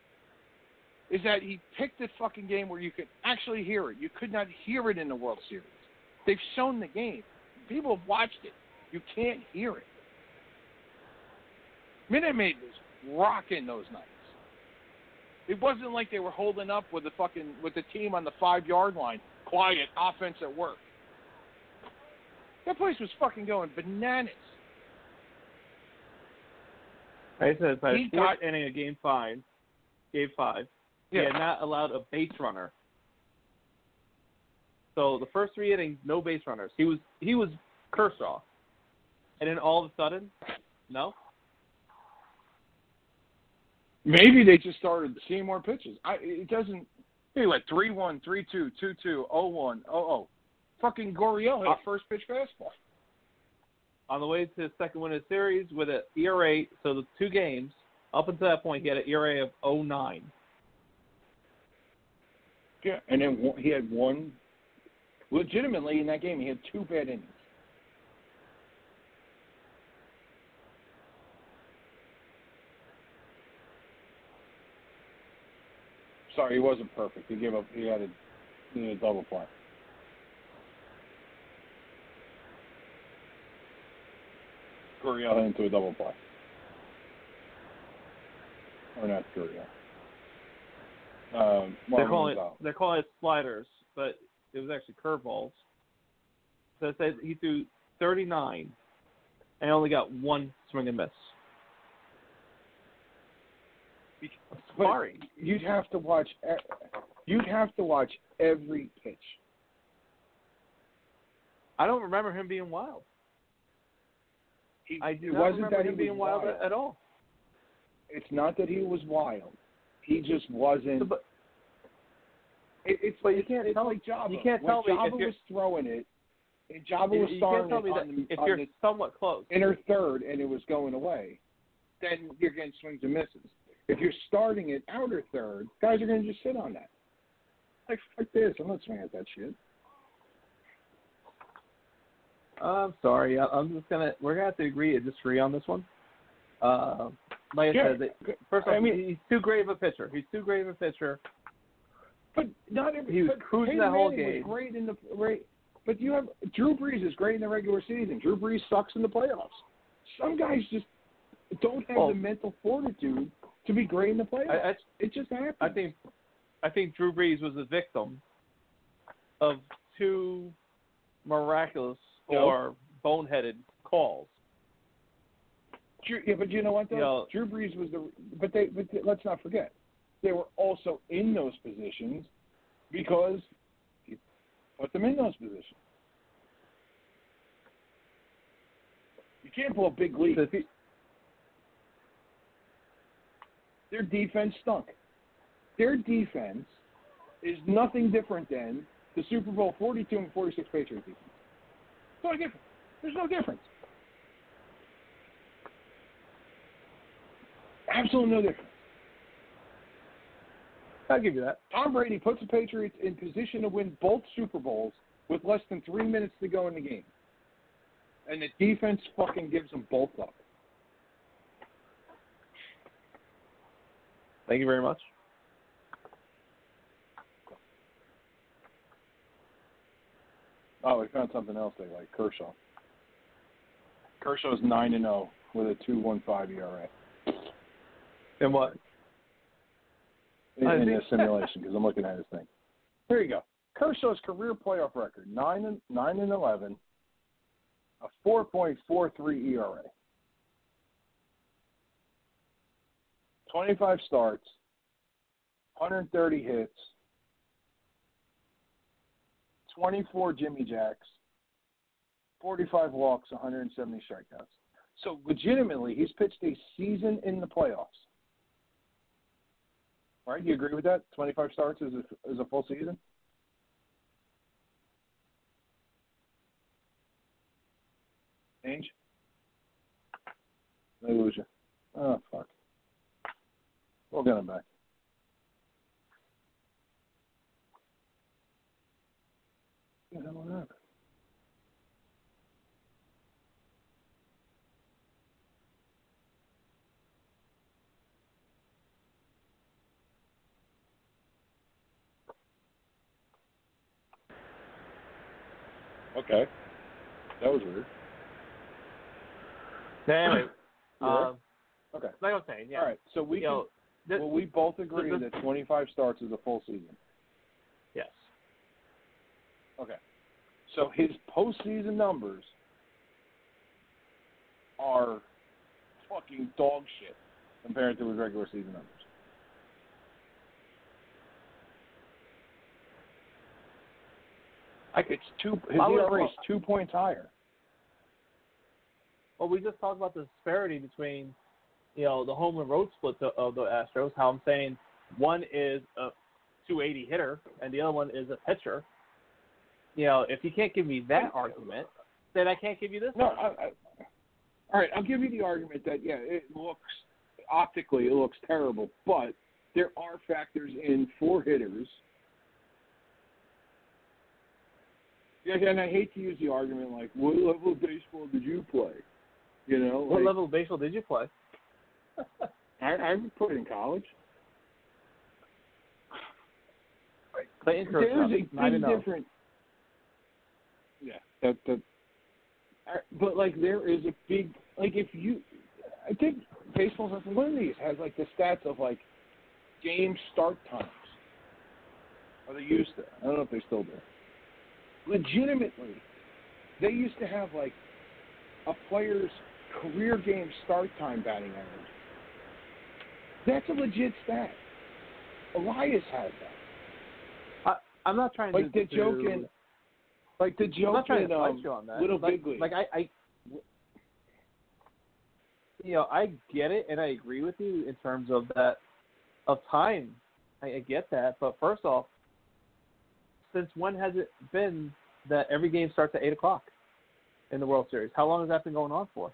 Is that he picked a fucking game where you could actually hear it. You could not hear it in the World Series. They've shown the game. People have watched it. You can't hear it. Minute Maid was rocking those nights. It wasn't like they were holding up with the fucking with the team on the five yard line, quiet offense at work. That place was fucking going bananas. I said, by He the fourth got- inning of Game Five, Game Five, he Yeah. had not allowed a base runner. So the first three innings, no base runners. He was he was Kershaw, and then all of a sudden, no. Maybe they just started seeing more pitches. I it doesn't. He went 3 1, 3 2, 2 2, 0 1, 0 0. Fucking Gurriel hit Uh, a first pitch fastball. On the way to his second win of the series with an ERA, so the two games up until that point, he had an ERA of 09. Yeah, and then he had one. Legitimately, in that game, he had two bad innings. Sorry, he wasn't perfect. He gave up. He had a, he had a double play. Gurriel into a double play. Or not Gurriel. Um, they call it they're calling it sliders, but it was actually curveballs. So it says he threw 39 and only got one swing and miss. Sorry. You'd have to watch. You'd have to watch every pitch. I don't remember him being wild. I do not wasn't remember that him he being wild, wild. At, all. It's not that he was wild. He just wasn't. But It, it's But you can't it's tell- like Java. you can't when tell me Java you're- was throwing it, and Java was starting can't tell me it on the, if on you're the somewhat close. inner third and it was going away, then you're getting swings and misses. If you're starting it outer third, guys are going to just sit on that. Like fuck this, I'm not swinging at that shit. I'm sorry. I, I'm just gonna. We're gonna have to agree to disagree on this one. Uh, like I said, first of I mean- he's too great of a pitcher. He's too great of a pitcher. But not every. He was cruising Peyton that whole Manning game. Was great in the right, but you have Drew Brees is great in the regular season. Drew Brees sucks in the playoffs. Some guys just don't have Well- the mental fortitude to be great in the playoffs. I, I, it just happens. I think, I think Drew Brees was a victim of two miraculous No. or boneheaded calls. Drew, yeah, but you know what though? You know- Drew Brees was the. But they. But let's not forget, they were also in those positions because he put them in those positions. You can't blow big leads. So if he, Their defense stunk. Their defense is nothing different than the Super Bowl 42 and 46 Patriots defense. It's no different. There's no difference. Absolutely no difference. I'll give you that. Tom Brady puts the Patriots in position to win both Super Bowls with less than three minutes to go in the game. And the defense fucking gives them both up. Thank you very much. Oh, we found something else they like. Kershaw. Kershaw's nine and zero with a two one five ERA And what? in, I in think- this simulation because I'm looking at his thing. Here you go. Kershaw's career playoff record nine and nine and eleven, a four point four three ERA. Twenty five starts, 130 hits, 24 Jimmy Jacks, 45 walks, 170 strikeouts. So legitimately, he's pitched a season in the playoffs. Right? Do you agree with that? 25 starts is a, is a full season? Change? They lose you. Oh, fuck. We'll get him back. What the hell happened? Okay. That was weird. Anyway, You there? um, Okay. like I was saying, yeah. All right. So we can, know, this, well, we both agree this- that 25 starts is a full season. yes. Okay. So his postseason numbers are fucking dog shit compared to his regular season numbers. I could, It's two. His I would- ERA is two points higher. well, we just talked about the disparity between, you know, the home and road splits of, the Astros. How I'm saying one is a 280 hitter and the other one is a pitcher. You know, if you can't give me that argument, then I can't give you this. No, I, I, all right. I'll give you the argument that yeah, it looks optically it looks terrible, but there are factors in for hitters. Yeah, and I hate to use the argument like, "What level of baseball did you play?" You know, What like, level of baseball did you play? [LAUGHS] I, I played in college. Clayton There's Kershaw, a big nine and different. Yeah, that that. I- But like, there is a big like if you, I think baseball's like one of these has like the stats of like game start times. Or they used to. I don't know if they still do. Legitimately, they used to have like a player's career game start time batting average. That's a legit stat. Elias has that. I'm not trying Like to the joke in, like the joke I'm not trying in to fight um, you on that. Little like, Big League. Like I, I, you know, I get it and I agree with you in terms of that of time. I, I get that, but first off, since when has it been that every game starts at eight o'clock in the World Series? How long has that been going on for?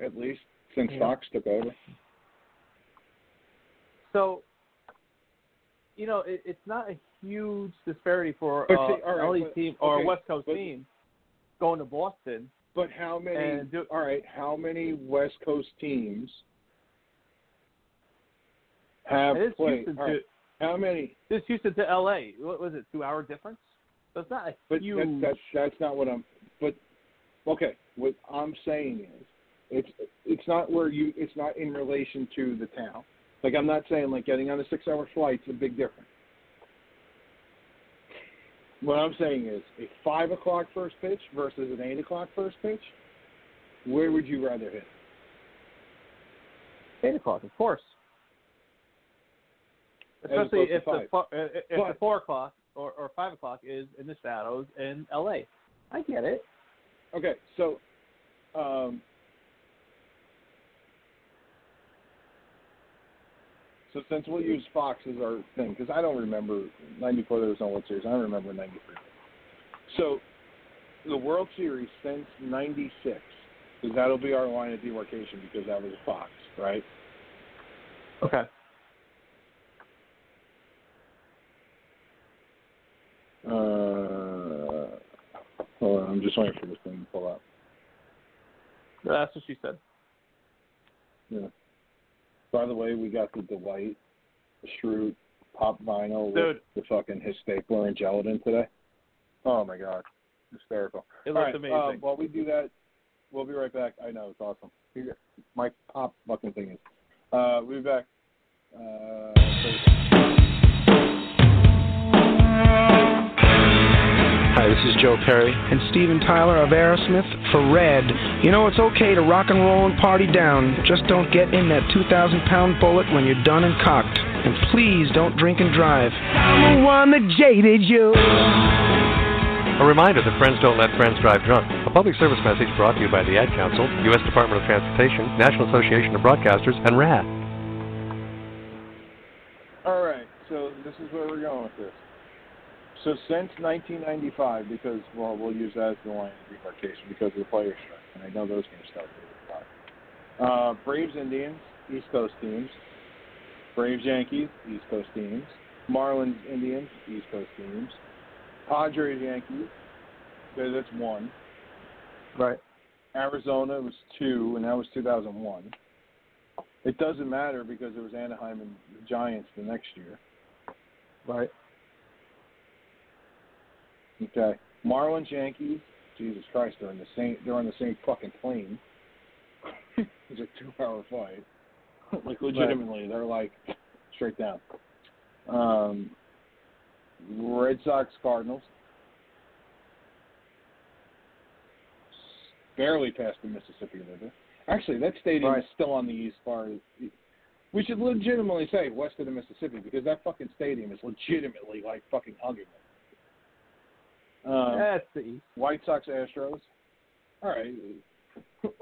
at least since Yeah. Fox took over. So, you know, it, it's not a huge disparity for uh, see, right, LA but- team or okay, a West Coast but- team going to Boston. But how many? Do- all right, how many West Coast teams have played? Right, to how many? this Houston to LA. What was it? Two hour difference. It's not a But huge. that, that's that's not what I'm. But okay, what I'm saying is, it's it's not where you. It's not in relation to the town. Like I'm not saying like getting on a six-hour flight's a big difference. What I'm saying is a five o'clock first pitch versus an eight o'clock first pitch. Where would you rather hit? eight o'clock, of course. Especially if the fo- if the four o'clock or, or five o'clock is in the shadows in LA. I get it. Okay, so um, so since we'll use Fox as our thing, because I don't remember '94 there was no World Series. I don't remember '93. So the World Series since '96, because that'll be our line of demarcation because that was Fox, right? Okay. Uh, hold on, I'm just waiting for this thing to pull up. That's what she said. Yeah. By the way, we got the Dwight Schrute pop vinyl Dude. with the fucking his stapler and gelatin today. Oh my god, hysterical! It All looks right, amazing. Uh, while we do that, we'll be right back. I know it's awesome. My pop fucking thing is. Uh, we'll be back. Uh, Hi, this is Joe Perry. and Steven Tyler of Aerosmith for Red. You know, it's okay to rock and roll and party down. Just don't get in that 2,000 pound bullet when you're done and cocked. And please don't drink and drive. I'm the one that jaded you. A reminder that friends don't let friends drive drunk. A public service message brought to you by the Ad Council, U.S. Department of Transportation, National Association of Broadcasters, and RADD. All right, so this is where we're going with this. So since 1995, because well, we'll use that as the line of demarcation because of the player strike, and I know those games started at 85. Uh, Braves Indians, East Coast teams. Braves Yankees, East Coast teams. Marlins Indians, East Coast teams. Padres Yankees, okay, that's one. Right. Arizona was two, and that was 2001. It doesn't matter because it was Anaheim and the Giants the next year. Right. Okay. Marlins Yankees. Jesus Christ, they're in the same. They're on the same fucking plane. [LAUGHS] it's a two-hour flight. [LAUGHS] like legitimately, they're like [LAUGHS] straight down. Um, Red Sox Cardinals. Barely past the Mississippi River. Actually, that stadium is still on the east part. We should legitimately say west of the Mississippi because that fucking stadium is legitimately like fucking hugging it. Um, the East. White Sox Astros. All right. [LAUGHS]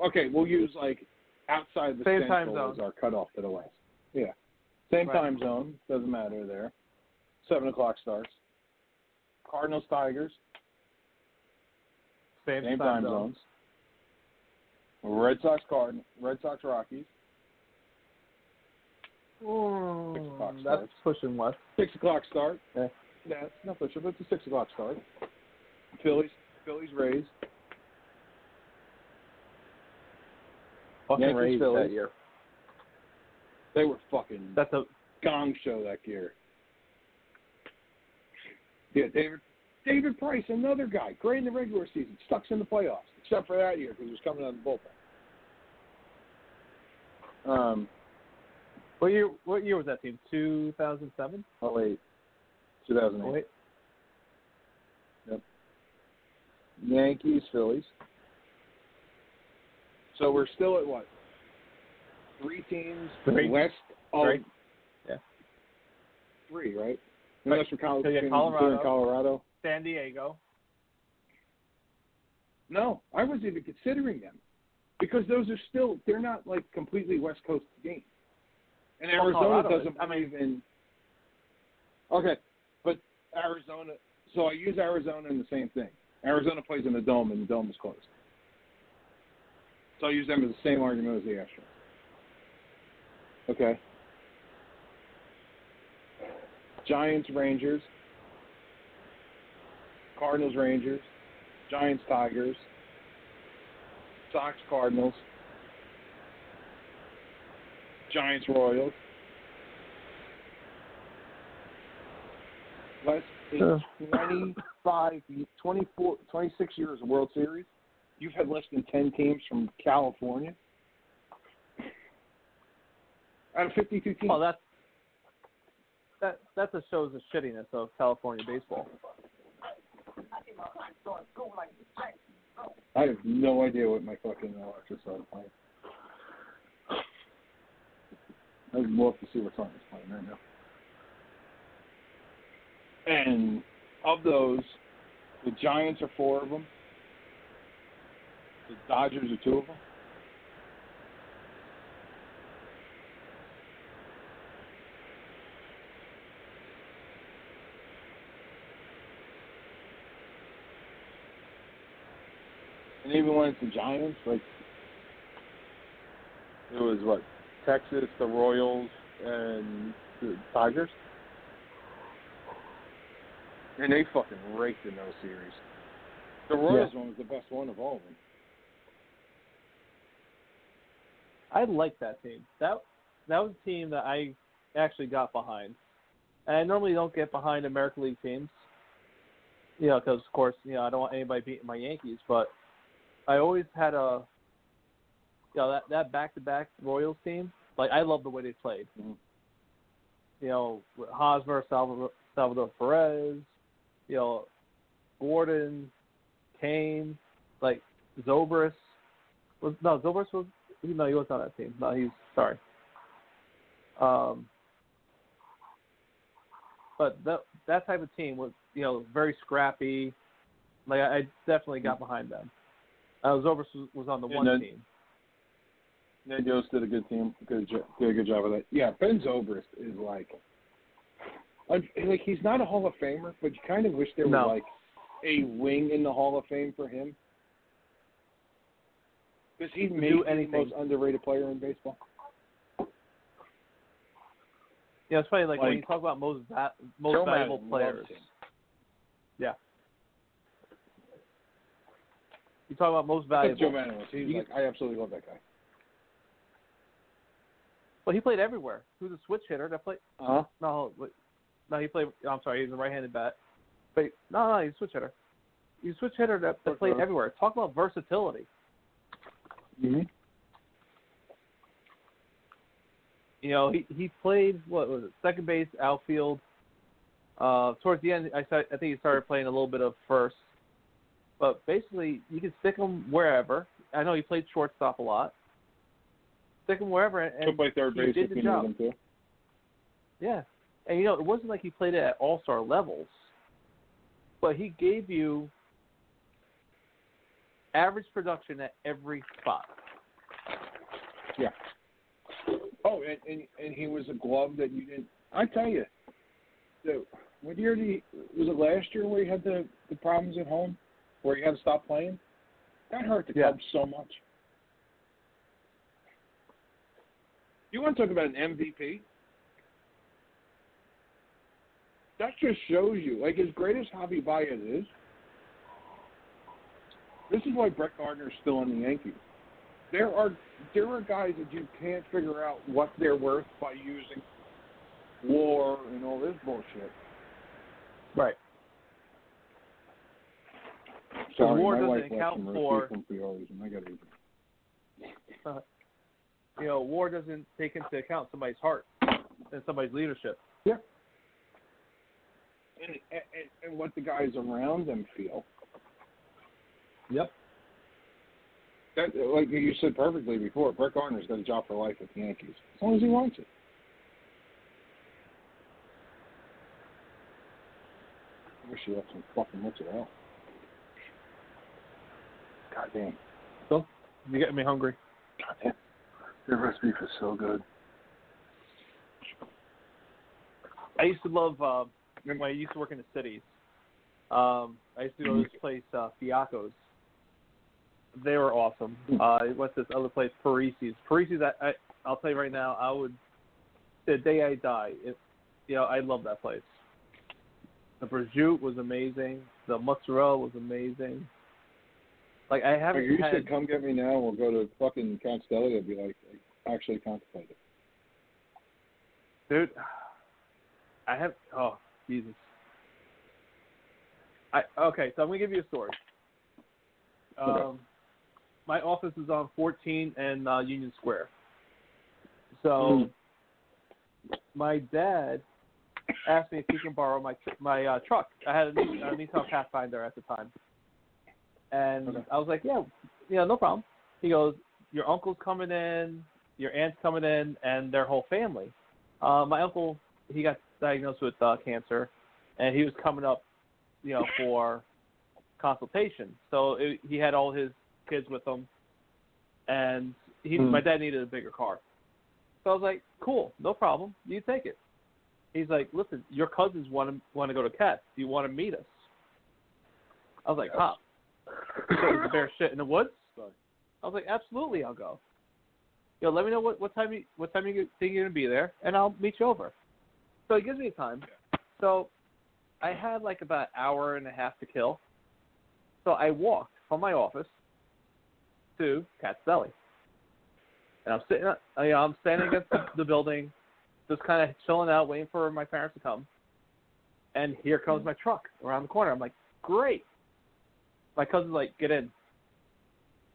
Okay, we'll use like outside the Same time zone. as our cutoff to the west. Yeah. Same Right. time zone. Doesn't matter there. seven o'clock starts. Cardinals Tigers, Same, same time time zone. zones. Red Sox Card Red Sox Rockies, Six o'clock start. that's pushing west. six o'clock start. Yeah. Yeah, it's not push but it's a six o'clock start. Phillies Phillies Rays. Fucking Yankees, Rays Phillies. that year. They were fucking That's a gong show that year. Yeah, David David Price, another guy, great in the regular season, sucks in the playoffs, except for that year because he was coming out of the bullpen. Um, what year? What year was that team? Two thousand seven. oh wait, 2008. Wait, Yankees, Phillies. So we're still at what? Three teams Three. west of Three. Yeah. three, right? We're Col- So Colorado. Colorado. San Diego. No, I wasn't even considering them because those are still they're not like completely West Coast games, and Well, Arizona Colorado doesn't is. I mean- in. Okay, but Arizona. So I use Arizona in the same thing. Arizona plays in the dome, and the dome is closed. So I use them as the same argument as the Astros. Okay. Giants, Rangers, Cardinals, Rangers, Giants, Tigers, Sox, Cardinals, Giants, Royals. Less in 25, 24, 26 years of World Series, you've had less than 10 teams from California. Out of 52 teams. Well, that's that that just shows the shittiness of California baseball. I have no idea what my fucking Alexa started playing. I'd love to see what song it's playing right now. And of those, the Giants are four of them. The Dodgers are two of them. And even when it's the Giants, like it was what Texas, the Royals, and the Tigers, and they fucking raked in those series. The Royals one was the best one of all of them. I like that team. That that was a team that I actually got behind. And I normally don't get behind American League teams. You know, because of course, you know, I don't want anybody beating my Yankees, but I always had a you know, that that back to back Royals team, like I love the way they played. Mhm. You know, Hosmer, Salvador, Salvador Perez, you know, Gordon, Cain, like Zobrist was no Zobrist was no he wasn't on that team. No, he's sorry. Um, but that that type of team was you know very scrappy. Like I, I definitely got behind them. Uh, Zobrist was, was on the And one then- team. Ned Yost did a good team, good did a good job of that. Yeah, Ben Zobrist is like, like he's not a Hall of Famer, but you kind of wish there No. was like a wing in the Hall of Fame for him. Because he may Do anything. the most underrated player in baseball. Yeah, it's funny. Like, when you talk about most va- most Joe valuable players. Yeah. You talk about most valuable. Joe Maddon was. He's You- like, I absolutely love that guy. Well, he played everywhere. He was a switch hitter. That played. Uh huh. No. No, he played. I'm sorry, he's a right-handed bat. But no, no, he's a switch hitter. He's a switch hitter that, that played Okay. everywhere. Talk about versatility. hmm You know, he he played what was it? Second base, outfield. Uh, towards the end, I started, I think he started playing a little bit of first. But basically, you can stick him wherever. I know he played shortstop a lot. Stick him wherever, and He'll play third he base did if the you job. need him to. Yeah, and you know, it wasn't like he played it at all star levels, but he gave you average production at every spot. Yeah. Oh, and, and and he was a glove that you didn't. I tell you, the What year did he? Was it last year where he had the the problems at home, where he had to stop playing? That hurt the Yeah. Cubs so much. You want to talk about an MVP? That just shows you, like as great as Javi Baez is, this is why Brett Gardner's still in the Yankees. There are there are guys that you can't figure out what they're worth by using war and all this bullshit. Right. So Sorry, war my doesn't wife account for- beef from Fiore's, and I got to uh, you know, war doesn't take into account somebody's heart and somebody's leadership. Yeah. And, and and what the guys around them feel. Yep. That, like you said perfectly before, Brett Gardner's got a job for life with the Yankees as long as he wants it. I wish he left some fucking mozzarella. God damn. So you're getting me hungry. God damn. Their roast beef is so good. I used to love uh, when I used to work in the cities. Um, I used to go to this place, uh, Fiacco's. They were awesome. Uh, what's this other place, Parisi's? Parisi's, I, I, I'll tell you right now, I would the day I die, it, you know, I love that place. The prosciutto was amazing. The mozzarella was amazing. Like I haven't you had. said, "Come get me now." We'll go to fucking Count's Deli. I'd be like, actually contemplate it. dude. I have. Oh Jesus. I okay. So I'm gonna give you a story. Um, Okay. my office is on 14 and uh, Union Square. So my dad asked me if he can borrow my my uh, truck. I had a, a Nissan Pathfinder at the time, and Okay. I was like, "Yeah, yeah, no problem." He goes, "Your uncle's coming in, your aunt's coming in, and their whole family." Uh, my uncle, he got diagnosed with uh, cancer, and he was coming up, you know, for consultation. So it, he had all his kids with him, and he, Hmm. my dad needed a bigger car. So I was like, "Cool, no problem. You take it." He's like, "Listen, your cousins want to want to go to Katz's. Do you want to meet us?" I was like, "Pop, is the bear shit in the woods?" I was like, "Absolutely, I'll go." Yo, let me know what what time you what time you think you're gonna be there, and I'll meet you over. So he gives me time. So I had like about an hour and a half to kill. So I walked from my office to Katz's Deli. And I'm sitting, uh, you know, I'm standing against the, the building, just kind of chilling out, waiting for my parents to come. And here comes my truck around the corner. I'm like, great. My cousin's like, get in. I'm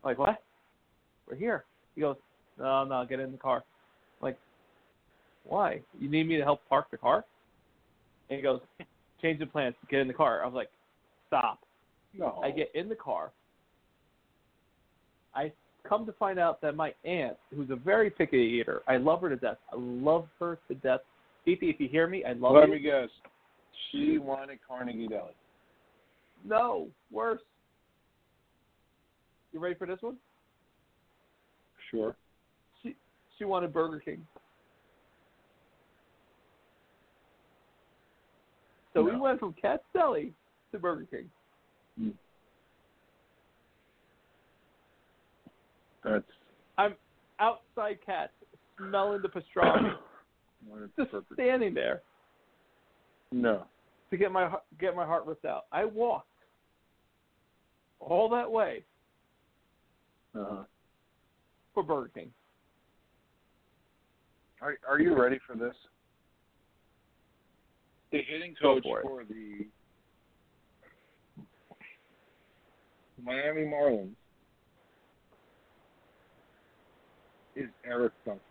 like, what? We're here. He goes, no, no, get in the car. Why? You need me to help park the car? And he goes, change the plans, get in the car. I was like, stop. No. I get in the car. I come to find out that my aunt, who's a very picky eater, I love her to death. I love her to death. Fifi, if you hear me, I love her. Let you. me guess. She wanted Carnegie Deli. No, worse. You ready for this one? Sure. She she wanted Burger King. So we went from Katz's Deli to Burger King. That's I'm outside Katz's, smelling the pastrami, [COUGHS] just standing there no. to get my heart- get my heart ripped out. I walked all that way Uh-huh. for Burger King. Are Are you ready for this? The hitting coach for for the Miami Marlins is Eric Duncan.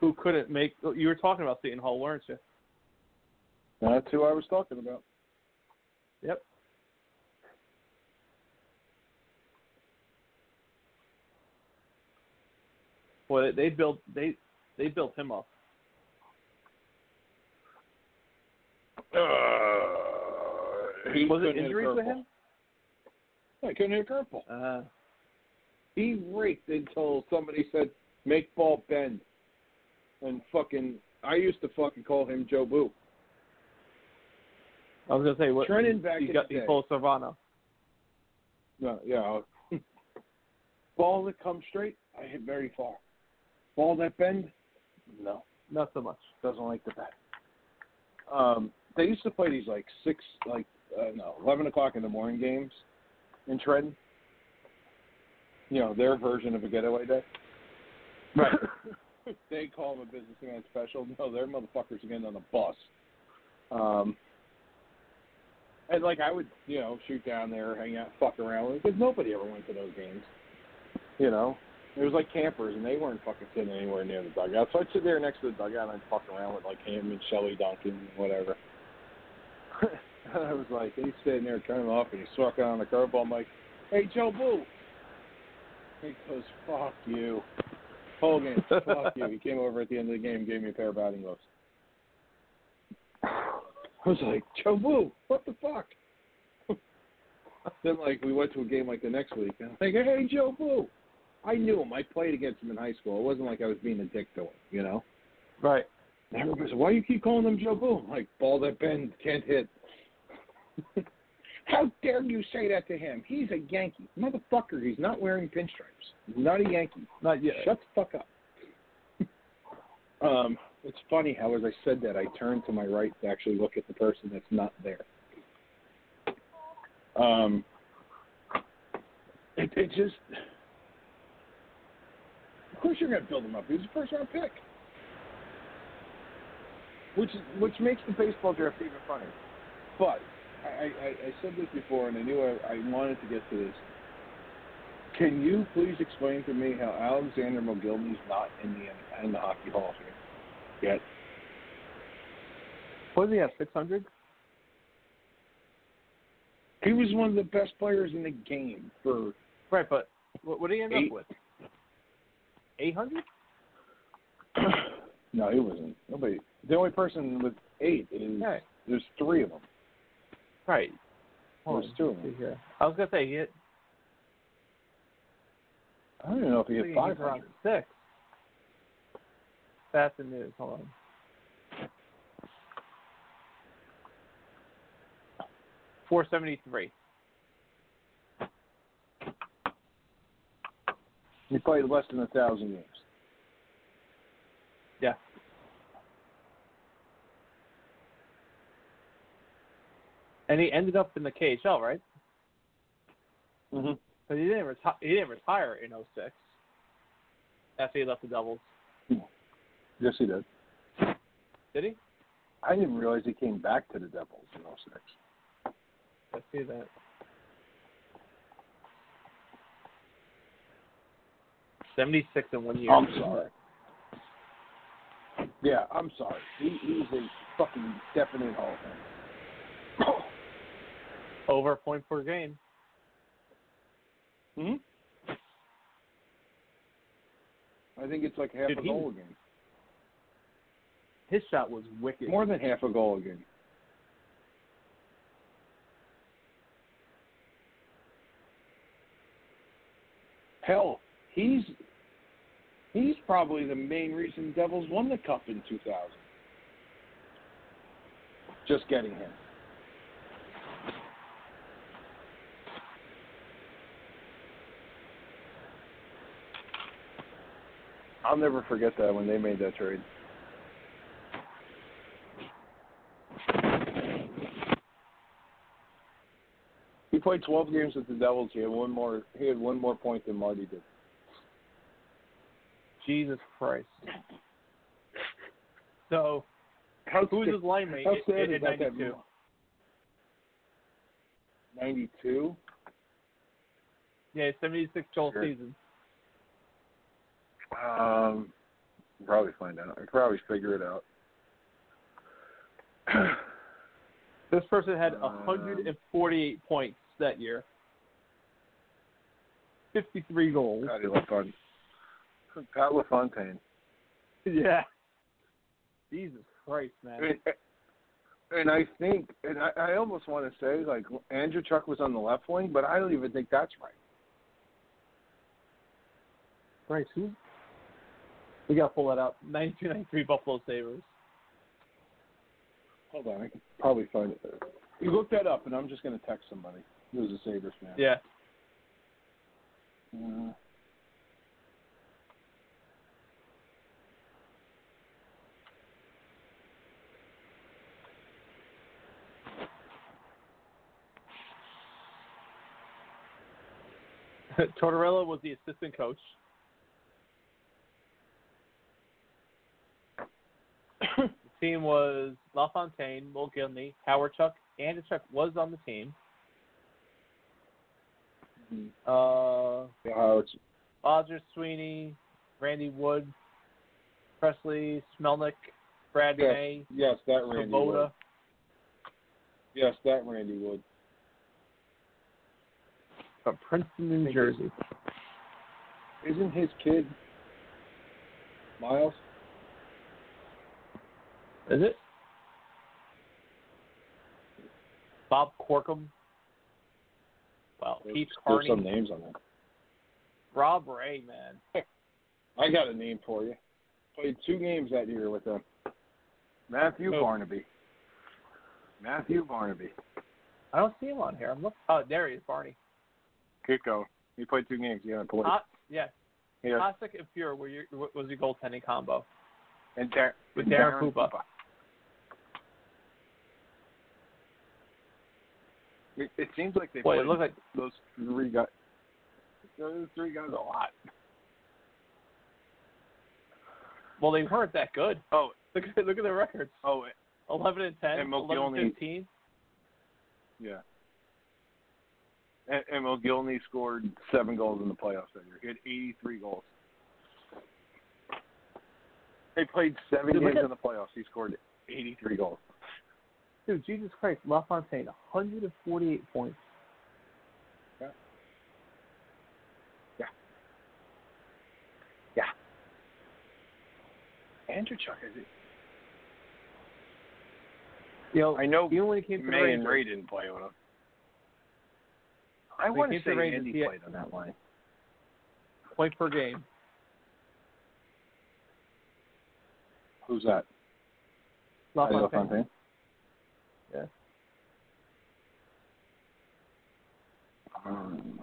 Who couldn't make? You were talking about Seton Hall, weren't you? That's who I was talking about. Yep. Boy, they, they built they they built him up. Uh, he Was it couldn't injuries with him? I couldn't hit a curveball. Uh, He raked until somebody said, "Make ball bend," and fucking. I used to fucking call him Joe Boo. I was gonna say what Trenton back he in got the he day. pulled Savannah. No, yeah. [LAUGHS] Ball that comes straight, I hit very far. Ball that bend, no, Not so much. doesn't like the bend. Um, they used to play these like six, like uh, no, eleven o'clock in the morning games in Trenton. You know their version of a getaway day. Right. [COUGHS] they call them a businessman special. [LAUGHS] No, they're motherfuckers getting on the bus. Um, and like I would, you know, shoot down there, hang out, fuck around because nobody ever went to those games. You know, it was like campers, and they weren't fucking sitting anywhere near the dugout. So I'd sit there next to the dugout and I'd fuck around with like him and Shelley Duncan, whatever. [LAUGHS] I was like, he's sitting there turning off, and he's sucking on the curveball. I'm like, hey, Joe Boo. He goes, fuck you. Hogan, [LAUGHS] fuck you. He came over at the end of the game and gave me a pair of batting gloves. I was like, Joe Boo, what the fuck? [LAUGHS] then like we went to a game like the next week, and I'm like, hey Joe Boo. I knew him. I played against him in high school. It wasn't like I was being a dick to him, you know. Right. And everybody said, why do you keep calling him Joe Boo? Like, ball that bend can't hit. [LAUGHS] How dare you say that to him? He's a Yankee. Motherfucker, he's not wearing pinstripes. He's not a Yankee. Not yet. Shut the fuck up. [LAUGHS] um, it's funny how as I said that, I turned to my right to actually look at the person that's not there. Um, it, it just, of course, you're going to build him up. He's a first round pick, which which makes the baseball draft even funnier. But I, I, I said this before, and I knew I, I wanted to get to this. Can you please explain to me how Alexander Mogilny's not in the in the Hockey Hall of Fame yet? What is he at? Six hundred. He was one of the best players in the game for Right, but what, what did he end Eight. up with? Eight hundred. [CLEARS THROAT] no, he wasn't. Nobody. The only person with eight is Right. there's three of them. Right. Hold There's two of them. here. I was gonna say he hit. I don't even know if he hit think five he's around hundred. six. That's the news. Hold on. Four seventy three. He played less than a thousand games. Yeah. And he ended up in the KHL, right? Mm-hmm. But he didn't retire. He didn't retire in 06. After he left the Devils, Yes, he did. did he? I didn't realize he came back to the Devils in '06. Let's see that. Seventy six in one year. I'm sorry. Yeah, I'm sorry. He, he's a fucking definite Hall of Fame. Over a point per game. Hmm? I think it's like half Dude, a he- goal a game. His shot was wicked. More than half a goal a game. Hell, he's he's probably the main reason Devils won the cup in 2000. Just getting him. I'll never forget that when they made that trade. He played 12 games with the Devils. He had one more. He had one more point than Marty did. Jesus Christ. [LAUGHS] So How his line mate How in, sad is that? ninety two? 92. Yeah, seventy six total Sure. season. Um, probably find out. I probably figure it out. [CLEARS THROAT] This person had Um, hundred and forty eight points that year. Fifty three goals. Patty LaFont- Pat LaFontaine. [LAUGHS] Yeah. Jesus Christ, man. And, and I think, and I, I almost want to say, like Andreychuk was on the left wing, but I don't even think that's right. Christ, who? We gotta pull that up. Ninety two ninety three Buffalo Sabres. Hold on, I can probably find it. There. You look that up, and I'm just going to text somebody who's a Sabres fan. Yeah. Uh, [LAUGHS] Tortorella was the assistant coach. the team was LaFontaine, Mogilny, Howard Chuck, Andreychuk was on the team. Uh, yeah, Howard. Bodger, Sweeney, Randy Wood, Presley, Smehlik, Brad Yes, May, yes, that Randy Wood. Yes, that Randy Wood. From Princeton, New Jersey. Isn't his kid Miles? Is it? Bob Corkum. Wow, There's, Keith there's some names on there. Rob Ray, man. [LAUGHS] I got a name for you. Played two games that year with them. Matthew Who? Barnaby. Matthew Barnaby. I don't see him on here. I'm looking. Oh, there he is, Barney. Keep going. He played two games. Yeah, played. Hot, yeah. Yeah. Classic and Pure were your, was your goaltending combo And Dar- with and Daren Puppa. It, it seems like they Boy, it played looked like those three guys. Those three guys a lot. well, they weren't that good. Oh, [LAUGHS] Look at look at their records. oh, Eleven and ten, And 11 Mogilny- and fifteen. yeah. And, and Mogilny scored seven goals in the playoffs that year. He had 83 goals. They played seven Dude, games at- in the playoffs. He scored 83 goals. Dude, Jesus Christ, LaFontaine, 148 points. Yeah. Yeah. Yeah. Andreychuk, is it? You know, I know even when he came to the May and Ray didn't play with him. I When he want to say Rangers, Andy he played on that line. point per game. Who's that? LaFontaine. LaFontaine? Yeah. Um,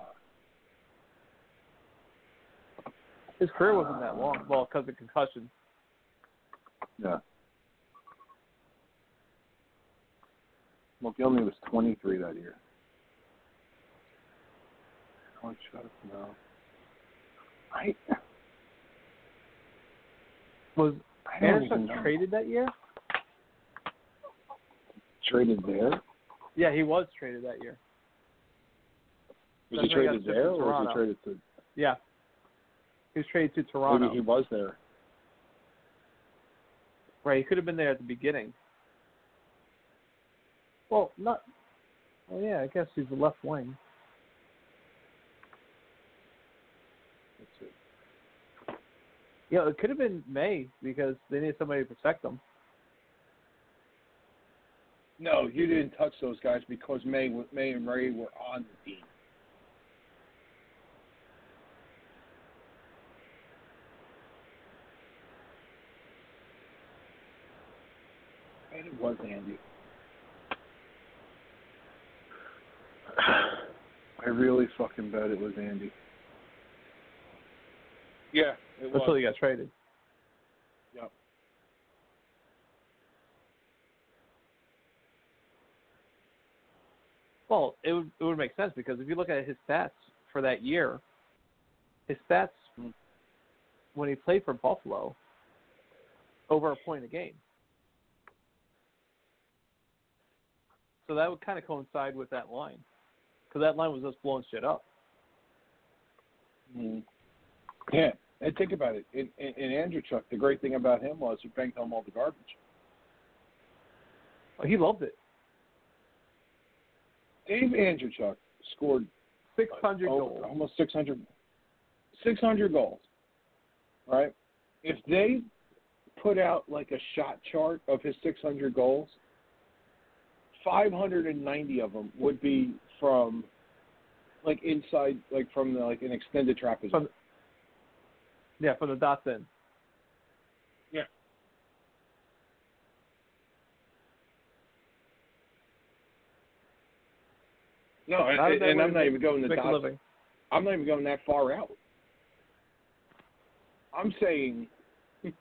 His career wasn't that long. Well, because of concussion. yeah. Mogilny was 23 that year. Oh, shut up, no. I, Was I Anderson traded that year? Traded there? Yeah, he was traded that year. Was he when he got traded shipped there to or was Toronto. he traded to Yeah. He was traded to Toronto. Maybe he was there. Right, he could have been there at the beginning. Well, not. Well, yeah, I guess he's the left wing. That's it. Yeah, it could have been May because they needed somebody to protect them. No, you didn't touch those guys because May May and Ray were on the team. Was Andy. [SIGHS] I really fucking bet it was Andy. Yeah, it was. Until he got traded. Yep. Well, it would it would make sense because if you look at his stats for that year, his stats Hmm. when he played for Buffalo, over a point a game. So that would kind of coincide with that line, because that line was just blowing shit up. Mm. Yeah, and think about it. In, in, in Andreychuk, the great thing about him was he banked home all the garbage. Well, he loved it. Dave Andreychuk scored Six hundred over- goals. almost 600, 600 goals. Right? If they put out like a shot chart of his 600 goals, 590 of them would be from like inside, like from the, like an extended trapezoid. From- Yeah, from the dots in. Yeah. No, How and, and I'm not even going to make a I'm not even going that far out. I'm saying [LAUGHS]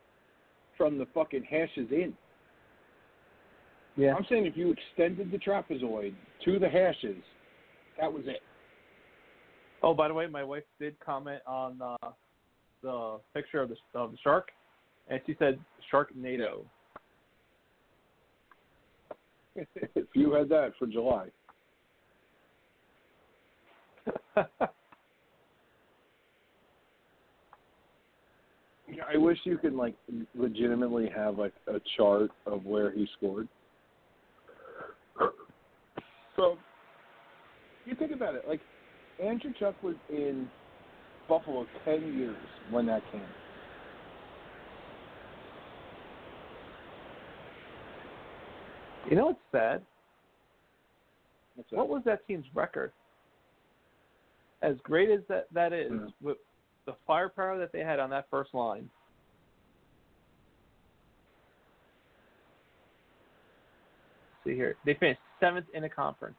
from the fucking hashes in. Yeah. I'm saying if you extended the trapezoid to the hashes, that was it. Oh, by the way, my wife did comment on uh, the picture of the of the shark, and she said Sharknado. if [LAUGHS] you had that for July. Yeah, [LAUGHS] I wish you could like legitimately have like a chart of where he scored. So you think about it, like Andreychuk was in Buffalo ten years when that came. You know what's sad? What's that? What was that team's record? As great as that that is, Yeah. with the firepower that they had on that first line. See here, they finished seventh in the conference.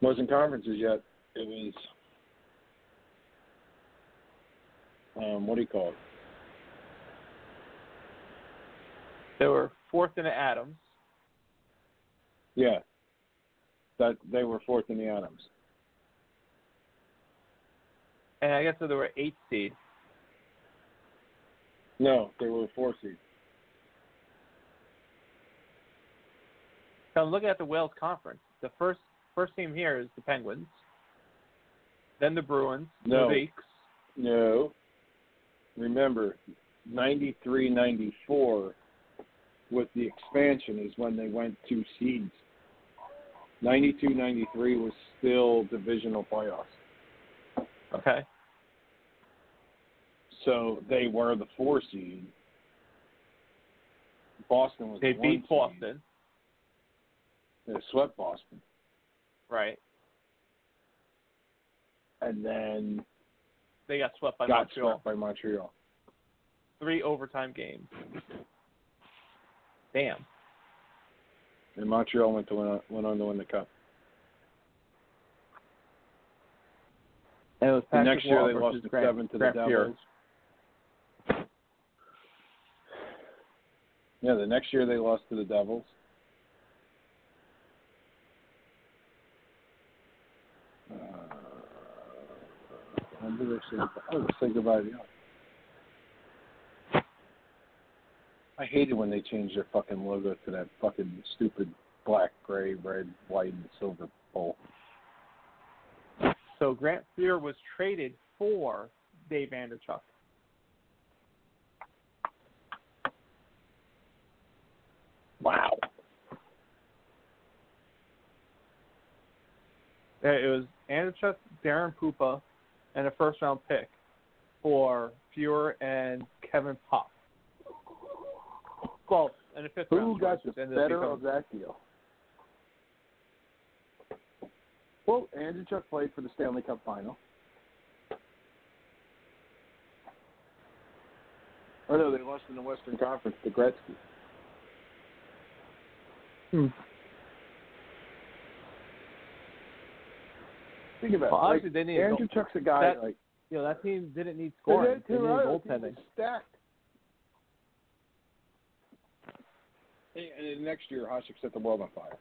wasn't conferences yet. It was um, what do you call it? They were fourth in the Adams. Yeah, that they were fourth in the Adams. And I guess they were eighth seed. No, they were four seed. So I'm looking at the Wales Conference. The first first team here is the Penguins. Then the Bruins, No. the Leafs. No, remember, 93-94 with the expansion is when they went two seeds. 92-93 was still divisional playoffs. Okay. So they were the four seed. Boston was They the beat seed. Boston. They swept Boston, Right. and then They got swept by got Montreal. swept by Montreal. Three overtime games. Damn. And Montreal went to win, went on to win the cup. And it was The Patrick next year Roy they lost versus to Grant, seven to the Grant Fuhr. Devils. Yeah, the next year they lost to the Devils. Did they? Oh, they say goodbye to the I hated when they changed their fucking logo to that fucking stupid black, gray, red, white, and silver bowl. So Grant Fuhr was traded for Dave Andreychuk. Wow. Uh, It was Andreychuk, Daren Puppa, and a first round pick for Fuhr and Kevin Pop. Well, and a fifth Who round got the which ended up better of that deal? Well, Andreychuk played for the Stanley Cup final. Oh no, they lost in the Western Conference to Gretzky. Hmm. Think about Well, it. obviously Like, they need Andreychuk's a guy that, like you know that team didn't need They scoring. did They too, needed right? Goaltending. stacked. And and then next year, Hasek set the world on fire.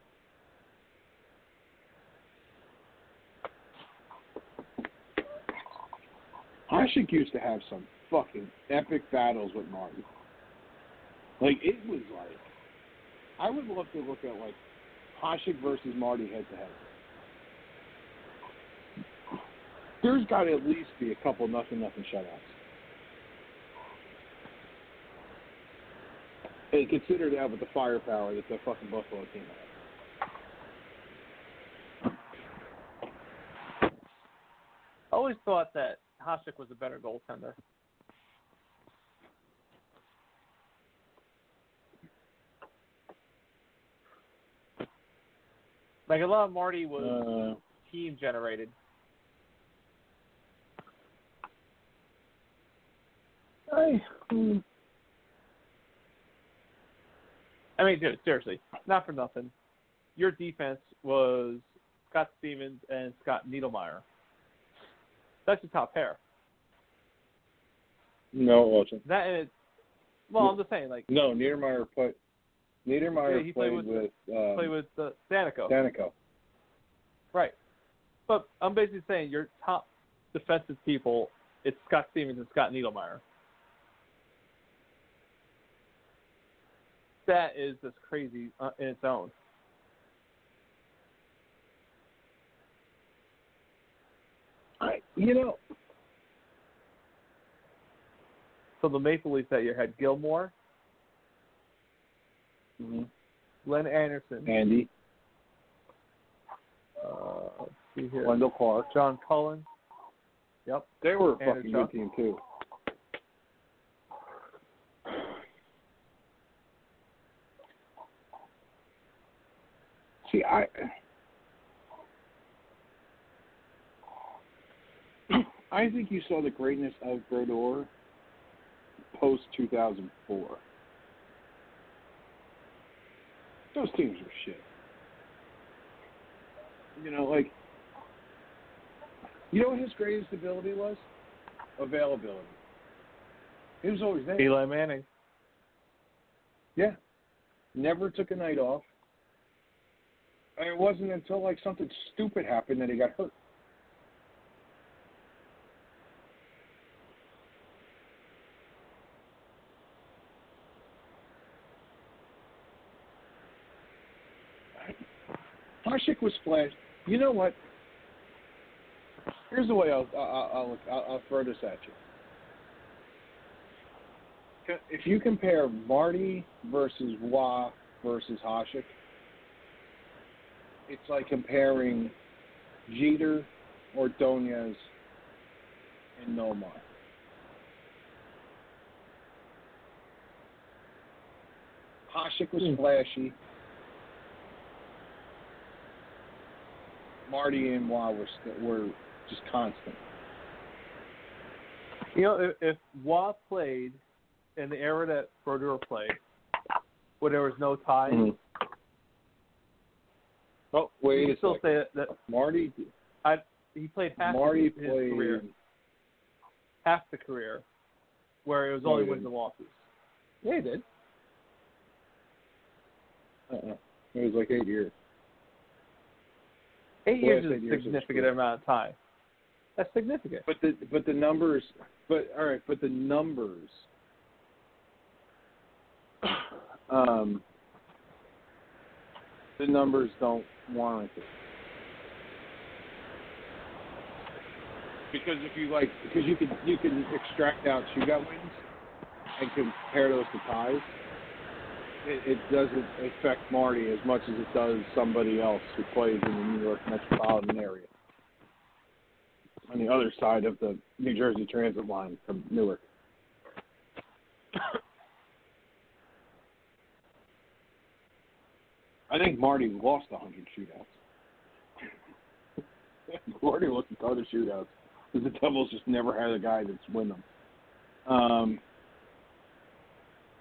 Hasek used to have some fucking epic battles with Marty. Like it was like, I would love to look at like Hasek versus Marty head to head. There's got to at least be a couple nothing nothing shutouts. And consider that with the firepower that the fucking Buffalo team has. I always thought that Hasek was a better goaltender. Like a lot of Marty was Uh, team generated. I, hmm, I mean, dude, seriously, not for nothing. your defense was Scott Stevens and Scott Niedermayer. That's your top pair. No, it wasn't. That and it. Well, I'm just saying, like No, Niedermayer played. Niedermayer Yeah, he played, played with, um, play with uh, Daneyko. Daneyko. Right. But I'm basically saying your top defensive people, it's Scott Stevens and Scott Niedermayer. That is just crazy uh, in its own. I, you know, So the Maple Leafs that year had Gilmour, Mm-hmm. Glenn Anderson, Andy, uh, let's see here, Wendell Clark. John Cullen. Yep. They were a fucking good team too. See, I [CLEARS THROAT] I think you saw the greatness of Brodeur post 2004. Those teams were shit. You know, like you know what his greatest ability was? Availability. He was always there. Eli Manning. Yeah. Never took a night off. And it wasn't until like something stupid happened that he got hurt. Hasek was flashed. You know what? Here's the way I'll I'll, I'll, I'll, I'll throw this at you. If you compare Marty versus Roy versus Hasek, it's like comparing Jeter, Ordonez, and Nomar. Hasek was flashy. Marty and Roy were st- were just constant. You know, if, if Roy played in the era that Brodeur played, where there was no ties, Mhm. Oh, wait you still second. say that, that Marty I, he played half Marty of his played. career, half the career, where it was No, only he wins and losses. Yeah, he did. Uh-uh. It was like eight years. Eight years is a years significant amount of time. That's significant. But the but the numbers but all right, but the numbers um the numbers don't warrant it. Because if you like because you can you can extract out shootout wins and compare those to ties, it, it doesn't affect Marty as much as it does somebody else who plays in the New York metropolitan area on the other side of the New Jersey Transit line from Newark. [COUGHS] I think Marty lost a hundred shootouts. [LAUGHS] Marty lost ton shootouts because the Devils just never had a guy that's win them. Um,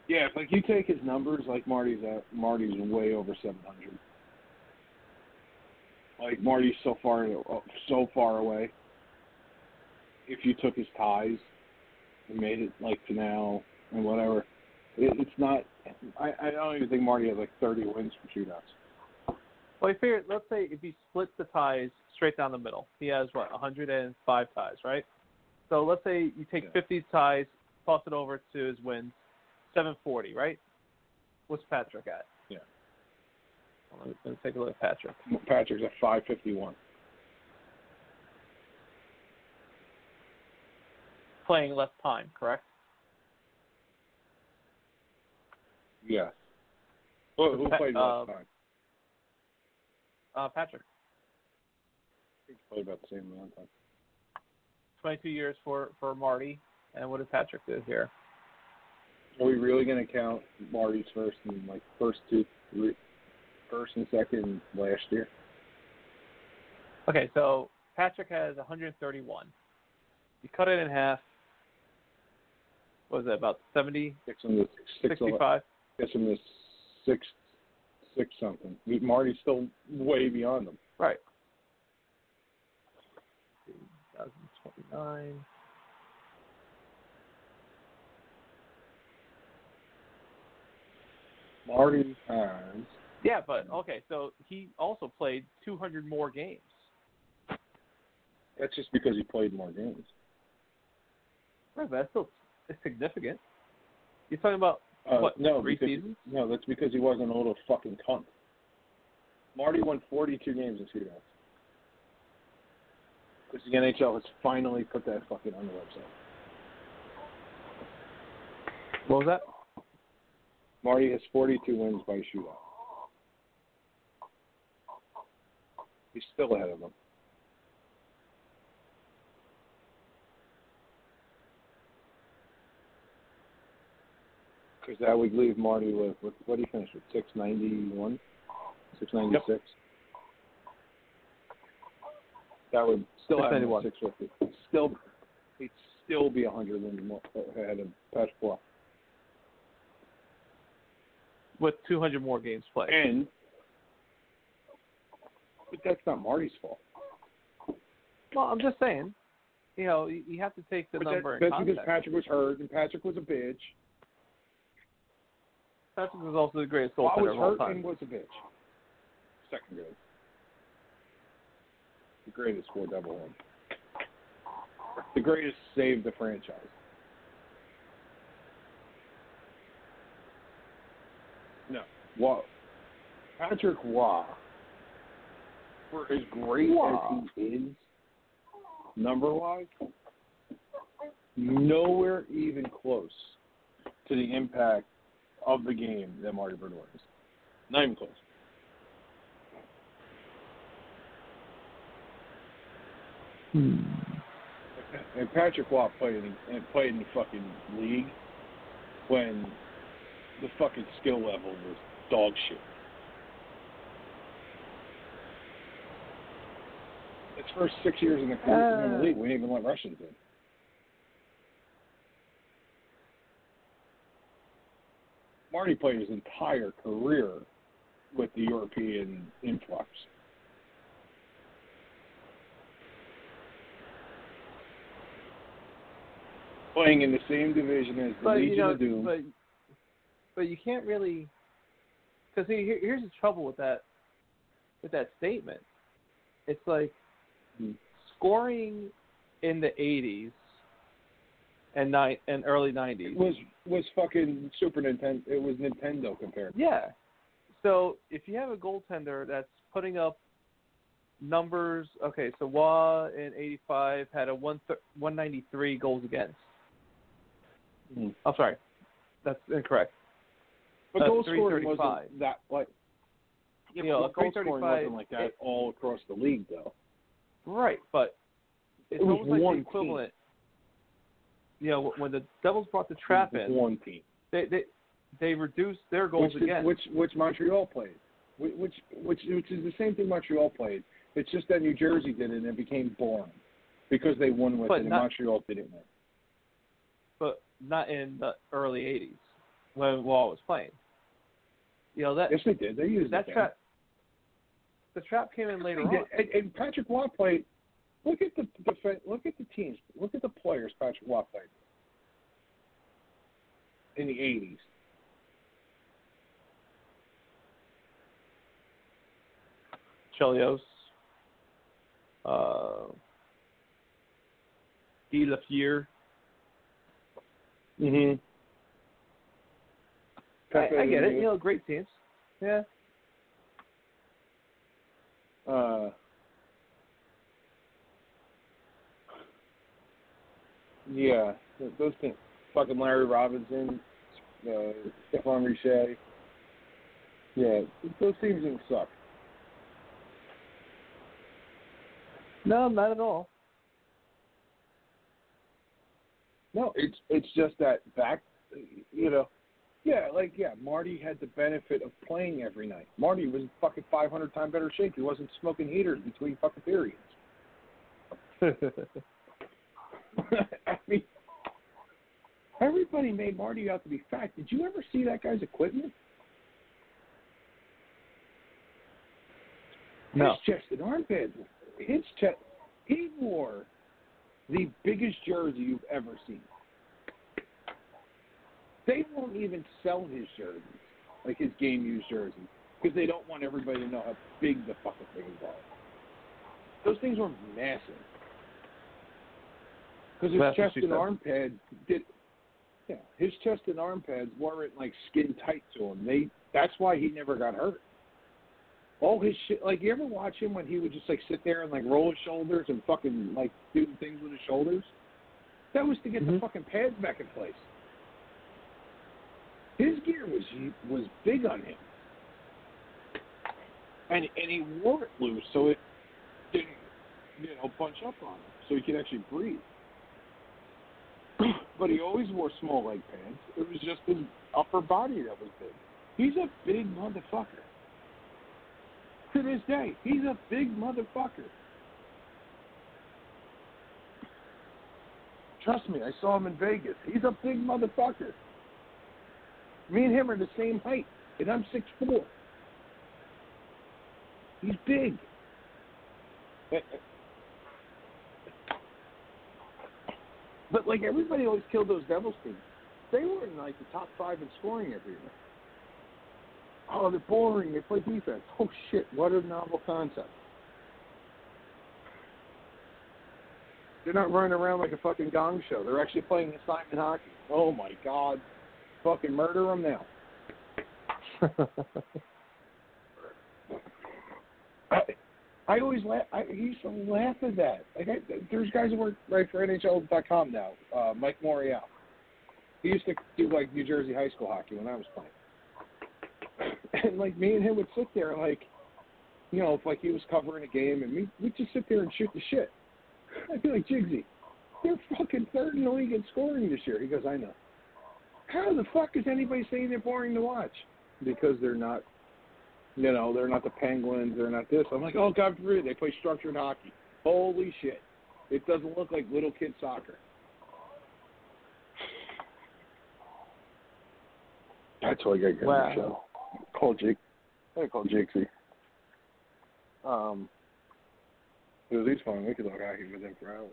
yeah, if like you take his numbers, like Marty's at, Marty's way over seven hundred. Like Marty's so far so far away. If you took his ties and made it like to now and whatever, it, it's not. I, I don't even think Marty has like thirty wins from shootouts. Well, I figured, let's say if he splits the ties straight down the middle, he has what 105 ties, right? So let's say you take 50 ties, toss it over to his wins, 740, right? What's Patrick at? Yeah. Let me, let me take a look at Patrick. Patrick's at five fifty one. Playing less time, correct? Yes. Who, who played uh, last time? Uh, Patrick. Played about the same amount of time. 22 years for, for Marty. And what did Patrick do here? Are we really going to count Marty's first and like first two, three, first and second last year? Okay, so Patrick has 131. You cut it in half. What was that about 70? Sixty-five guessing this six six something. Marty's still way beyond them. Right. 2029. Marty. Yeah, but okay, so he also played 200 more games. That's just because he played more games. Right, but that's still significant. You're talking about uh, what? no, three because, seasons? No, that's because he wasn't a little fucking cunt. Marty won 42 games in shootouts. Because the NHL has finally put that fucking on the website. What was that? Marty has 42 wins by shootout. He's still ahead of him. Because that would leave Marty with, with what did he finish with? 691? 696? That would still have him 650. Still, he'd still be 100 wins more ahead of Patrick With 200 more games played. And, but that's not Marty's fault. Well, I'm just saying, you know, you have to take the But that- number in that's because Patrick was hurt and Patrick was a bitch. Patrick was also the greatest goaltender was of all time. and was a bitch. Second grade. The greatest four double win. The greatest saved the franchise. No. Roy. Patrick Roy, for as great Roy. as he is, number wise, nowhere even close to the impact of the game that Marty Brodeur is. Not even close. And Patrick Roy played in and played in the fucking league when the fucking skill level was dog shit. His first six years in the, in the Uh. league, we didn't even let Russians in. Marty played his entire career with the European influx. Playing in the same division as the but Legion you know, of Doom. but but you can't really because here, here's the trouble with that with that statement. It's like Hmm. scoring in the '80s and ni- and early It '90s was was fucking Super Nintendo. It was Nintendo compared. Yeah. So if you have a goaltender that's putting up numbers, okay, so Roy in '85 had a one thir- 193 goals against. Hmm. I'm sorry, that's incorrect. But Uh, goal scoring wasn't that like. Yeah, You know, but goal scoring wasn't like that it- all across the league, though. Right, but it's It was almost like the equivalent. You know, when the Devils brought the trap in, one team. they they they reduced their goals which, against. which which Montreal played, which which which which is the same thing Montreal played. It's just that New Jersey did it and it became boring because they won with But it and not- Montreal didn't win. but not in the early '80s when Roy was playing. You know that Yes, they did. They used that trap. The trap came in later on. And, and Patrick Roy played. Look at the defen- look at the teams. Look at the players Patrick Roy played in the '80s. Chelios, uh, Guy Lafleur. Mm-hmm. I, I get it. You know, great teams. Yeah. Uh, yeah, those things. Fucking Larry Robinson, uh, Stéphane Richer. Yeah, those teams didn't suck. No, not at all. No, it's it's just that back, you know. Yeah, like yeah, Marty had the benefit of playing every night. Marty was in fucking 500 times better shape. He wasn't smoking heaters between fucking periods. [LAUGHS] Everybody made Marty out to be fat. Did you ever see that guy's equipment? No. His chest and arm pads. His chest. He wore the biggest jersey you've ever seen. They won't even sell his jerseys, like his game used jersey, because they don't want everybody to know how big the fucking things are. Those things were massive. Because his That's chest and arm pads did. Yeah, his chest and arm pads weren't like skin tight to him. They. That's why he never got hurt. All his shit. Like you ever watch him when he would just like sit there and like roll his shoulders and fucking like do things with his shoulders? That was to get the mm-hmm. fucking pads back in place. His gear was was big on him, and and he wore it loose so it didn't you know bunch up on him, so he could actually breathe. But he always wore small leg pants. It was just his upper body that was big. He's a big motherfucker. To this day, he's a big motherfucker. Trust me, I saw him in Vegas. He's a big motherfucker. Me and him are the same height, and I'm six four. He's big. But like everybody always killed those Devils teams. They were in like the top five in scoring every year. Oh, they're boring. They play defense. Oh shit! What a novel concept. They're not running around like a fucking gong show. They're actually playing assignment hockey. Oh my god! Fucking murder them now. [LAUGHS] I always laugh. I used to laugh at that. Like, I, there's guys who work right for NHL.com now. Uh, Mike Morreale. He used to do like New Jersey high school hockey when I was playing. [LAUGHS] And like me and him would sit there, like, you know, if like he was covering a game, and we we'd just sit there and shoot the shit. [LAUGHS] I'd be like, Jigsy, they're fucking third in the league in scoring this year. He goes, I know. How the fuck is anybody saying they're boring to watch? Because they're not you know, they're not the Penguins, they're not this. I'm like, oh, God forbid, they play structured hockey. Holy shit. It doesn't look like little kid soccer. That's why I got to get on the show. Call Jake. I gotta call Jakesy. Um, because he's fun. We could talk hockey with him for hours.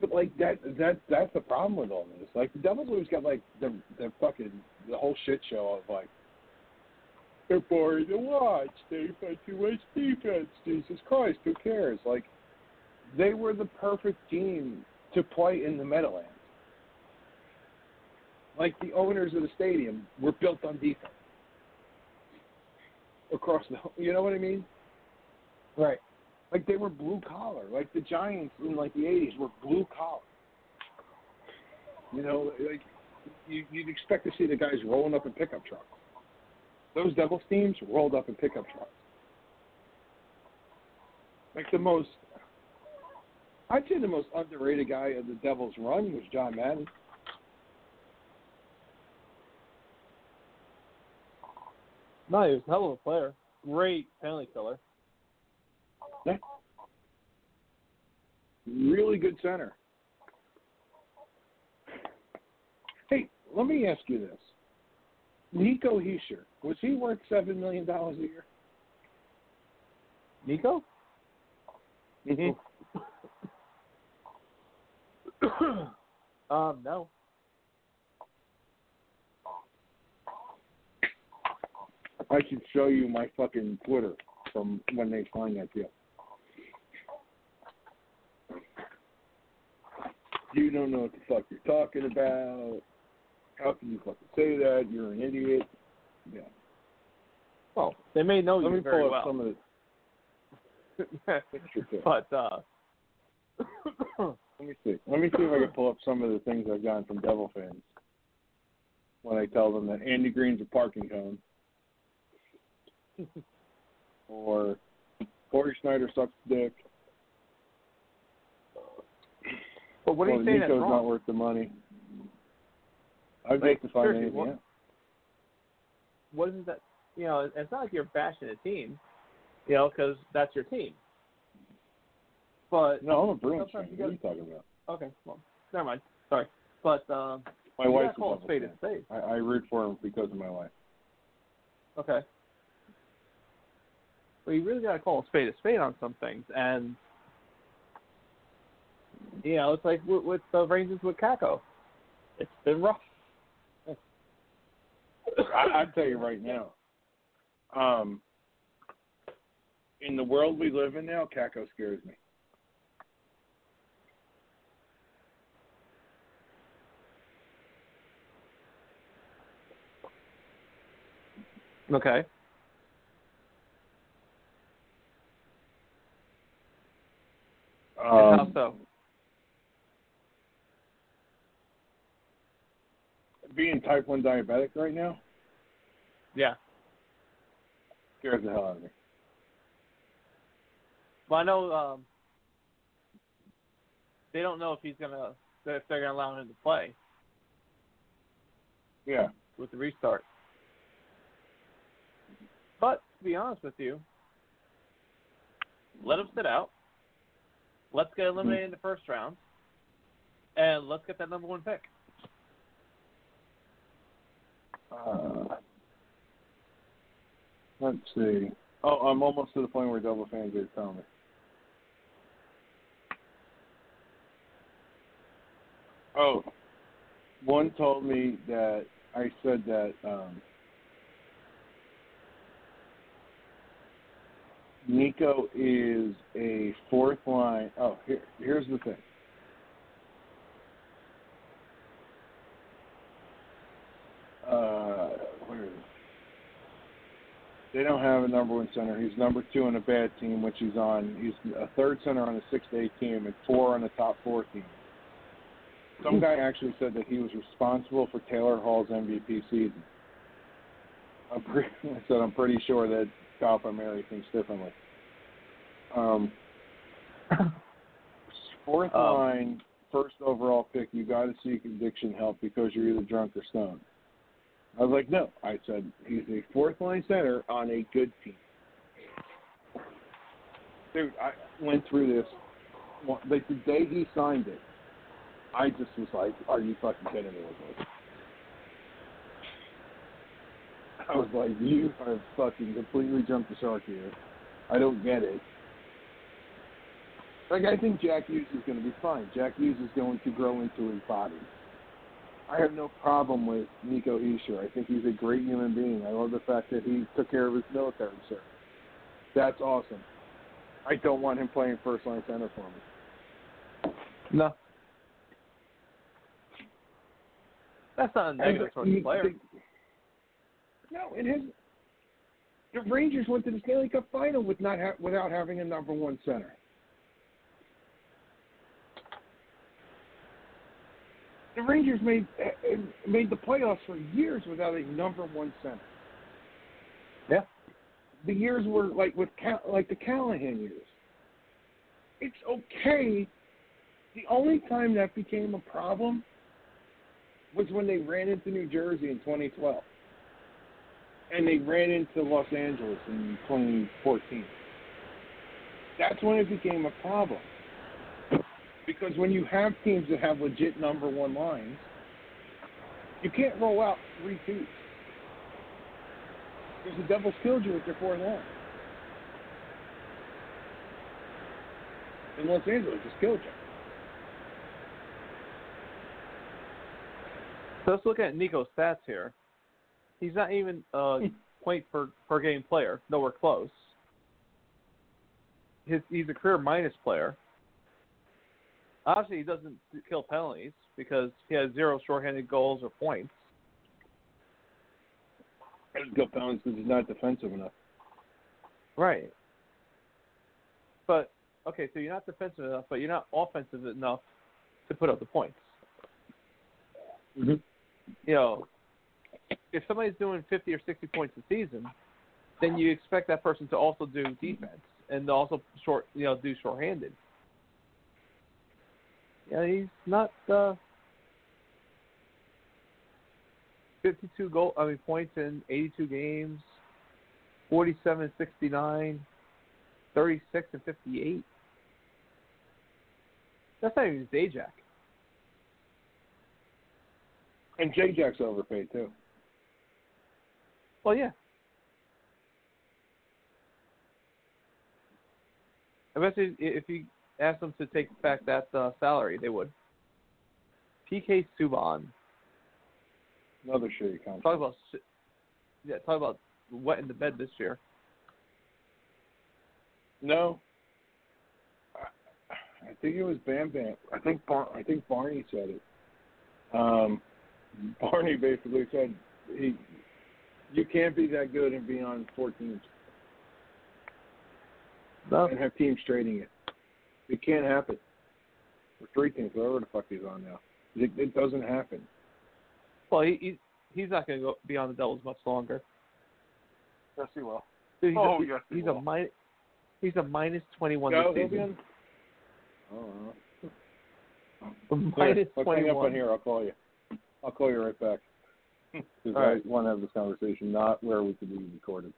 But like that, that that's the problem with all this. Like the Devils always got like the the fucking the whole shit show of like they're boring to watch. They play too much defense. Jesus Christ, who cares? Like, they were the perfect team to play in the Meadowlands. Like the owners of the stadium were built on defense across the. You know what I mean? Right. Like they were blue collar. Like the Giants in like the '80s were blue collar. You know, like you, you'd expect to see the guys rolling up in pickup trucks. Those Devils teams rolled up in pickup trucks. Like the most, I'd say the most underrated guy of the Devils' run was John Madden. No, he was a hell of a player. Great penalty killer. Yeah. Really good center. Hey, let me ask you this. Nico Hischier, was he worth seven million dollars a year? Nico? Mm-hmm. [COUGHS] um, no. I should show you my fucking Twitter from when they signed that deal. You don't know what the fuck you're talking about. How can you fucking say that? You're an idiot. Yeah. Well, they may know Let you me very pull up well. some of the. [LAUGHS] But uh [COUGHS] Let me see. Let me see if I can pull up some of the things I've gotten from Devil fans when I tell them that Andy Greene's a parking cone, [LAUGHS] or Cory Schneider sucks dick. But what are you saying Nico's that's not worth the money. I'd Like, to find anything what- is that? You know, it's not like you're bashing a team, you know, because that's your team. But No, I'm a Bruins fan. What are you talking about? okay, well, never mind. Sorry, but um, My wife's a call a Devils spade spade. I, I root for him because of my wife. Okay. Well, you really got to call a spade a spade on some things, and you know, it's like with, with the Rangers with Kakko. It's been rough. I, I tell you right now, um, in the world we live in now, Kakko scares me. Okay. And how Um, so? Being type one diabetic right now Yeah. scares the hell out of me. Well, I know um, they don't know if he's gonna if they're gonna allow him to play Yeah. with the restart. But to be honest with you, let him sit out. Let's get eliminated in the first round, and let's get that number one pick. Uh, let's see. Oh, I'm almost to the point where double fans are telling me. Oh, one told me that I said that um, Nico is a fourth line. Oh, here, here's the thing. Uh, where is? They don't have a number one center. He's number two on a bad team, which he's on. He's a third center on a six to eight team and four on a top four team. Some guy actually said that he was responsible for Taylor Hall's MVP season. I'm pretty, [LAUGHS] I said I'm pretty sure that Kyle Palmieri thinks differently. Um, [LAUGHS] fourth Um, line, first overall pick. You got to seek addiction help because you're either drunk or stoned. I was like, no. I said he's a fourth line center on a good team. Dude, I went through this. Like the day he signed it, I just was like, "Are you fucking kidding me with this?" I was like, "You have fucking completely jumped the shark here. I don't get it." Like I think Jack Hughes is going to be fine. Jack Hughes is going to grow into his body. I have no problem with Nico Hischier. I think he's a great human being. I love the fact that he took care of his military service. That's awesome. I don't want him playing first line center for me. No. That's not a negative towards the player. No, it has. The Rangers went to the Stanley Cup final with not ha- without having a number one center. The Rangers made eh, made the playoffs for years without a number one center. Yeah. The years were like with Cal- like the Callahan years. It's okay. The only time that became a problem was when they ran into New Jersey in 2012, and they ran into Los Angeles in 2014. That's when it became a problem. Because when you have teams that have legit number one lines, you can't roll out three twos. Because the Devils killed you with their fourth line. And Los Angeles just killed you. So let's look at Nico's stats here. He's not even a hmm. point per per game player, nowhere close. His he's a career minus player. Obviously, he doesn't kill penalties because he has zero shorthanded goals or points. Doesn't kill penalties because he's not defensive enough. Right. But okay, so you're not defensive enough, but you're not offensive enough to put up the points. Mm-hmm. You know, if somebody's doing 50 or 60 points a season, then you expect that person to also do defense and also short, you know, do shorthanded. Yeah, he's not uh, 52 goal. I mean, points in 82 games, 47 69, 36 and 58. That's not even Zajac. And Jack's overpaid too. Well, yeah. I bet if you asked them to take back that uh, salary, they would. PK Subban. Another shitty contract. Talk about yeah, talk about wet in the bed this year. No. I, I think it was Bam Bam. I think Bar- I think Barney said it. Um, Barney basically said he you can't be that good and be on four teams No. and have teams trading it. It can't happen. Or three teams, whatever the fuck he's on now. It, it doesn't happen. Well, he, he he's not going to go be on the Devils much longer. Yes, he will. Dude, he's Oh, a, yes, he he's will. a minus. He's a minus twenty one Go, this season. on- Oh, A minus let's twenty hang up on here. I'll call you. I'll call you right back. [LAUGHS] Because All right. I want to have this conversation, not where we could be recorded.